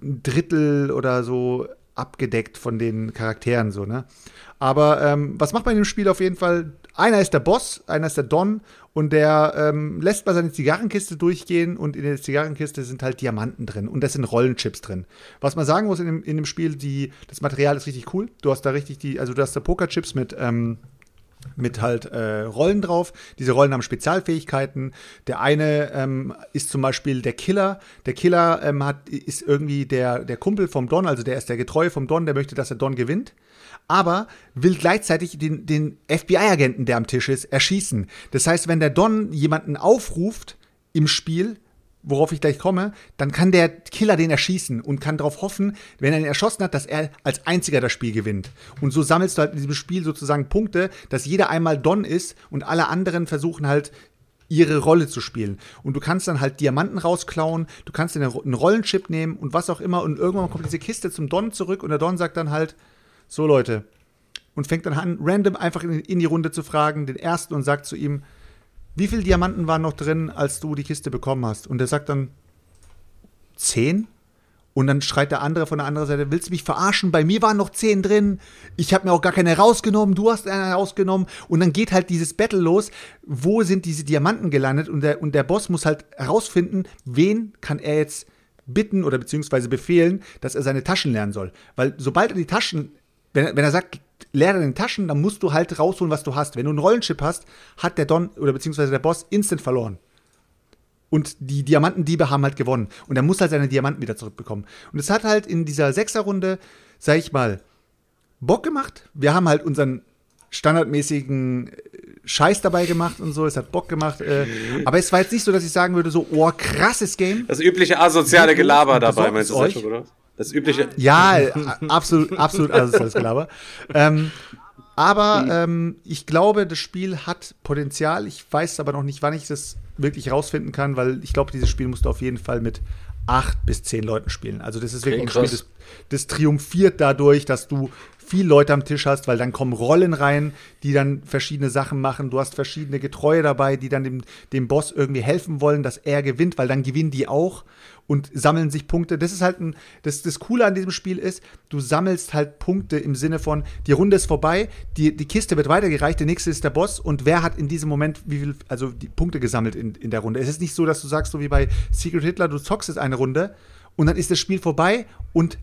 Drittel oder so abgedeckt von den Charakteren so, ne? Aber ähm, was macht man in dem Spiel auf jeden Fall? Einer ist der Boss, einer ist der Don und der ähm, lässt mal seine Zigarrenkiste durchgehen und in der Zigarrenkiste sind halt Diamanten drin und das sind Rollenchips drin. Was man sagen muss in dem, in dem Spiel, die, das Material ist richtig cool. Du hast da richtig die, also du hast da Pokerchips mit, ähm, mit halt äh, Rollen drauf. Diese Rollen haben Spezialfähigkeiten. Der eine ähm, ist zum Beispiel der Killer. Der Killer ähm, hat, ist irgendwie der, der Kumpel vom Don, also der ist der Getreue vom Don, der möchte, dass der Don gewinnt. Aber will gleichzeitig den, den FBI-Agenten, der am Tisch ist, erschießen. Das heißt, wenn der Don jemanden aufruft im Spiel, worauf ich gleich komme, dann kann der Killer den erschießen und kann darauf hoffen, wenn er ihn erschossen hat, dass er als einziger das Spiel gewinnt. Und so sammelst du halt in diesem Spiel sozusagen Punkte, dass jeder einmal Don ist und alle anderen versuchen halt ihre Rolle zu spielen. Und du kannst dann halt Diamanten rausklauen, du kannst dir eine- einen Rollenchip nehmen und was auch immer und irgendwann kommt diese Kiste zum Don zurück und der Don sagt dann halt, so Leute, und fängt dann an, random einfach in, in die Runde zu fragen, den ersten und sagt zu ihm, wie viele Diamanten waren noch drin, als du die Kiste bekommen hast? Und er sagt dann, zehn? Und dann schreit der andere von der anderen Seite, willst du mich verarschen? Bei mir waren noch zehn drin. Ich habe mir auch gar keine rausgenommen. Du hast eine rausgenommen. Und dann geht halt dieses Battle los. Wo sind diese Diamanten gelandet? Und der, und der Boss muss halt herausfinden, wen kann er jetzt bitten oder beziehungsweise befehlen, dass er seine Taschen lernen soll. Weil sobald er die Taschen, wenn, wenn er sagt, leer deine Taschen, dann musst du halt rausholen, was du hast. Wenn du einen Rollenchip hast, hat der Don oder beziehungsweise der Boss instant verloren. Und die Diamantendiebe haben halt gewonnen. Und er muss halt seine Diamanten wieder zurückbekommen. Und es hat halt in dieser Sechserrunde, sag ich mal, Bock gemacht. Wir haben halt unseren standardmäßigen äh, Scheiß dabei gemacht und so. Es hat Bock gemacht. Äh, aber es war jetzt nicht so, dass ich sagen würde, so, oh, krasses Game. Das übliche asoziale Gelaber dabei, meinst du, euch. Sascha, oder? Das übliche. Ja, absolut, absolut asoziales Gelaber. Ähm, aber ähm, ich glaube, das Spiel hat Potenzial. Ich weiß aber noch nicht, wann ich das wirklich rausfinden kann, weil ich glaube, dieses Spiel musst du auf jeden Fall mit acht bis zehn Leuten spielen. Also das ist wirklich ein Spiel, das, das triumphiert dadurch, dass du viele Leute am Tisch hast, weil dann kommen Rollen rein, die dann verschiedene Sachen machen. Du hast verschiedene Getreue dabei, die dann dem, dem Boss irgendwie helfen wollen, dass er gewinnt, weil dann gewinnen die auch und sammeln sich Punkte. Das ist halt ein, das, das Coole an diesem Spiel ist, du sammelst halt Punkte im Sinne von, die Runde ist vorbei, die, die Kiste wird weitergereicht, der nächste ist der Boss und wer hat in diesem Moment wie viel, also die Punkte gesammelt in, in der Runde. Es ist nicht so, dass du sagst, so wie bei Secret Hitler, du zockst jetzt eine Runde und dann ist das Spiel vorbei und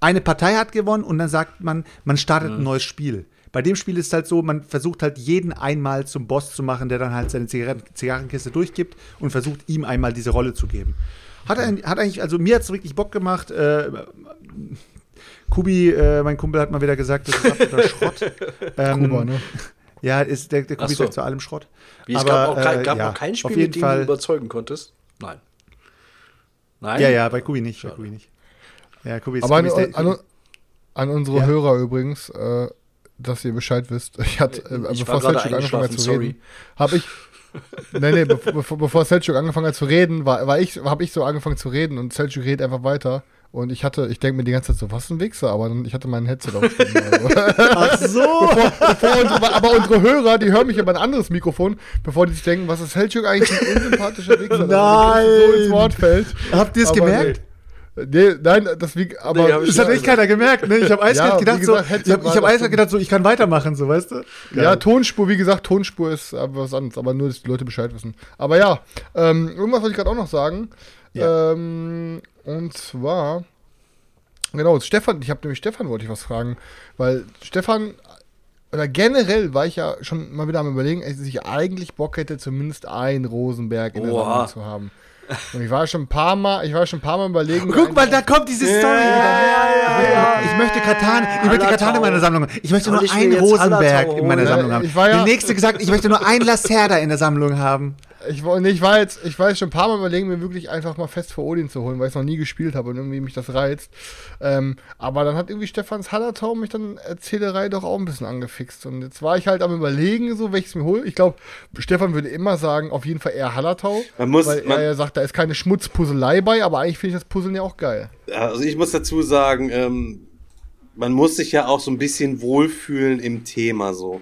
eine Partei hat gewonnen und dann sagt man, man startet ein neues Spiel. Bei dem Spiel ist es halt so, man versucht halt jeden einmal zum Boss zu machen, der dann halt seine Zigaretten, Zigarrenkiste durchgibt und versucht ihm einmal diese Rolle zu geben. Hat, ein, hat eigentlich, also mir hat es wirklich Bock gemacht. Äh, Kubi, äh, mein Kumpel, hat mal wieder gesagt, das ist absoluter [LAUGHS] Schrott. Ähm, Kuba, ne? Ja, ist, der, der Kubi so. sagt zu allem Schrott. Wie, es Aber, gab, auch kein, äh, gab ja, noch kein Spiel, mit dem Fall- du überzeugen konntest? Nein. Nein? Ja, ja, bei Kubi nicht. Bei Kubi nicht. Ja, Kubi ist, Aber an, Kubi ist der, an, an unsere Ja. Hörer übrigens, äh, dass ihr Bescheid wisst. [LAUGHS] Ich hatte, äh, Ich war bevor gerade Selchuk angefangen hat eingeschlafen, zu sorry. reden, habe ich. Nee, nee, bevor, bevor, bevor Selchuk angefangen hat zu reden, war, war ich, habe ich so angefangen zu reden und Selchuk redet einfach weiter. Und ich hatte, ich denke mir die ganze Zeit so, was ein Wichser, aber dann, ich hatte mein Headset aufgenommen. [LAUGHS] Also. Ach so. bevor unsere, aber unsere Hörer, die hören mich über ein anderes Mikrofon, bevor die sich denken, was ist Selchuk eigentlich ein unsympathischer Wichser, der so ins Wort fällt. Habt ihr es gemerkt? Nee. Nee, nein, das wie, aber Nee, Das hat echt keiner gemerkt, ne? Ich habe eiskalt Ja, gedacht, so, gesagt, Headset ich habe hab eiskalt so- gedacht, so, ich kann weitermachen, so, weißt du? Ja, Tonspur, wie gesagt, Tonspur ist aber was anderes, aber nur, dass die Leute Bescheid wissen. Aber ja, ähm, irgendwas wollte ich gerade auch noch sagen. Ja. Ähm, und zwar, genau, Stefan, ich habe nämlich Stefan wollte ich was fragen, weil Stefan, oder generell war ich ja schon mal wieder am überlegen, dass ich eigentlich Bock hätte, zumindest einen Rosenberg in der Oha. Sammlung zu haben. Und ich war schon ein paar Mal, ich war schon ein paar Mal überlegen. Guck mal, da kommt diese Story wieder. Ich möchte Katan, ich möchte Katan in meiner Sammlung. Ich möchte nur einen Rosenberg in meiner? Sammlung haben. Ich war ja- Der nächste gesagt, ich möchte nur einen Lacerda in der Sammlung haben. Ich, nee, ich war jetzt, ich war jetzt schon ein paar Mal überlegen, mir wirklich einfach mal fest vor Odin zu holen, weil ich es noch nie gespielt habe und irgendwie mich das reizt. Ähm, aber dann hat irgendwie Stefans Hallertau mich dann Erzählerei doch auch ein bisschen angefixt. Und jetzt war ich halt am überlegen, so welches mir hole. Ich glaube, Stefan würde immer sagen, auf jeden Fall eher Hallertau. Man muss- weil man- er sagt, da ist keine Schmutzpuzzelei bei, aber eigentlich finde ich das Puzzeln ja auch geil. Also ich muss dazu sagen, ähm, man muss sich ja auch so ein bisschen wohlfühlen im Thema so.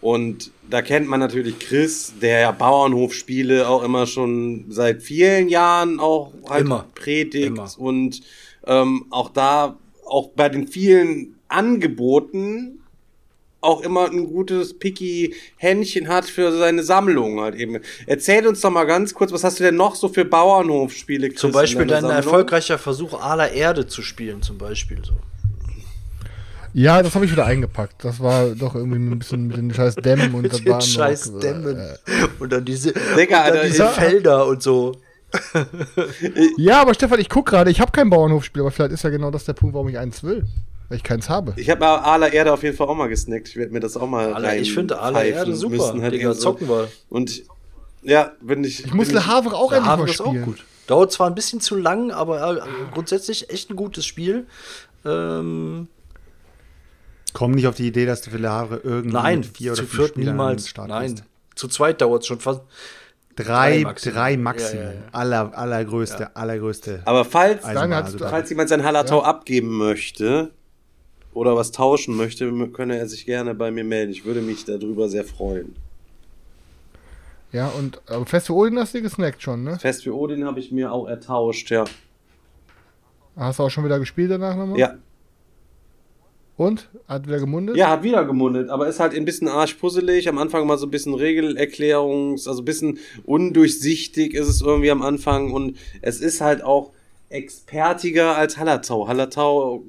Und da kennt man natürlich Chris, der ja Bauernhofspiele auch immer schon seit vielen Jahren auch halt Immer. predigt Immer. und ähm, auch da, auch bei den vielen Angeboten auch immer ein gutes picky Händchen hat für seine Sammlung halt eben. Erzähl uns doch mal ganz kurz, was hast du denn noch so für Bauernhofspiele, Chris, Zum Beispiel dein Sammlung? erfolgreicher Versuch, aller Erde zu spielen, zum Beispiel so. Ja, das habe ich wieder eingepackt. Das war doch irgendwie ein bisschen mit den scheiß Dämmen und das Den scheiß noch, Dämmen. Äh, Und dann diese, Digga, und dann diese. Felder und so. [LAUGHS] ja, aber Stefan, ich guck gerade, ich habe kein Bauernhofspiel, aber vielleicht ist ja genau das der Punkt, warum ich eins will. Weil ich keins habe. Ich habe mal aller Erde auf jeden Fall auch mal gesnackt. Ich werde mir das auch mal Alle, rein ich finde aller Erde super. müssen, halt Digga, so. zocken wir. Und ja, bin ich. Ich muss Le Havre auch endlich mal Hafen ist auch spielen. gut. Dauert zwar ein bisschen zu lang, aber äh, grundsätzlich echt ein gutes Spiel. Ähm, Komm nicht auf die Idee, dass du für Le Havre irgendwie nein, vier oder zu fünf viert niemals. starten Nein, musst. zu zweit dauert es schon fast. Drei, Drei Maximum. drei Maximum. Ja, ja, ja. Aller, allergrößte, allergrößte. Aber falls, Eisenbahn, Dann hast also falls jemand sein Hallertau abgeben möchte oder was tauschen möchte, könne er sich gerne bei mir melden. Ich würde mich darüber sehr freuen. Ja, und aber fest für Odin hast du gesnackt schon, ne? Fest für Odin habe ich mir auch ertauscht, ja. Hast du auch schon wieder gespielt danach nochmal? Ja, Und? Hat wieder gemundet? Ja, hat wieder gemundet, aber ist halt ein bisschen arschpuzzelig. Am Anfang mal so ein bisschen Regelerklärungs-, also ein bisschen undurchsichtig ist es irgendwie am Anfang und es ist halt auch expertiger als Hallertau. Hallertau,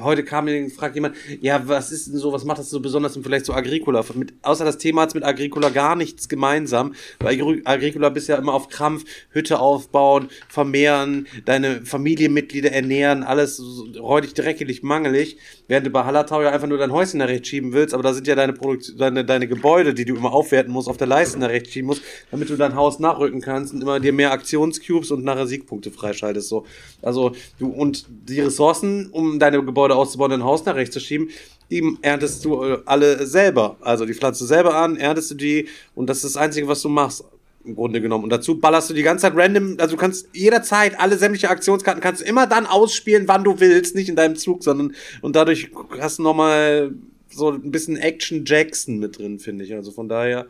heute kam mir gefragt jemand, ja, was ist denn so, was macht das so besonders und vielleicht so Agricola? Mit, außer das Thema hat mit Agricola gar nichts gemeinsam, weil Agri- Agricola bist ja immer auf Krampf, Hütte aufbauen, vermehren, deine Familienmitglieder ernähren, alles so räudig, dreckig, mangelig, während du bei Hallertau ja einfach nur dein Häuschen nach rechts schieben willst, aber da sind ja deine Produktion, deine, deine Gebäude, die du immer aufwerten musst, auf der Leiste nach rechts schieben musst, damit du dein Haus nachrücken kannst und immer dir mehr Aktionscubes und nachher Siegpunkte freischaltest, so. Also, du, und die Ressourcen, um deine Gebäude auszubauen, dein Haus nach rechts zu schieben, die erntest du äh, alle selber. Also, die pflanzt du selber an, erntest du die und das ist das Einzige, was du machst. Im Grunde genommen. Und dazu ballerst du die ganze Zeit random, also du kannst jederzeit alle sämtliche Aktionskarten kannst du immer dann ausspielen, wann du willst, nicht in deinem Zug, sondern und dadurch hast du nochmal so ein bisschen Action Jackson mit drin, finde ich. Also von daher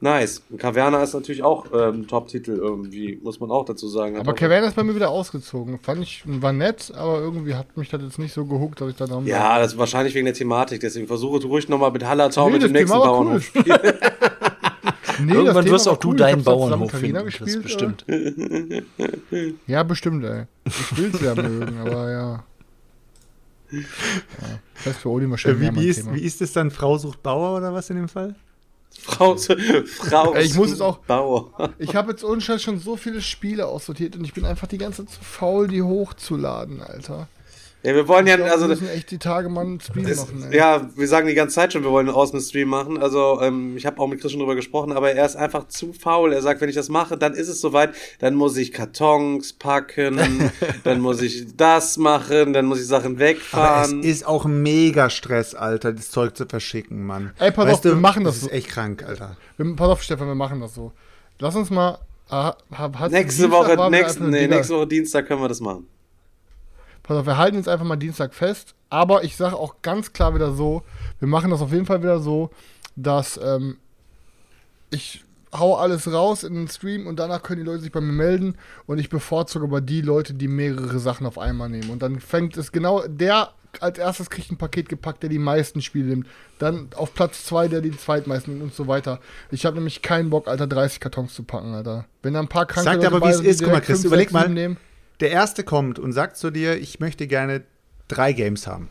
nice. Caverna ist natürlich auch ähm, Top-Titel irgendwie, muss man auch dazu sagen. Hat Aber Caverna ist bei mir wieder ausgezogen. Fand ich, war nett, aber irgendwie hat mich das jetzt nicht so gehuckt, dass ich da dran Ja, das ist wahrscheinlich wegen der Thematik, deswegen versuche du ruhig nochmal mit Hallertau Nee, mit dem das nächsten Bauernhof. [LAUGHS] [LAUGHS] Nee, das Irgendwann Thema wirst war auch du cool. Deinen Bauernhof finden, gespielt, bestimmt. aber- Ja, bestimmt, ey. Ich will's ja mögen, aber ja. ja. Fest für Odin Äh, wahrscheinlich mehr wie, mein wie, ist, Thema. wie ist es dann? Frau sucht Bauer oder was in dem Fall? Frau, Frau ich muss jetzt auch- Bauer. Ich habe jetzt ohne Scheiß schon so viele Spiele aussortiert und ich bin einfach die ganze Zeit zu faul, die hochzuladen, Alter. Ja, wir wollen ja, Ich glaub, also wir müssen echt die Tage mal einen Stream Es, machen. Ey. ja, wir sagen die ganze Zeit schon, wir wollen aus dem Stream machen. Also ähm, ich habe auch mit Chris schon drüber gesprochen, aber er ist einfach zu faul. Er sagt, wenn ich das mache, dann ist es soweit. Dann muss ich Kartons packen, [LAUGHS] dann muss ich das machen, dann muss ich Sachen Aber es wegfahren. ist auch mega Stress, Alter, das Zeug zu verschicken, Mann. Ey, pass auf, wir machen das das so. ist echt krank, Alter. Wir, pass auf, Stefan, wir machen das so. Lass uns mal. ah, hab- du nächste Dienstag Woche, waren wir nächste, einfach- nee, nächste Woche Dienstag können wir das machen. Pass auf, wir halten jetzt einfach mal Dienstag fest. Aber ich sage auch ganz klar wieder so: Wir machen das auf jeden Fall wieder so, dass ähm, ich hau alles raus in den Stream und danach können die Leute sich bei mir melden und ich bevorzuge aber die Leute, die mehrere Sachen auf einmal nehmen. Und dann fängt es genau, der als erstes kriegt ein Paket gepackt, der die meisten Spiele nimmt. Dann auf Platz zwei, der die zweitmeisten nimmt und so weiter. Ich habe nämlich keinen Bock, Alter, 30 Kartons zu packen, Alter. Wenn da ein paar kranke Sag dir aber, wie es ist. Guck mal, Chris, überleg mal. Nehmen. Der erste kommt und sagt zu dir, ich möchte gerne drei Games haben.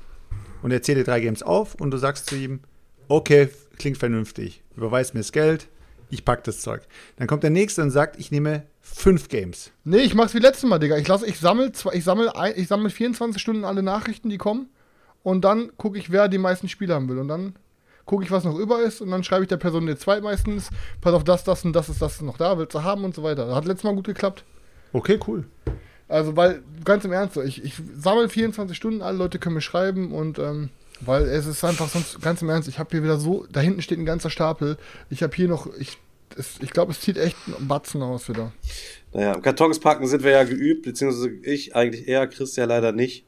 Und er zählt dir drei Games auf und du sagst zu ihm, okay, klingt vernünftig. Überweist mir das Geld, ich pack das Zeug. Dann kommt der nächste und sagt, ich nehme fünf Games. Nee, ich mach's wie letztes Mal, Digga. Ich lasse, ich sammle, ich sammle, ein, ich sammle 24 Stunden alle Nachrichten, die kommen. Und dann gucke ich, wer die meisten Spiele haben will. Und dann gucke ich, was noch über ist. Und dann schreibe ich der Person, die zweitmeisten ist, pass auf, das, das und das ist das noch da, willst du haben und so weiter. Hat letztes Mal gut geklappt. Okay, cool. Also, weil, ganz im Ernst, ich, ich sammle 24 Stunden, alle Leute können mir schreiben und, ähm, weil es ist einfach sonst, ganz im Ernst, ich habe hier wieder so, da hinten steht ein ganzer Stapel. Ich habe hier noch, ich, ich glaube, es zieht echt einen Batzen aus wieder. Naja, Kartons packen sind wir ja geübt, beziehungsweise ich eigentlich eher, Chris ja leider nicht.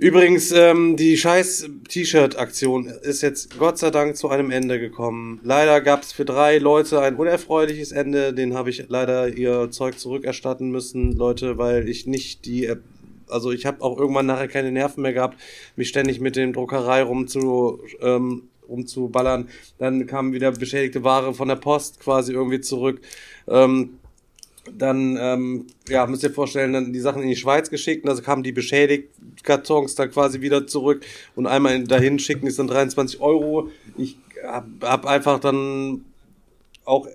Übrigens, ähm, die scheiß T-Shirt-Aktion ist jetzt Gott sei Dank zu einem Ende gekommen. Leider gab es für drei Leute ein unerfreuliches Ende. Den habe ich leider ihr Zeug zurückerstatten müssen, Leute, weil ich nicht die, also ich habe auch irgendwann nachher keine Nerven mehr gehabt, mich ständig mit dem Druckerei rumzu, ähm, rumzuballern. Dann kam wieder beschädigte Ware von der Post quasi irgendwie zurück. Ähm, dann, ähm, ja, müsst ihr vorstellen, dann die Sachen in die Schweiz geschickt und also kamen die beschädigt Kartons dann quasi wieder zurück und einmal in- dahin schicken ist dann 23 Euro. Ich hab, hab einfach dann auch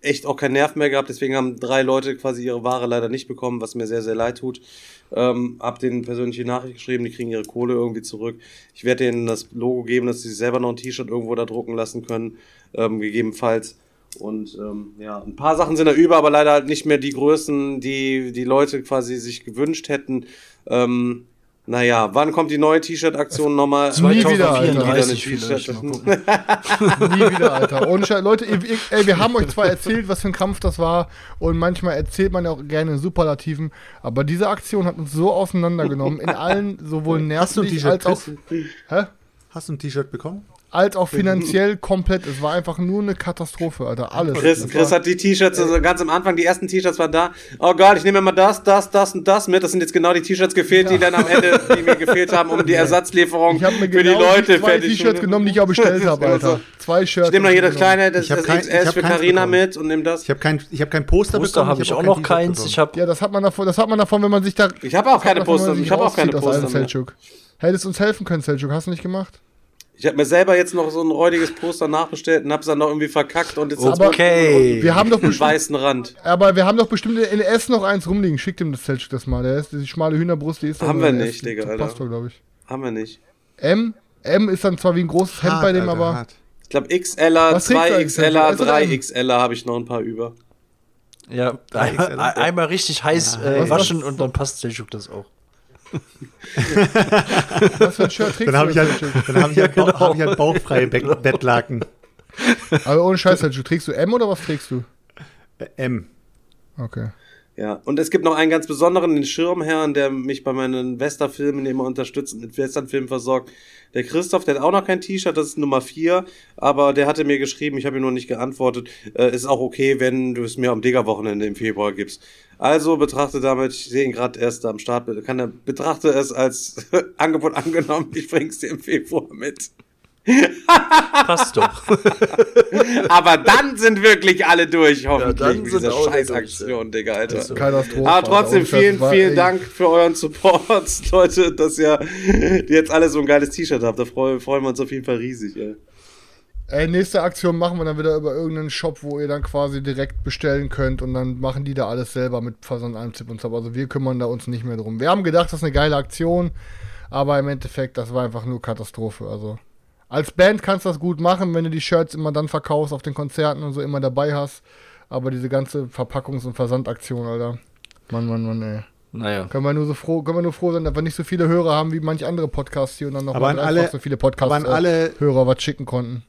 echt auch keinen Nerv mehr gehabt, deswegen haben drei Leute quasi ihre Ware leider nicht bekommen, was mir sehr, sehr leid tut. Ähm, hab denen persönliche Nachricht geschrieben, die kriegen ihre Kohle irgendwie zurück. Ich werde denen das Logo geben, dass sie selber noch ein T-Shirt irgendwo da drucken lassen können, ähm, gegebenenfalls. Und ähm, ja, ein paar Sachen sind da über, aber leider halt nicht mehr die Größen, die die Leute quasi sich gewünscht hätten. Ähm, naja, wann kommt die neue T-Shirt-Aktion nochmal? Nie wieder, Alter. Wieder eine 34 vielleicht, T-Shirt. mal gucken. [LAUGHS] Nie wieder, Alter. Ohne Scheiß. Leute, ihr, ihr, ey, wir haben euch zwar erzählt, was für ein Kampf das war, und manchmal erzählt man ja auch gerne in Superlativen, aber diese Aktion hat uns so auseinandergenommen, in allen, sowohl T-Shirt, als auch, hä? Hast du ein T-Shirt bekommen? Als auch [LAUGHS] finanziell komplett. Es war einfach nur eine Katastrophe, Alter. Alles. Chris, Das Chris hat die T-Shirts, also ganz am Anfang, die ersten T-Shirts waren da. Oh Gott, ich nehme mal das, das, das und das mit. Das sind jetzt genau die T-Shirts gefehlt, die dann am Ende, die mir gefehlt haben, um die [LAUGHS] Ersatzlieferung ich habe mir für genau die Leute zwei fertig T-Shirts genommen, die ich auch bestellt habe, immer [LAUGHS] Alter. Zwei Shirts. Ich nehme noch hier das kleine, das, Ich hab das kein- ich XS hab für bekommen. mit und nimm das. Ich habe kein, ich hab kein Poster, Poster bekommen. habe ich auch noch keins. Ich habe Ja, das hat man davon, das hat man davon, wenn man sich da. Ich habe auch keine Poster, ich habe auch keine Poster. Hättest uns helfen können, Selchuk. Hast du nicht gemacht? Ich habe mir selber jetzt noch so ein räudiges Poster nachbestellt und hab's dann noch irgendwie verkackt und jetzt hat's Okay. Wir haben doch einen bestimmt, weißen Rand. aber wir haben doch bestimmt in S noch eins rumliegen. Schickt ihm das Selchuk das mal. Der ist die schmale Hühnerbrust, die ist doch Haben wir nicht, S. Digga, Das Alter. Passt doch, glaube ich. Haben wir nicht. M, M ist dann zwar wie ein großes Hemd bei dem, Alter, aber hart. Ich glaube XLer, Was trägst du eigentlich, 2XLer, Selchuk? S oder M? 3XLer habe ich noch ein paar über. ja, einmal, einmal richtig heiß äh, Was- waschen und dann passt Selchuk das auch. Was für ein Shirt trägst Dann habe ich, du, halt, hab ich, halt, Ja, genau. hab ich halt bauchfreie Be Bettlaken. Aber ohne Scheiß, Selchuk. Trägst du M oder was trägst du? M. Okay. Ja, und es gibt noch einen ganz besonderen, den Schirmherrn, der mich bei meinen Western-Filmen immer unterstützt und mit Western-Filmen versorgt. Der Christoph, der hat auch noch kein T-Shirt, das ist Nummer 4, aber der hatte mir geschrieben, ich habe ihm noch nicht geantwortet, äh, ist auch okay, wenn du es mir am Digger-Wochenende im Februar gibst. Also betrachte damit, ich sehe ihn gerade erst am Start, kann er, betrachte es als [LAUGHS] Angebot angenommen, ich bring's dir im Februar mit. Passt doch. [LAUGHS] Aber dann sind wirklich alle durch, hoffentlich, dann mit sind dieser alle Scheißaktion, Digga, Alter. Also, Katastrophe. Aber trotzdem vielen, vielen Dank für euren Support, [LAUGHS] Leute, dass ihr jetzt alle so ein geiles T-Shirt habt. Da freuen, freuen wir uns auf jeden Fall riesig, ey. Äh, nächste Aktion machen wir dann wieder über irgendeinen Shop, wo ihr dann quasi direkt bestellen könnt und dann machen die da alles selber mit Versand, Einzip und so. Also wir kümmern da uns nicht mehr drum. Wir haben gedacht, das ist eine geile Aktion, aber im Endeffekt, das war einfach nur Katastrophe. Also als Band kannst du das gut machen, wenn du die Shirts immer dann verkaufst auf den Konzerten und so immer dabei hast. Aber diese ganze Verpackungs- und Versandaktion, Alter. Mann, Mann, Mann, ey. Naja. Können wir nur so froh, können wir nur froh sein, dass wir nicht so viele Hörer haben wie manche andere Podcasts hier und dann noch Aber an alle- so viele Podcasts aber an alle- Hörer was schicken konnten.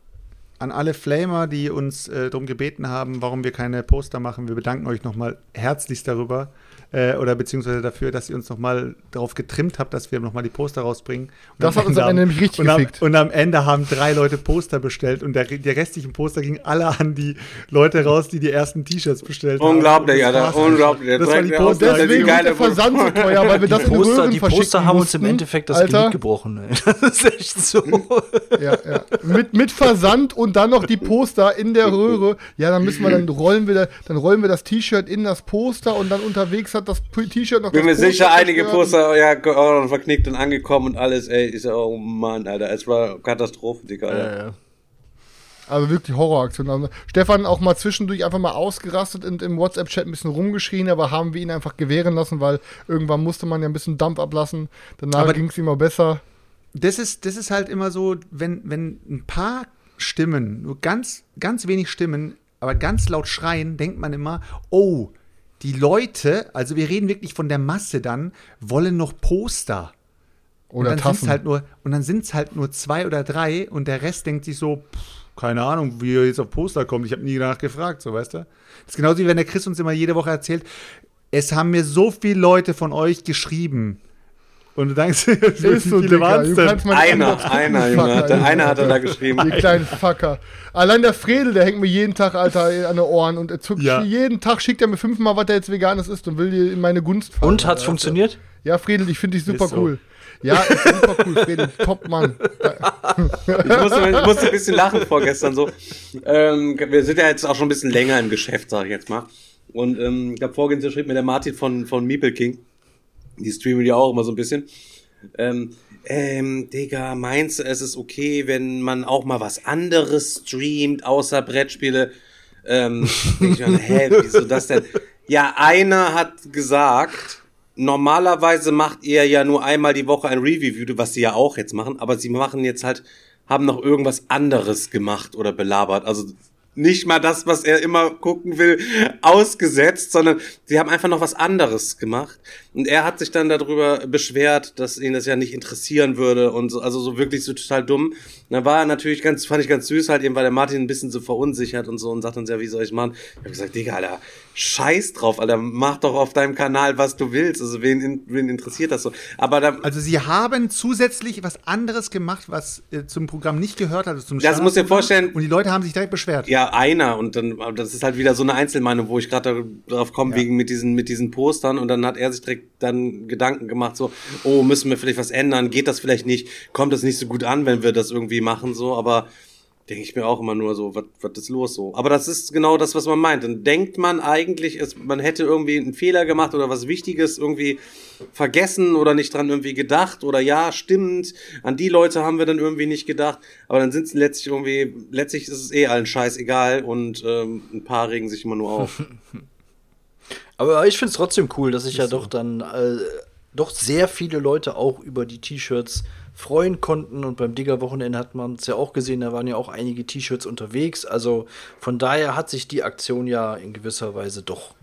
An alle Flamer, die uns äh, darum gebeten haben, warum wir keine Poster machen, wir bedanken euch nochmal herzlichst darüber. Äh, oder beziehungsweise dafür, dass ihr uns nochmal darauf getrimmt habt, dass wir nochmal die Poster rausbringen. Und Das hat uns am Ende nämlich richtig und am, gefickt. und am Ende haben drei Leute Poster bestellt und der, die restlichen Poster gingen alle an die Leute raus, die die ersten T-Shits bestellt Unglaublich, haben. Und das Alter. Unglaublich. Das war die Poster. Deswegen die ist der Versand so teuer, weil wir das in Poster, Röhren die Poster haben uns im mussten. Endeffekt das Alter. Genick gebrochen. Ey. [LAUGHS] Das ist echt so. Ja, ja. Mit, mit Versand und dann noch die Poster in der Röhre. Ja, dann müssen wir, dann rollen wir, da, dann rollen wir das T-Shirt in das Poster und dann unterwegs hat das T-Shirt noch Bin mir sicher, einige zerstört. Poster ja, auch noch verknickt und angekommen und alles, ey. Ist ja, oh Mann, Alter. Es war Katastrophe, Digga, Alter. Äh, Also wirklich Horroraktion. Also Stefan auch mal zwischendurch einfach mal ausgerastet und im WhatsApp-Chat ein bisschen rumgeschrien, aber haben wir ihn einfach gewähren lassen, weil irgendwann musste man ja ein bisschen Dampf ablassen. Danach ging es ihm auch besser. das ist, das ist halt immer so, wenn, wenn ein paar Stimmen, nur ganz, ganz wenig Stimmen, aber ganz laut schreien, denkt man immer, oh, die Leute, also wir reden wirklich von der Masse dann, wollen noch Poster. Oder und dann sind's Tassen. halt nur Und dann sind es halt nur zwei oder drei und der Rest denkt sich so, pff, keine Ahnung, wie er jetzt auf Poster kommt. Ich habe nie danach gefragt, so weißt du. Das ist genauso wie wenn der Chris uns immer jede Woche erzählt, es haben mir so viele Leute von euch geschrieben. Und du denkst, [LAUGHS] wie Ist so, viele waren es Du denn? Einer, einer, Junge. Der Junge, eine hat er da geschrieben. Die kleinen Fucker. Allein der Fredel, der hängt mir jeden Tag, Alter, an den Ohren und er zuckt Ja. jeden Tag, schickt er mir fünfmal, was er jetzt Veganes isst und will dir in meine Gunst fallen. Und hat's Alter. funktioniert? Ja, Fredel, ich finde dich super Ist so. cool. Ja, ist super cool, Fredel. [LAUGHS] Top Mann. Ich musste, ich musste ein bisschen lachen vorgestern so. Ähm, wir sind ja jetzt auch schon ein bisschen länger im Geschäft, sag ich jetzt mal. Und ähm, ich habe vorgestern schrieb mir der Martin von, von Meeple King. Die streamen ja auch immer so ein bisschen. Ähm, ähm, Digga, meinst du, es ist okay, wenn man auch mal was anderes streamt, außer Brettspiele? Ähm, denk [LAUGHS] ich mir, hä, wieso das denn? Ja, einer hat gesagt, normalerweise macht ihr ja nur einmal die Woche ein Review, was sie ja auch jetzt machen, aber sie machen jetzt halt, haben noch irgendwas anderes gemacht oder belabert. Also nicht mal das, was er immer gucken will, ausgesetzt, sondern sie haben einfach noch was anderes gemacht. Und er hat sich dann darüber beschwert, dass ihn das ja nicht interessieren würde und so, also so wirklich so total dumm. Und dann war er natürlich ganz, fand ich ganz süß halt eben, weil der Martin ein bisschen so verunsichert und so und sagt uns ja, wie soll ich machen? Ich habe gesagt, Digga, Alter, scheiß drauf, Alter, mach doch auf deinem Kanal, was du willst. Also wen, wen interessiert das so? Aber da, Also sie haben zusätzlich was anderes gemacht, was äh, zum Programm nicht gehört hat. Also zum Das musst du dir vorstellen- Und die Leute haben sich direkt beschwert. Ja, einer und dann, aber das ist halt wieder so eine Einzelmeinung, wo ich gerade darauf komme, wegen mit diesen, mit diesen Postern und dann hat er sich direkt dann Gedanken gemacht, so, oh, müssen wir vielleicht was ändern, geht das vielleicht nicht, kommt das nicht so gut an, wenn wir das irgendwie machen, so, aber denke ich mir auch immer nur so, was ist los so? Aber das ist genau das, was man meint. Dann denkt man eigentlich, es, man hätte irgendwie einen Fehler gemacht oder was Wichtiges irgendwie vergessen oder nicht dran irgendwie gedacht oder ja, stimmt, an die Leute haben wir dann irgendwie nicht gedacht, aber dann sind es letztlich irgendwie, letztlich ist es eh allen Scheiß egal und ähm, ein paar regen sich immer nur auf. [LAUGHS] Aber ich finde es trotzdem cool, dass sich ja doch dann äh, doch sehr viele Leute auch über die T-Shirts freuen konnten. Und beim Digger-Wochenende hat man es ja auch gesehen, da waren ja auch einige T-Shirts unterwegs. Also von daher hat sich die Aktion ja in gewisser Weise doch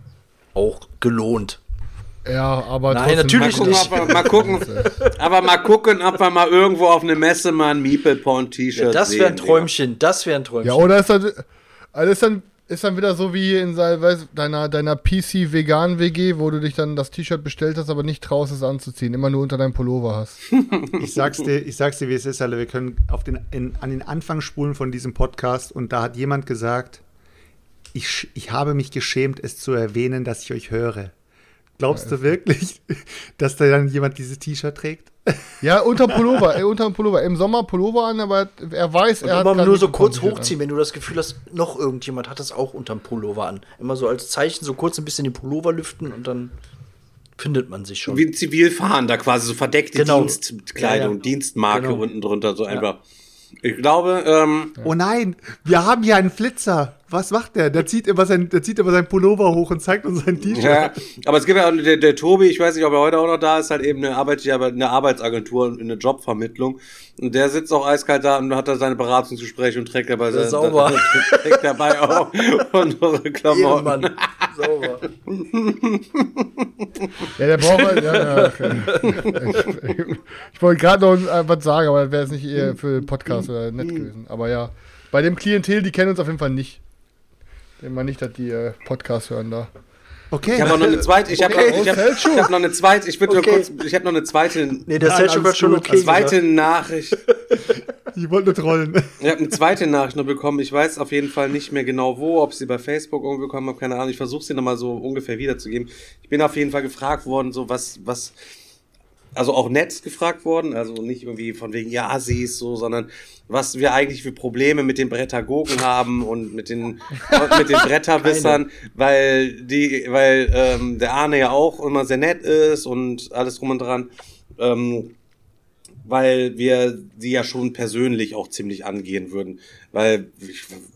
auch gelohnt. Ja, aber Nein, trotzdem- natürlich Gucken, nicht. wir, mal gucken, [LAUGHS] aber mal gucken, ob wir mal irgendwo auf eine Messe mal ein Meeple Porn T-Shirt Ja, das wäre ein. Träumchen, das wäre ein Träumchen. Ja, oder ist das, also ist dann, ist dann wieder so wie in deiner, deiner PC-Vegan-WG, wo du dich dann das T-Shirt bestellt hast, aber nicht traust, es anzuziehen, immer nur unter deinem Pullover hast. [LAUGHS] Ich sag's dir, ich sag's dir, wie es ist, alle. Wir können auf den, in, an den Anfang spulen von diesem Podcast und da hat jemand gesagt, ich, ich habe mich geschämt, es zu erwähnen, dass ich euch höre. Glaubst du wirklich, [LAUGHS] dass da dann jemand dieses T-Shirt trägt? Ja, unter Pullover, ey, unter dem Pullover. Im Sommer Pullover an, aber er weiß, Und er hat immer nur so kurz hochziehen, wenn du das Gefühl hast, noch irgendjemand hat das auch unterm Pullover an. Immer so als Zeichen, so kurz ein bisschen den Pullover lüften und dann findet man sich schon. Wie ein Zivilfahrender quasi, so verdeckte Genau. Dienstkleidung, Ja, ja. Dienstmarke Genau. unten drunter, so einfach. Ich glaube, ähm, Oh nein, wir haben hier einen Flitzer. Was macht der? Der zieht immer sein, der zieht immer sein Pullover hoch und zeigt uns sein T-Shirt. ja, aber es gibt ja auch, der, der Tobi, ich weiß nicht, ob er heute auch noch da ist, halt eben eine Arbeit, eine Arbeitsagentur und eine Jobvermittlung. Und der sitzt auch eiskalt da und hat da seine Beratungsgespräche und trägt dabei, Ja, sauber. [LAUGHS] trägt dabei auch unsere Klamotten. Ehrenmann. Sauber. Ja, der braucht halt, ja, ja, okay. Ich, ich wollte gerade noch was sagen, aber wäre es nicht eher für den Podcast oder nett gewesen. Aber ja, bei dem Klientel, die kennen uns auf jeden Fall nicht. Denke mal nicht, dass die äh, Podcast hören da. Okay. Ich habe noch eine [LAUGHS] zweite, ich habe Okay, noch, ich hab, ich hab noch eine zweite, ich würde Okay. kurz, ich habe noch eine zweite, Nee, der Selchuk hat schon okay. zweite gesagt. Nachricht. [LAUGHS] Ich wollte nur trollen. Ich habe eine zweite Nachricht noch bekommen. Ich weiß auf jeden Fall nicht mehr genau wo, ob ich sie bei Facebook irgendwo bekommen habe, keine Ahnung. Ich versuche sie nochmal so ungefähr wiederzugeben. Ich bin auf jeden Fall gefragt worden, so was, was, also auch nett gefragt worden, also nicht irgendwie von wegen, ja, Assis, so, sondern was wir eigentlich für Probleme mit den Brettagogen haben und mit den, [LAUGHS] mit den Bretterwissern, weil die, weil ähm, der Arne ja auch immer sehr nett ist und alles drum und dran. Ähm, weil wir sie ja schon persönlich auch ziemlich angehen würden. Weil,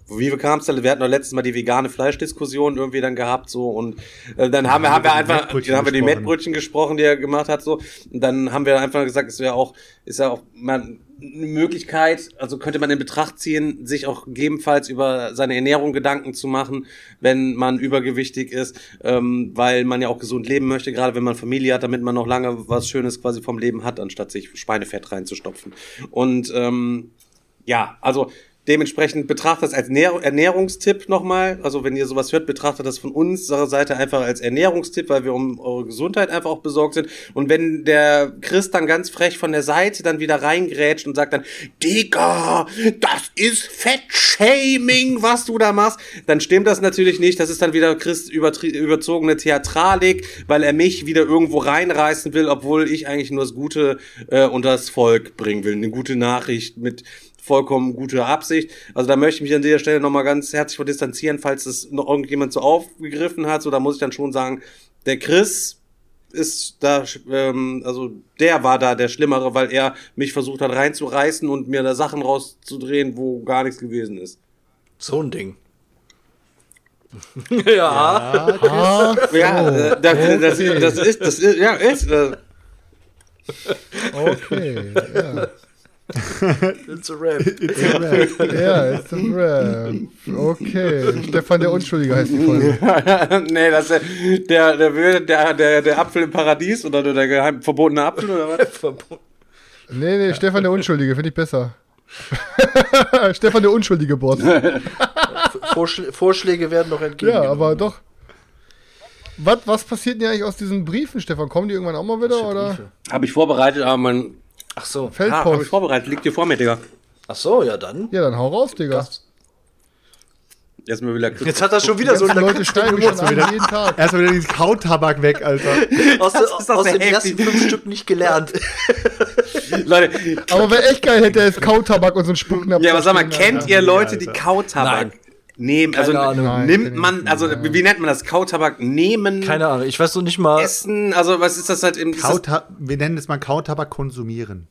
wie kam es denn? Wir hatten doch letztes Mal die vegane Fleischdiskussion irgendwie dann gehabt, so, und äh, dann haben wir, haben wir einfach, dann haben wir die. Mettbrötchen gesprochen, die er gemacht hat, so, und dann haben wir einfach gesagt, es wäre auch, ist ja auch mal eine Möglichkeit, also könnte man in Betracht ziehen, sich auch gegebenenfalls über seine Ernährung Gedanken zu machen, wenn man übergewichtig ist, ähm, weil man ja auch gesund leben möchte, gerade wenn man Familie hat, damit man noch lange was Schönes quasi vom Leben hat, anstatt sich Schweinefett reinzustopfen. Und ähm, ja, also dementsprechend betrachtet das als Ernähr Ernährungstipp nochmal. Also wenn ihr sowas hört, betrachtet das von unserer Seite einfach als Ernährungstipp, weil wir um eure Gesundheit einfach auch besorgt sind. Und wenn der Chris dann ganz frech von der Seite dann wieder reingrätscht und sagt dann, Digga, das ist Fettshaming, was du da machst, dann stimmt das natürlich nicht. Das ist dann wieder Chris überzogene Theatralik, weil er mich wieder irgendwo reinreißen will, obwohl ich eigentlich nur das Gute äh, unter das Volk bringen will. Eine gute Nachricht mit vollkommen gute Absicht. Also da möchte ich mich an dieser Stelle nochmal ganz herzlich von distanzieren, falls das noch irgendjemand so aufgegriffen hat. So, da muss ich dann schon sagen, der Chris ist da, ähm, also der war da der Schlimmere, weil er mich versucht hat reinzureißen und mir da Sachen rauszudrehen, wo gar nichts gewesen ist. So ein Ding. [LAUGHS] ja. Ah, Ja, äh, das, das, das ist, das ist, ja, ist, äh, okay. Ja, [LAUGHS] It's a rap. It's a rap. ja ist ein Rap. Okay. Stefan der Unschuldige heißt die Folge. [LAUGHS] nee, das ist der, der, der, der, der, Apfel im Paradies oder der geheim verbotene Apfel oder was? [LAUGHS] Nee, nee, Stefan der Unschuldige, finde ich besser. Stefan der Unschuldige Boss. Vorschl Vorschläge werden noch entgegengenommen. Ja, aber doch. Was, was passiert denn eigentlich aus diesen Briefen, Stefan? Kommen die irgendwann auch mal wieder oder? Habe ich vorbereitet, aber mein. Ach so. Ah, habe ich Feldpost. vorbereitet, liegt dir vor mir, Digga. Ach so, ja dann. Ja, dann hau raus, Digga. Jetzt mal wieder Jetzt hat er schon wieder so Die eine Leute steigen mich schon an jeden Tag. Erstmal wieder dieses Kautabak weg, Alter. [LAUGHS] aus, Das aus sehr den ersten fünf Stück nicht gelernt. [LAUGHS] Leute, Aber wäre echt geil, hätte er jetzt Kautabak und so einen Spucknapf. ja, aber sag mal, kennt ihr Leute, die. Kautabak Nein. Nehmen? Also Ahnung. Nein, nimmt man, nicht. also wie nennt man das? Kautabak nehmen, Keine Ahnung, ich weiß noch nicht mal. essen, also was ist das halt im Kauta wir nennen es mal Kautabak konsumieren.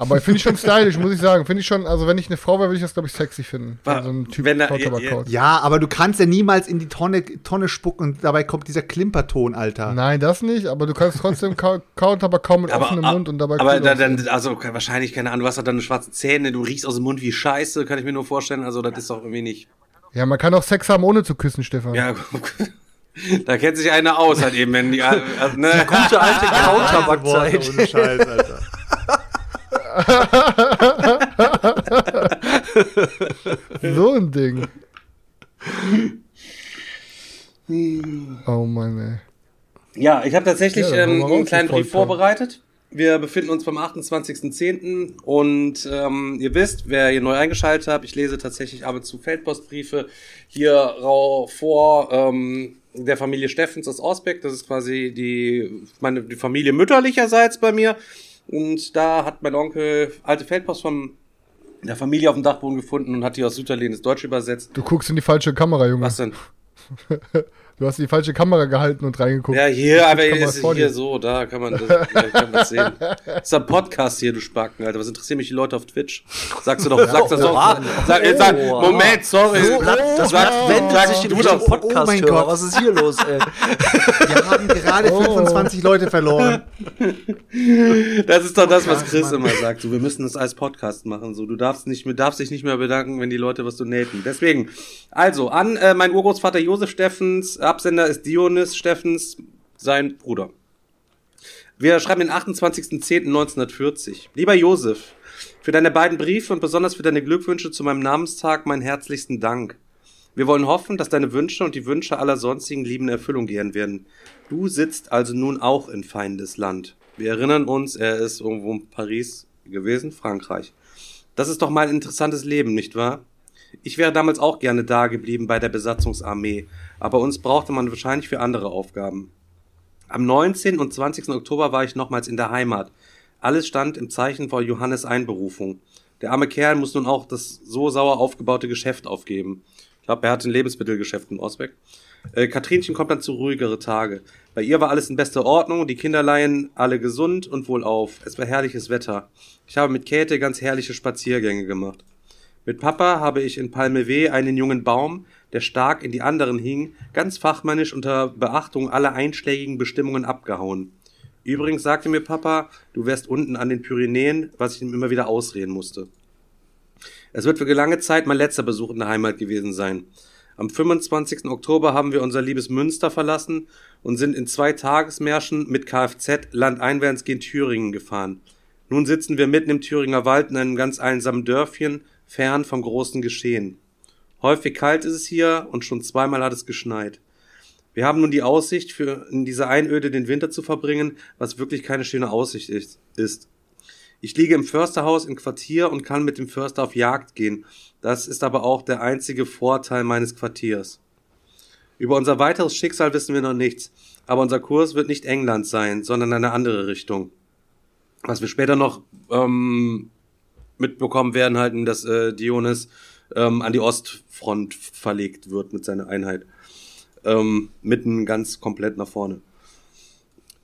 Aber finde ich schon stylisch, muss ich sagen. Finde ich schon, also wenn ich eine Frau wäre, würde ich das, glaube ich, sexy finden. Wa- Wenn so ein Typ wenn er- ja, kaut. Ja, aber du kannst ja niemals in die Tonne, Tonne spucken und dabei kommt dieser Klimperton, Alter. Nein, das nicht, aber du kannst trotzdem Kau Kautabak kaum mit aber, offenem a- Mund und dabei aber da, dann, also wahrscheinlich, keine Ahnung, du hast halt dann schwarze Zähne, du riechst aus dem Mund wie Scheiße, kann ich mir nur vorstellen, also das ist doch irgendwie nicht. Ja, man kann auch Sex haben, ohne zu küssen, Stefan. Ja, [LAUGHS] da kennt sich einer aus halt eben, wenn die, also, ne? Gute alte [LAUGHS] Kautabakzeit. Worte ohne Scheiß, Alter. [LAUGHS] So ein Ding. Oh Mann, ey. Ja, ich habe tatsächlich Ja, ähm, einen kleinen Brief vorbereitet. Wir befinden uns beim 28.10. und ähm, ihr wisst, wer hier neu eingeschaltet hat, ich lese tatsächlich ab und zu Feldpostbriefe hier vor ähm, der Familie Steffens aus Ausbeck. Das ist quasi die, meine, die Familie mütterlicherseits bei mir. Und da hat mein Onkel alte Feldpost von der Familie auf dem Dachboden gefunden und hat die aus Süderlin ins Deutsche übersetzt. Du guckst in die falsche Kamera, Junge. Was denn? [LAUGHS] Du hast die falsche Kamera gehalten und reingeguckt. Ja, hier, aber man ist hier so, da kann man das, da kann man sehen. Das [LAUGHS] ist ein Podcast hier, du Spacken, Alter. Was interessieren mich die Leute auf Twitch? Sagst du doch, sagst du doch. Sag, sag, Oh, Moment, sorry. Das Blatt, das Sag- Blatt wendet sag sich du in doch. Podcast-Hörer. Oh mein Gott. Was ist hier los, ey? Wir haben gerade [LAUGHS] 25 Leute verloren. Das ist doch das, was Chris immer sagt. So, wir müssen das als Podcast machen. So, du darfst nicht, mehr- darfst dich nicht mehr bedanken, wenn die Leute was donaten. Deswegen, also an äh, mein Urgroßvater Josef Steffens, Absender ist Dionys Steffens, sein Bruder. Wir schreiben den 28.10.1940. Lieber Josef, für deine beiden Briefe und besonders für deine Glückwünsche zu meinem Namenstag meinen herzlichsten Dank. Wir wollen hoffen, dass deine Wünsche und die Wünsche aller sonstigen Lieben Erfüllung gehen werden. Du sitzt also nun auch in Feindesland. Wir erinnern uns, er ist irgendwo in Paris gewesen, Frankreich. Das ist doch mal ein interessantes Leben, nicht wahr? Ich wäre damals auch gerne da geblieben bei der Besatzungsarmee, aber uns brauchte man wahrscheinlich für andere Aufgaben. Am 19. und 20. Oktober war ich nochmals in der Heimat. Alles stand im Zeichen vor Johannes Einberufung. Der arme Kerl muss nun auch das so sauer aufgebaute Geschäft aufgeben. Ich glaube, er hat ein Lebensmittelgeschäft in Osbeck. Äh, Katrinchen kommt dann zu ruhigere Tage. Bei ihr war alles in bester Ordnung, die Kinderleien alle gesund und wohlauf. Es war herrliches Wetter. Ich habe mit Käthe ganz herrliche Spaziergänge gemacht. Mit Papa habe ich in Palmeweh einen jungen Baum, der stark in die anderen hing, ganz fachmännisch unter Beachtung aller einschlägigen Bestimmungen abgehauen. Übrigens sagte mir Papa, du wärst unten an den Pyrenäen, was ich ihm immer wieder ausreden musste. Es wird für lange Zeit mein letzter Besuch in der Heimat gewesen sein. Am 25. Oktober haben wir unser liebes Münster verlassen und sind in zwei Tagesmärschen mit Kfz landeinwärts gen Thüringen gefahren. Nun sitzen wir mitten im Thüringer Wald in einem ganz einsamen Dörfchen, fern vom großen Geschehen. Häufig kalt ist es hier und schon zweimal hat es geschneit. Wir haben nun die Aussicht, für in dieser Einöde den Winter zu verbringen, was wirklich keine schöne Aussicht ist. Ich liege im Försterhaus im Quartier und kann mit dem Förster auf Jagd gehen. Das ist aber auch der einzige Vorteil meines Quartiers. Über unser weiteres Schicksal wissen wir noch nichts, aber unser Kurs wird nicht England sein, sondern eine andere Richtung. Was wir später noch ähm, mitbekommen werden, halt, dass äh, Dionys ähm, an die Ostfront verlegt wird mit seiner Einheit. Ähm, mitten ganz komplett nach vorne.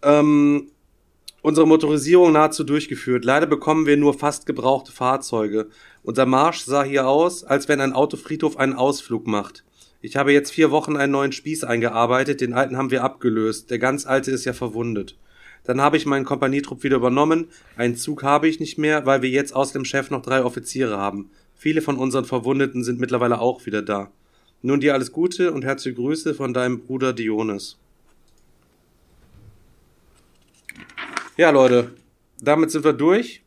Ähm, unsere Motorisierung nahezu durchgeführt. Leider bekommen wir nur fast gebrauchte Fahrzeuge. Unser Marsch sah hier aus, als wenn ein Autofriedhof einen Ausflug macht. Ich habe jetzt vier Wochen einen neuen Spieß eingearbeitet, den alten haben wir abgelöst. Der ganz alte ist ja verwundet. Dann habe ich meinen Kompanietrupp wieder übernommen. Einen Zug habe ich nicht mehr, weil wir jetzt aus dem Chef noch drei Offiziere haben. Viele von unseren Verwundeten sind mittlerweile auch wieder da. Nun dir alles Gute und herzliche Grüße von deinem Bruder Dionys. Ja, Leute, damit sind wir durch.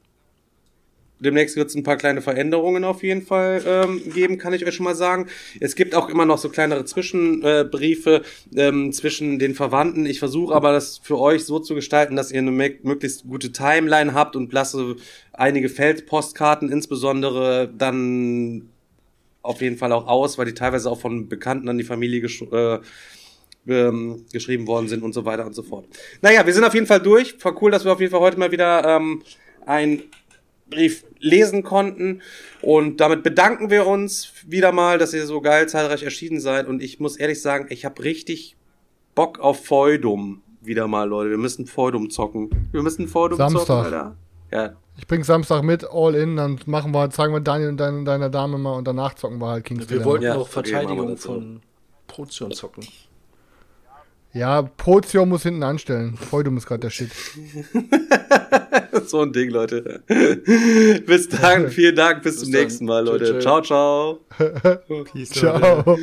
Demnächst wird es ein paar kleine Veränderungen auf jeden Fall ähm, geben, kann ich euch schon mal sagen. Es gibt auch immer noch so kleinere Zwischenbriefe äh, ähm, zwischen den Verwandten. Ich versuche aber das für euch so zu gestalten, dass ihr eine möglichst gute Timeline habt und lasse einige Feldpostkarten insbesondere dann auf jeden Fall auch aus, weil die teilweise auch von Bekannten an die Familie gesch äh, ähm, geschrieben worden sind und so weiter und so fort. Naja, wir sind auf jeden Fall durch. War cool, dass wir auf jeden Fall heute mal wieder ähm, ein Brief lesen konnten. Und damit bedanken wir uns wieder mal, dass ihr so geil zahlreich erschienen seid. Und ich muss ehrlich sagen, ich habe richtig Bock auf Feudum wieder mal, Leute. Wir müssen Feudum zocken. Wir müssen Feudum Samstag. zocken, Alter. Ja, Ich bring Samstag mit, all in, dann machen wir, zeigen wir Daniel und dein, deiner Dame mal und danach zocken wir halt Kings Wir Dilemma. wollten Ja, wir Verteidigung von Prozion zocken. Ja, Pozio muss hinten anstellen. Feudum ist gerade der Shit. [LAUGHS] so ein Ding, Leute. bis dann, [LAUGHS] vielen Dank, bis, zum dann. nächsten Mal, Leute. Tschö. ciao. ciao. [LAUGHS] Peace, Leute. Ciao.